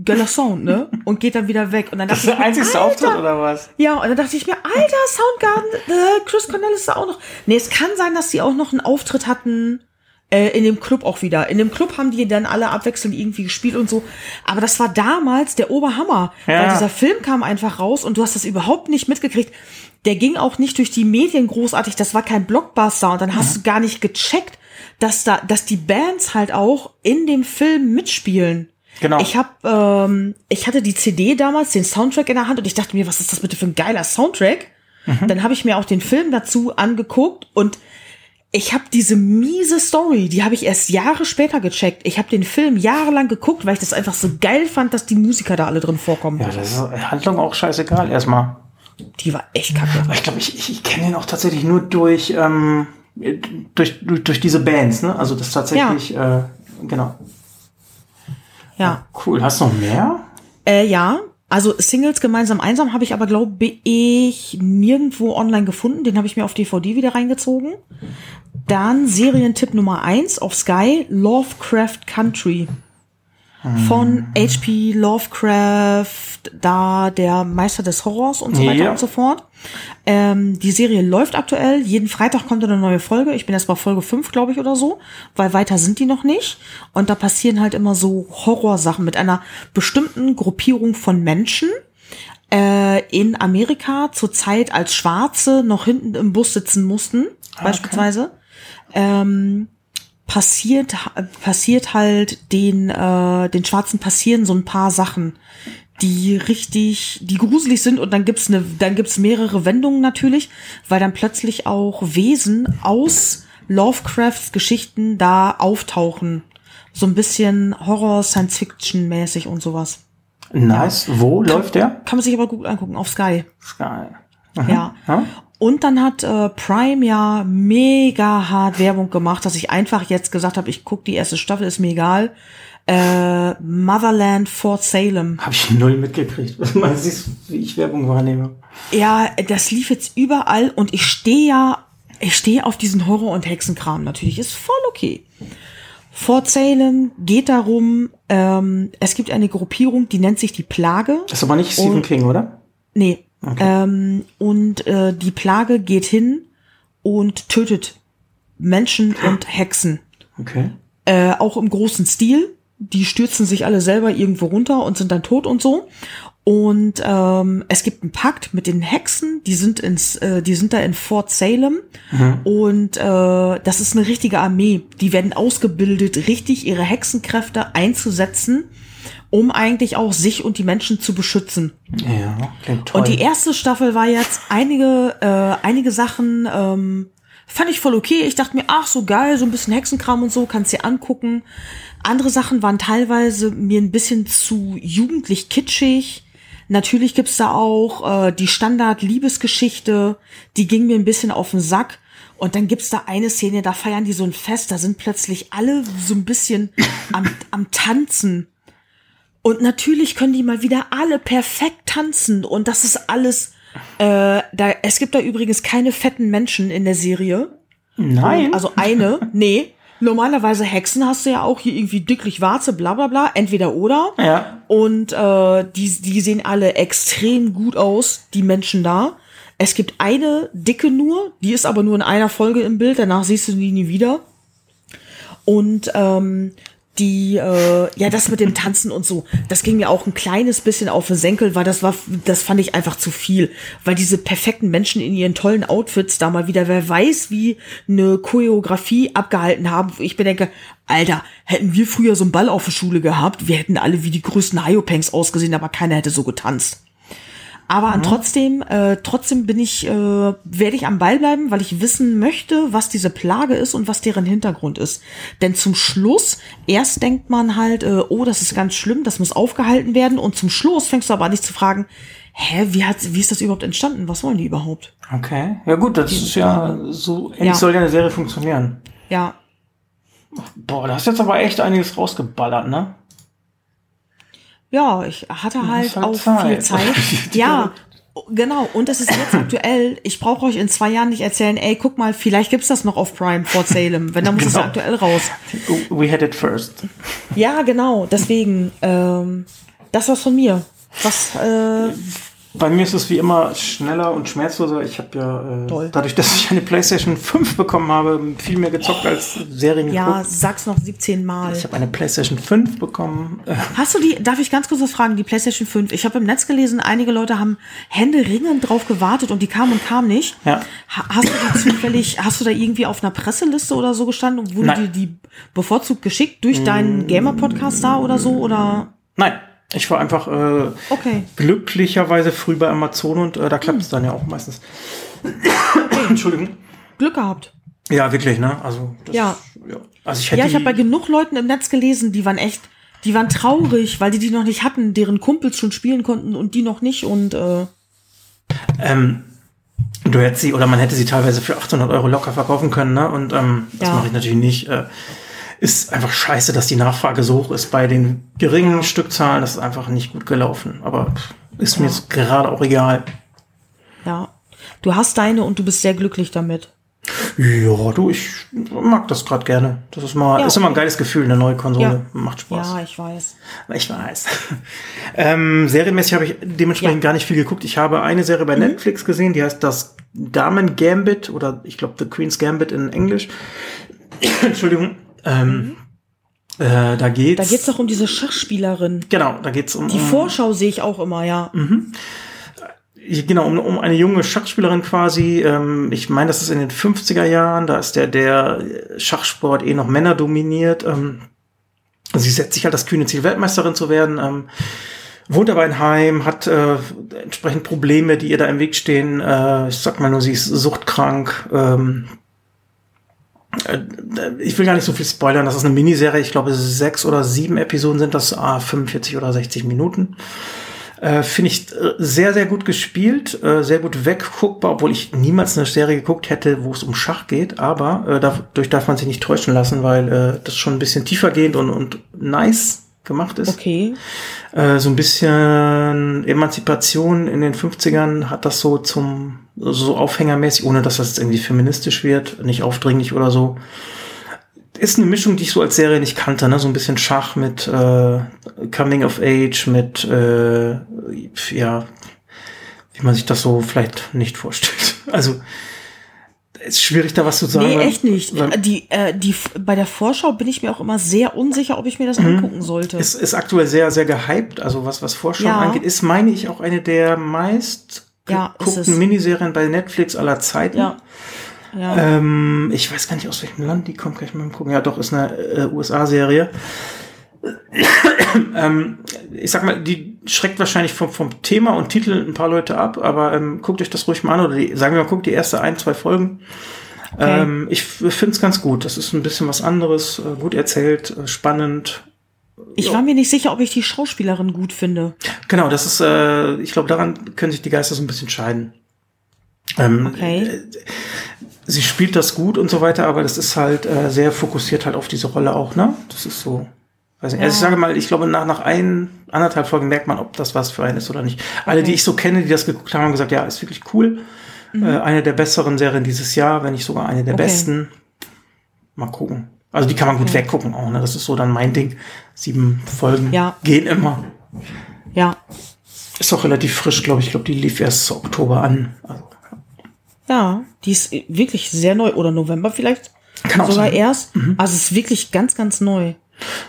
geiler Sound, ne? Und geht dann wieder weg. Und dann das ist der einzigste Auftritt oder was? Ja, und dann dachte ich mir, alter Soundgarden, äh, Chris Cornell ist da auch noch. Nee, es kann sein, dass sie auch noch einen Auftritt hatten in dem Club auch wieder. In dem Club haben die dann alle abwechselnd irgendwie gespielt und so. Aber das war damals der Oberhammer. Ja. Weil dieser Film kam einfach raus und du hast das überhaupt nicht mitgekriegt. Der ging auch nicht durch die Medien großartig. Das war kein Blockbuster. Und dann hast mhm. du gar nicht gecheckt, dass da, dass die Bands halt auch in dem Film mitspielen. Genau. Ich hab, ähm, ich hatte die CD damals, den Soundtrack in der Hand und ich dachte mir, was ist das bitte für ein geiler Soundtrack? Mhm. Dann habe ich mir auch den Film dazu angeguckt und ich habe diese miese Story, die habe ich erst Jahre später gecheckt. Ich habe den Film jahrelang geguckt, weil ich das einfach so geil fand, dass die Musiker da alle drin vorkommen. Ja, das ist Handlung auch scheißegal erstmal. Die war echt kacke. Ich glaube, ich, ich, ich kenne den auch tatsächlich nur durch, ähm, durch, durch, durch diese Bands, ne? Also das tatsächlich, ja. äh, genau. Ja. Cool. Hast du noch mehr? Äh, ja, also Singles gemeinsam einsam habe ich aber, glaube ich, nirgendwo online gefunden. Den habe ich mir auf DVD wieder reingezogen. Dann Serientipp Nummer eins auf Sky, Lovecraft Country. Von H.P. Lovecraft, da der Meister des Horrors und so weiter ja. und so fort. Ähm, die Serie läuft aktuell. Jeden Freitag kommt eine neue Folge. Ich bin jetzt bei Folge 5, glaube ich, oder so, weil weiter sind die noch nicht. Und da passieren halt immer so Horrorsachen mit einer bestimmten Gruppierung von Menschen äh, in Amerika zur Zeit, als Schwarze noch hinten im Bus sitzen mussten, okay. beispielsweise. Ähm, passiert passiert halt den äh, den Schwarzen passieren so ein paar Sachen, die richtig, die gruselig sind und dann gibt's eine, dann gibt's mehrere Wendungen natürlich, weil dann plötzlich auch Wesen aus Lovecrafts Geschichten da auftauchen, so ein bisschen Horror, Science Fiction mäßig und sowas. Nice. Ja. Wo kann, läuft der? Kann man sich aber gut angucken auf Sky. Sky. Aha. Ja. ja. Und dann hat äh, Prime ja mega hart Werbung gemacht, dass ich einfach jetzt gesagt habe, ich guck die erste Staffel, ist mir egal. Äh, Motherland Fort Salem. Habe ich null mitgekriegt. Was meinst du, wie ich Werbung wahrnehme? Ja, das lief jetzt überall und ich stehe ja, ich stehe auf diesen Horror- und Hexenkram natürlich. Ist voll okay. Fort Salem geht darum, ähm, es gibt eine Gruppierung, die nennt sich die Plage. Das ist aber nicht Stephen Und- King, oder? Nee. Okay. Ähm, und äh, die Plage geht hin und tötet Menschen und Hexen. Okay. Äh, auch im großen Stil. Die stürzen sich alle selber irgendwo runter und sind dann tot und so. Und ähm, es gibt einen Pakt mit den Hexen, die sind ins, äh, die sind da in Fort Salem und äh, das ist eine richtige Armee. Die werden ausgebildet, richtig ihre Hexenkräfte einzusetzen, um eigentlich auch sich und die Menschen zu beschützen. Ja, klingt toll. Und die erste Staffel war jetzt einige, äh, einige Sachen ähm, fand ich voll okay. Ich dachte mir, ach so geil, so ein bisschen Hexenkram und so, kannst dir angucken. Andere Sachen waren teilweise mir ein bisschen zu jugendlich kitschig. Natürlich gibt's da auch äh, die Standard-Liebesgeschichte, die ging mir ein bisschen auf den Sack. Und dann gibt's da eine Szene, da feiern die so ein Fest, da sind plötzlich alle so ein bisschen am, am Tanzen. Und natürlich können die mal wieder alle perfekt tanzen. Und das ist alles. Äh, da, es gibt da übrigens keine fetten Menschen in der Serie. Nein. Also eine, nee. Normalerweise Hexen hast du ja auch hier irgendwie dicklich Warze, bla bla bla, entweder oder. ja. Und äh, die, die sehen alle extrem gut aus, die Menschen da. Es gibt eine dicke nur, die ist aber nur in einer Folge im Bild, danach siehst du die nie wieder. Und ähm, die, äh, ja, das mit dem Tanzen und so, das ging mir auch ein kleines bisschen auf den Senkel, weil das war, das fand ich einfach zu viel. Weil diese perfekten Menschen in ihren tollen Outfits da mal wieder, wer weiß, wie eine Choreografie abgehalten haben, wo ich bedenke, Alter, hätten wir früher so einen Ball auf der Schule gehabt, wir hätten alle wie die größten Hyopangs ausgesehen, aber keiner hätte so getanzt. Aber an trotzdem, äh, trotzdem bin ich, äh, werde ich am Ball bleiben, weil ich wissen möchte, was diese Plage ist und was deren Hintergrund ist. Denn zum Schluss, erst denkt man halt, äh, oh, das ist ganz schlimm, das muss aufgehalten werden. Und zum Schluss fängst du aber an, dich zu fragen, hä, wie hat, wie ist das überhaupt entstanden? Was wollen die überhaupt? Okay. Ja gut, das ist ja so, ähnlich Ja. soll ja eine Serie funktionieren. Ja, Boah, da hast jetzt aber echt einiges rausgeballert, ne? Ja, ich hatte halt auch Zeit. viel Zeit. ja, genau. Und das ist jetzt aktuell. Ich brauche euch in zwei Jahren nicht erzählen, ey, guck mal, vielleicht gibt's das noch auf Prime Fort Salem. Wenn, dann muss es Genau. aktuell raus. We had it first. Ja, genau. Deswegen, ähm, das war's von mir. Was, äh, Bei mir ist es wie immer schneller und schmerzloser. Ich habe ja, äh, dadurch, dass ich eine PlayStation 5 bekommen habe, viel mehr gezockt als Serien ja, geguckt. sag's noch 17 Mal. Ich habe eine PlayStation 5 bekommen. Hast du die, darf ich ganz kurz was fragen, die PlayStation 5? Ich habe im Netz gelesen, einige Leute haben händeringend drauf gewartet und die kam und kam nicht. Ja. Ha- Hast du die zufällig, hast du da irgendwie auf einer Presseliste oder so gestanden und wurde dir die bevorzugt geschickt durch deinen Gamer-Podcast da oder so? Oder? nein, ich war einfach äh, Okay. glücklicherweise früh bei Amazon und äh, da klappt es dann ja auch meistens. Entschuldigung. Glück gehabt. Ja, wirklich, ne? Also, das, Ja. ja. Also ich hätte Ja, ich habe bei genug Leuten im Netz gelesen, die waren echt, die waren traurig, weil die die noch nicht hatten, deren Kumpels schon spielen konnten und die noch nicht und äh, Ähm, du hättest sie, oder man hätte sie teilweise für 800 Euro locker verkaufen können, ne? Und ähm, das Ja. mache ich natürlich nicht. Äh, ist einfach scheiße, dass die Nachfrage so hoch ist bei den geringen Stückzahlen. Das ist einfach nicht gut gelaufen. Aber ist mir jetzt gerade auch egal. ja. Du hast deine und du bist sehr glücklich damit. Ja, du, ich mag das gerade gerne. Das ist mal, Ja, ist immer ein geiles Gefühl, eine neue Konsole. Ja. Macht Spaß. Ja, ich weiß. Ich weiß. ähm, serienmäßig habe ich dementsprechend Ja. Mhm. gar nicht viel geguckt. Ich habe eine Serie bei Netflix gesehen, die heißt das Damen Gambit oder ich glaube The Queen's Gambit in Englisch. Entschuldigung. Ähm, äh, da geht's. Mhm. Da geht's doch um diese Schachspielerin. genau, da geht's um, Die um Vorschau sehe ich auch immer, ja. genau um, um eine junge Schachspielerin quasi. Ähm, ich meine, das ist in den 50er Jahren. Da ist der der Schachsport eh noch Männer dominiert. Ähm, sie setzt sich halt das kühne Ziel, Weltmeisterin zu werden. Ähm, wohnt aber in Heim, hat äh, entsprechend Probleme, die ihr da im Weg stehen. Äh, ich sag mal nur, sie ist suchtkrank. Ähm, äh, ich will gar nicht so viel spoilern. Das ist eine Miniserie. Ich glaube, sechs oder sieben Episoden sind das, ah, 45 oder 60 Minuten. Äh, Finde ich äh, sehr, sehr gut gespielt, äh, sehr gut wegguckbar, obwohl ich niemals eine Serie geguckt hätte, wo es um Schach geht. Aber äh, dadurch darf man sich nicht täuschen lassen, weil äh, das schon ein bisschen tiefergehend und, und nice gemacht ist. Okay. Äh, so ein bisschen Emanzipation in den 50ern hat das so zum, so aufhängermäßig, ohne dass das jetzt irgendwie feministisch wird, nicht aufdringlich oder so. ist eine Mischung, die ich so als Serie nicht kannte, ne? So ein bisschen Schach mit äh, Coming of Age, mit äh, ja, wie man sich das so vielleicht nicht vorstellt. Also ist schwierig, da was zu sagen. Nee, echt nicht. Die, äh, die, bei der Vorschau bin ich mir auch immer sehr unsicher, ob ich mir das angucken sollte. Ist, ist aktuell sehr, sehr gehypt. Also was, was Vorschauen Ja. angeht, ist, meine ich, auch eine der meist Ja, es. Miniserien bei Netflix aller Zeiten. ja. Ja. Ähm, ich weiß gar nicht, aus welchem Land die kommt, kann ich mal gucken. Ja, doch, ist eine äh, USA-Serie. ähm, ich sag mal, die schreckt wahrscheinlich vom, vom Thema und Titel ein paar Leute ab, aber ähm, guckt euch das ruhig mal an oder die, sagen wir mal, guckt die erste ein, zwei Folgen. Okay. Ähm, ich finde es ganz gut. Das ist ein bisschen was anderes, äh, gut erzählt, äh, spannend. Ich war mir nicht sicher, ob ich die Schauspielerin gut finde. Genau, das ist, äh, ich glaube, daran können sich die Geister so ein bisschen scheiden. Ähm, Okay. äh, Sie spielt das gut und so weiter, aber das ist halt äh, sehr fokussiert halt auf diese Rolle auch, ne? Das ist so. Weiß nicht. Also ich sage mal, ich glaube, nach, nach ein, anderthalb Folgen merkt man, ob das was für einen ist oder nicht. Alle, die ich so kenne, die das geguckt haben, haben gesagt, ja, ist wirklich cool. Äh, eine der besseren Serien dieses Jahr, wenn nicht sogar eine der Mhm. Okay. besten. Mal gucken. Also die kann man gut weggucken auch, ne? Das ist so dann mein Ding. Sieben Folgen Ja. gehen immer. Ja. Ist auch relativ frisch, glaube ich. Ich glaube, die lief erst Oktober an. Also, Ja, die ist wirklich sehr neu. Oder November vielleicht. Kann auch Sogar sein. Mhm. erst. Also es ist wirklich ganz, ganz neu.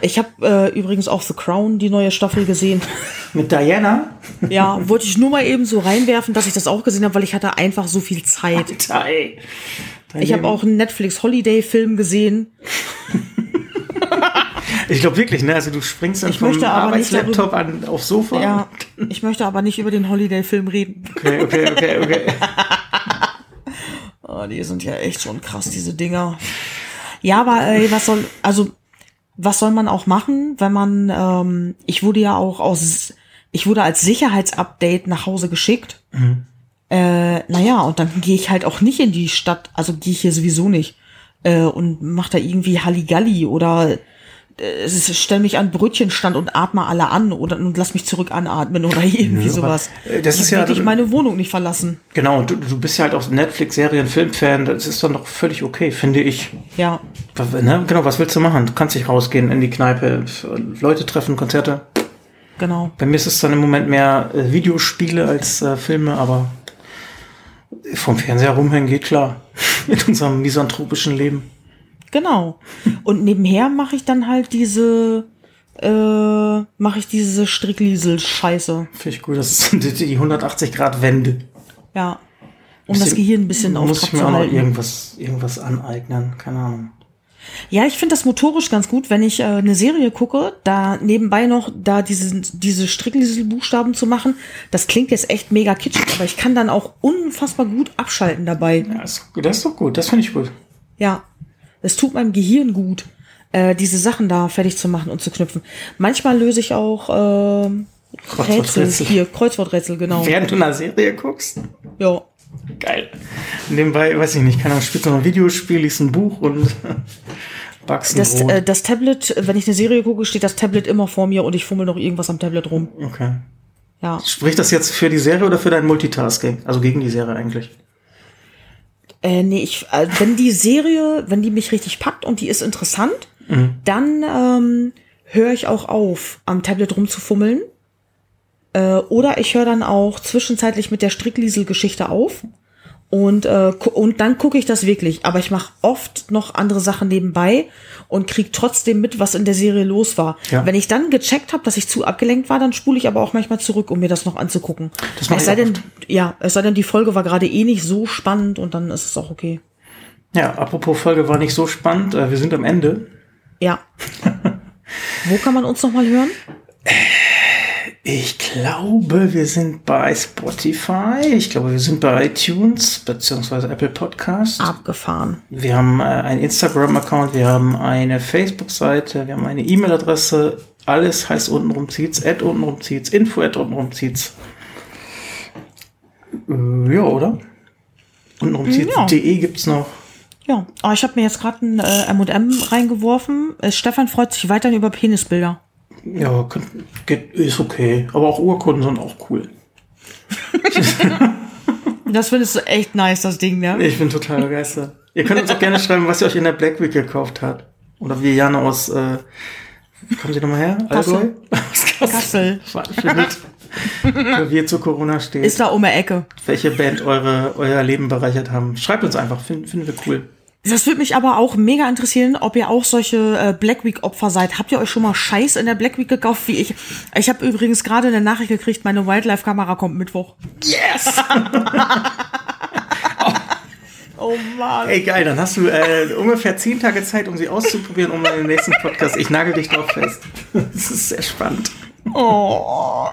Ich habe äh, übrigens auch The Crown, die neue Staffel, gesehen. mit Diana. Ja, wollte ich nur mal eben so reinwerfen, dass ich das auch gesehen habe, weil ich hatte einfach so viel Zeit. Alter, ey. Dein Ich habe auch einen Netflix Holiday Film gesehen. Ich glaube wirklich, ne? Also du springst dann Ich vom Arbeitslaptop an aufs Sofa. Ja, ich möchte aber nicht über den Holiday Film reden. Okay, okay, okay, okay. Oh, die sind ja echt schon krass, diese Dinger. Ja, aber ey, was soll, also, was soll man auch machen, wenn man, ähm, ich wurde ja auch aus, ich wurde als Sicherheitsupdate nach Hause geschickt. Äh, naja, und dann gehe ich halt auch nicht in die Stadt, also gehe ich hier sowieso nicht, äh, und mach da irgendwie Halligalli oder äh, stell mich an Brötchenstand und atme alle an oder und lass mich zurück anatmen oder irgendwie aber, sowas. das ich ist hab ja- wirklich meine Wohnung nicht verlassen. Genau, und du, du bist ja halt auch Netflix-Serien, Filmfan, das ist dann doch völlig okay, finde ich. Ja, Was- Ne? Genau, was willst du machen? Du kannst nicht rausgehen in die Kneipe, Leute treffen, Konzerte. genau. Bei mir ist es dann im Moment mehr äh, Videospiele als äh, Filme, aber vom Fernseher rumhängen geht klar. In unserem misanthropischen Leben. Genau. Und nebenher mache ich dann halt diese, äh, mache ich diese Strickliesel-Scheiße. Finde ich gut, das sind die- die 180-Grad-Wende. Ja. Um das Gehirn ein bisschen auf Muss ich mir auch noch irgendwas, irgendwas aneignen, keine Ahnung. Ja, ich finde das motorisch ganz gut, wenn ich äh, eine Serie gucke, da nebenbei noch da diese, diese Strickliesel-Buchstaben zu machen. Das klingt jetzt echt mega kitschig, aber ich kann dann auch unfassbar gut abschalten dabei. Ja, das ist doch gut, das finde ich gut. Ja, es tut meinem Gehirn gut, äh, diese Sachen da fertig zu machen und zu knüpfen. Manchmal löse ich auch äh, Rätsel, Kreuzworträtsel. hier, Kreuzworträtsel, genau. Während du eine Serie guckst, Ja. geil. Nebenbei, weiß ich nicht, keine Ahnung, spielst du noch ein Videospiel, liest ein Buch und backst Das, äh, das Tablet, wenn ich eine Serie gucke, steht das Tablet immer vor mir und ich fummel noch irgendwas am Tablet rum. okay. Ja. Spricht das jetzt für die Serie oder für dein Multitasking? Also gegen die Serie eigentlich. Äh, nee, ich, äh, wenn die Serie, wenn die mich richtig packt und die ist interessant, dann ähm, höre ich auch auf, am Tablet rumzufummeln. Äh, oder ich höre dann auch zwischenzeitlich mit der Strickliesel-Geschichte auf. Und, äh, und dann gucke ich das wirklich. Aber ich mache oft noch andere Sachen nebenbei und krieg trotzdem mit, was in der Serie los war. Ja. Wenn ich dann gecheckt habe, dass ich zu abgelenkt war, dann spule ich aber auch manchmal zurück, um mir das noch anzugucken. Das es sei denn, oft. ja, es sei denn, die Folge war gerade eh nicht so spannend und dann ist es auch okay. Ja, apropos Folge war nicht so spannend. Äh, wir sind am Ende. Ja. Wo kann man uns noch mal hören? Ich glaube, wir sind bei Spotify. Ich glaube, wir sind bei iTunes beziehungsweise Apple Podcast. Abgefahren. Wir haben äh, einen Instagram-Account, wir haben eine Facebook-Seite, wir haben eine E-Mail-Adresse. Alles heißt untenrum zieht's, at untenrum zieht's, info at untenrum zieht's. Äh, ja, oder? Untenrum Ja. zieht's.de gibt's noch. Ja, aber ich habe mir jetzt gerade ein äh, M&M reingeworfen. Äh, Stefan freut sich weiterhin über Penisbilder. Ja, ist okay. Aber auch Urkunden sind auch cool. Das findest du echt nice, das Ding, ne? Ich bin total begeistert. Ihr könnt uns auch gerne schreiben, was ihr euch in der Black Week gekauft habt. Oder wie Jana aus, äh, kommen Sie nochmal her? Kassel. Aus Kassel. Findet, wo wir zu Corona stehen. Ist da um die Ecke. welche Band eure, euer Leben bereichert haben. Schreibt uns einfach, finden, finden wir cool. Das würde mich aber auch mega interessieren, ob ihr auch solche äh, Black Week Opfer seid. Habt ihr euch schon mal Scheiß in der Black Week gekauft wie ich? Ich habe übrigens gerade eine Nachricht gekriegt, meine Wildlife Kamera kommt Mittwoch. Yes! Oh Mann. Ey, geil, dann hast du äh, ungefähr zehn Tage Zeit, um sie auszuprobieren, um in den nächsten Podcast. Ich nagel dich drauf fest. Das ist sehr spannend. Oh.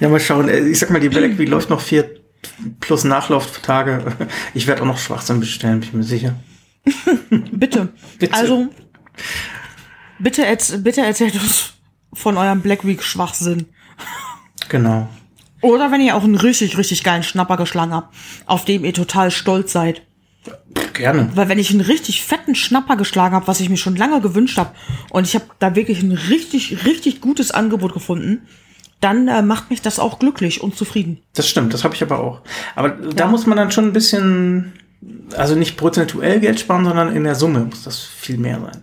Ja, mal schauen. Äh, Ich sag mal, die Black Week läuft noch vier plus Nachlauftage. Ich werde auch noch Schwachsinn bestellen, bin ich mir sicher. Bitte. Bitte. Also bitte, bitte erzählt uns von eurem Black Week Schwachsinn. Genau. Oder wenn ihr auch einen richtig, richtig geilen Schnapper geschlagen habt, auf dem ihr total stolz seid. Gerne. Weil wenn ich einen richtig fetten Schnapper geschlagen habe, was ich mir schon lange gewünscht habe, und ich habe da wirklich ein richtig, richtig gutes Angebot gefunden, dann äh, macht mich das auch glücklich und zufrieden. Das stimmt, das habe ich aber auch. Aber da Ja. muss man dann schon ein bisschen, also nicht prozentuell Geld sparen, sondern in der Summe muss das viel mehr sein.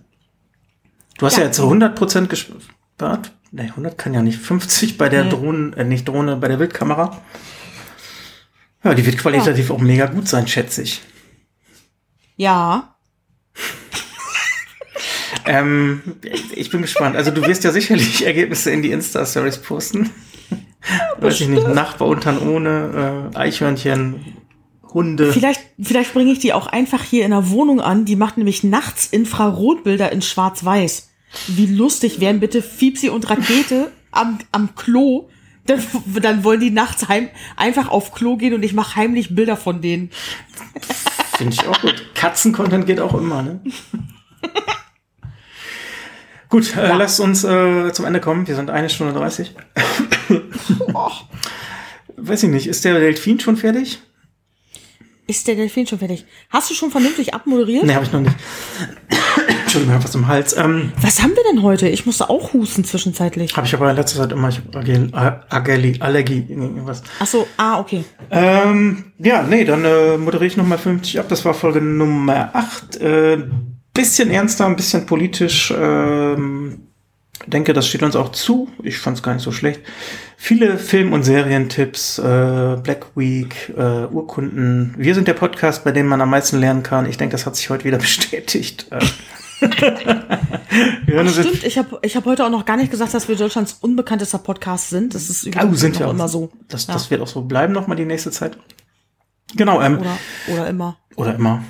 Du hast ja, Ja. jetzt so 100% gespart. Nee, 100 kann ja nicht. 50 bei der Nee. Drohnen, äh, nicht Drohne, bei der Bildkamera. Ja, die wird qualitativ auch mega gut sein, schätze ich. Ja. Ähm, ich bin gespannt. Also du wirst ja sicherlich Ergebnisse in die Insta-Stories posten. Weiß ich nicht, Nachbar untern ohne, äh, Eichhörnchen, Hunde. Vielleicht, vielleicht bringe ich die auch einfach hier in der Wohnung an. Die macht nämlich nachts Infrarotbilder in Schwarz-Weiß. Wie lustig wären bitte Fiepsi und Rakete am, am Klo. Dann, dann wollen die nachts heim, einfach auf Klo gehen und ich mache heimlich Bilder von denen. Finde ich auch gut. Katzen-Content geht auch immer, ne? gut, äh, lasst uns äh, zum Ende kommen. Wir sind eine Stunde 30. Weiß ich nicht, ist der Delfin schon fertig? Ist der Delfin schon fertig? Hast du schon vernünftig abmoderiert? Nee, habe ich noch nicht. Entschuldigung, ich hab was im Hals. Ähm, Was haben wir denn heute? Ich musste auch husten zwischenzeitlich. habe ich aber in letzter Zeit immer, ich habe Allergie, Allergie, Allergie, irgendwas. Ach so, ah, okay. Ähm, ja, nee, dann äh, moderiere ich nochmal 50 ab. Das war Folge Nummer 8. Äh, bisschen ernster, ein bisschen politisch. Ähm, denke, das steht uns auch zu. Ich fand es gar nicht so schlecht. Viele Film- und Serientipps, äh, Black Week, äh, Urkunden. Wir sind der Podcast, bei dem man am meisten lernen kann. Ich denke, das hat sich heute wieder bestätigt. Äh, uns Stimmt, ich habe ich hab heute auch noch gar nicht gesagt, dass wir Deutschlands unbekanntester Podcast sind. Das ist übrigens Oh, sind auch. immer so. Das, Ja. das wird auch so bleiben noch mal die nächste Zeit. Genau, ähm, Oder, oder immer. Oder immer.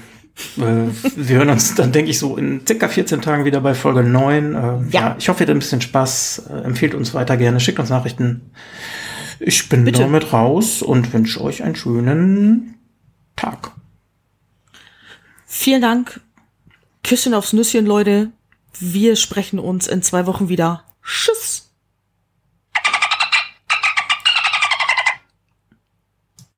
Äh, wir hören uns dann, denke ich, so in circa 14 Tagen wieder bei Folge 9. Äh, ja. Ja. ich hoffe, ihr hattet ein bisschen Spaß. Äh, empfehlt uns weiter gerne. Schickt uns Nachrichten. Ich bin Bitte. damit raus und wünsche euch einen schönen Tag. Vielen Dank. Küsschen aufs Nüsschen, Leute. Wir sprechen uns in zwei Wochen wieder. Tschüss.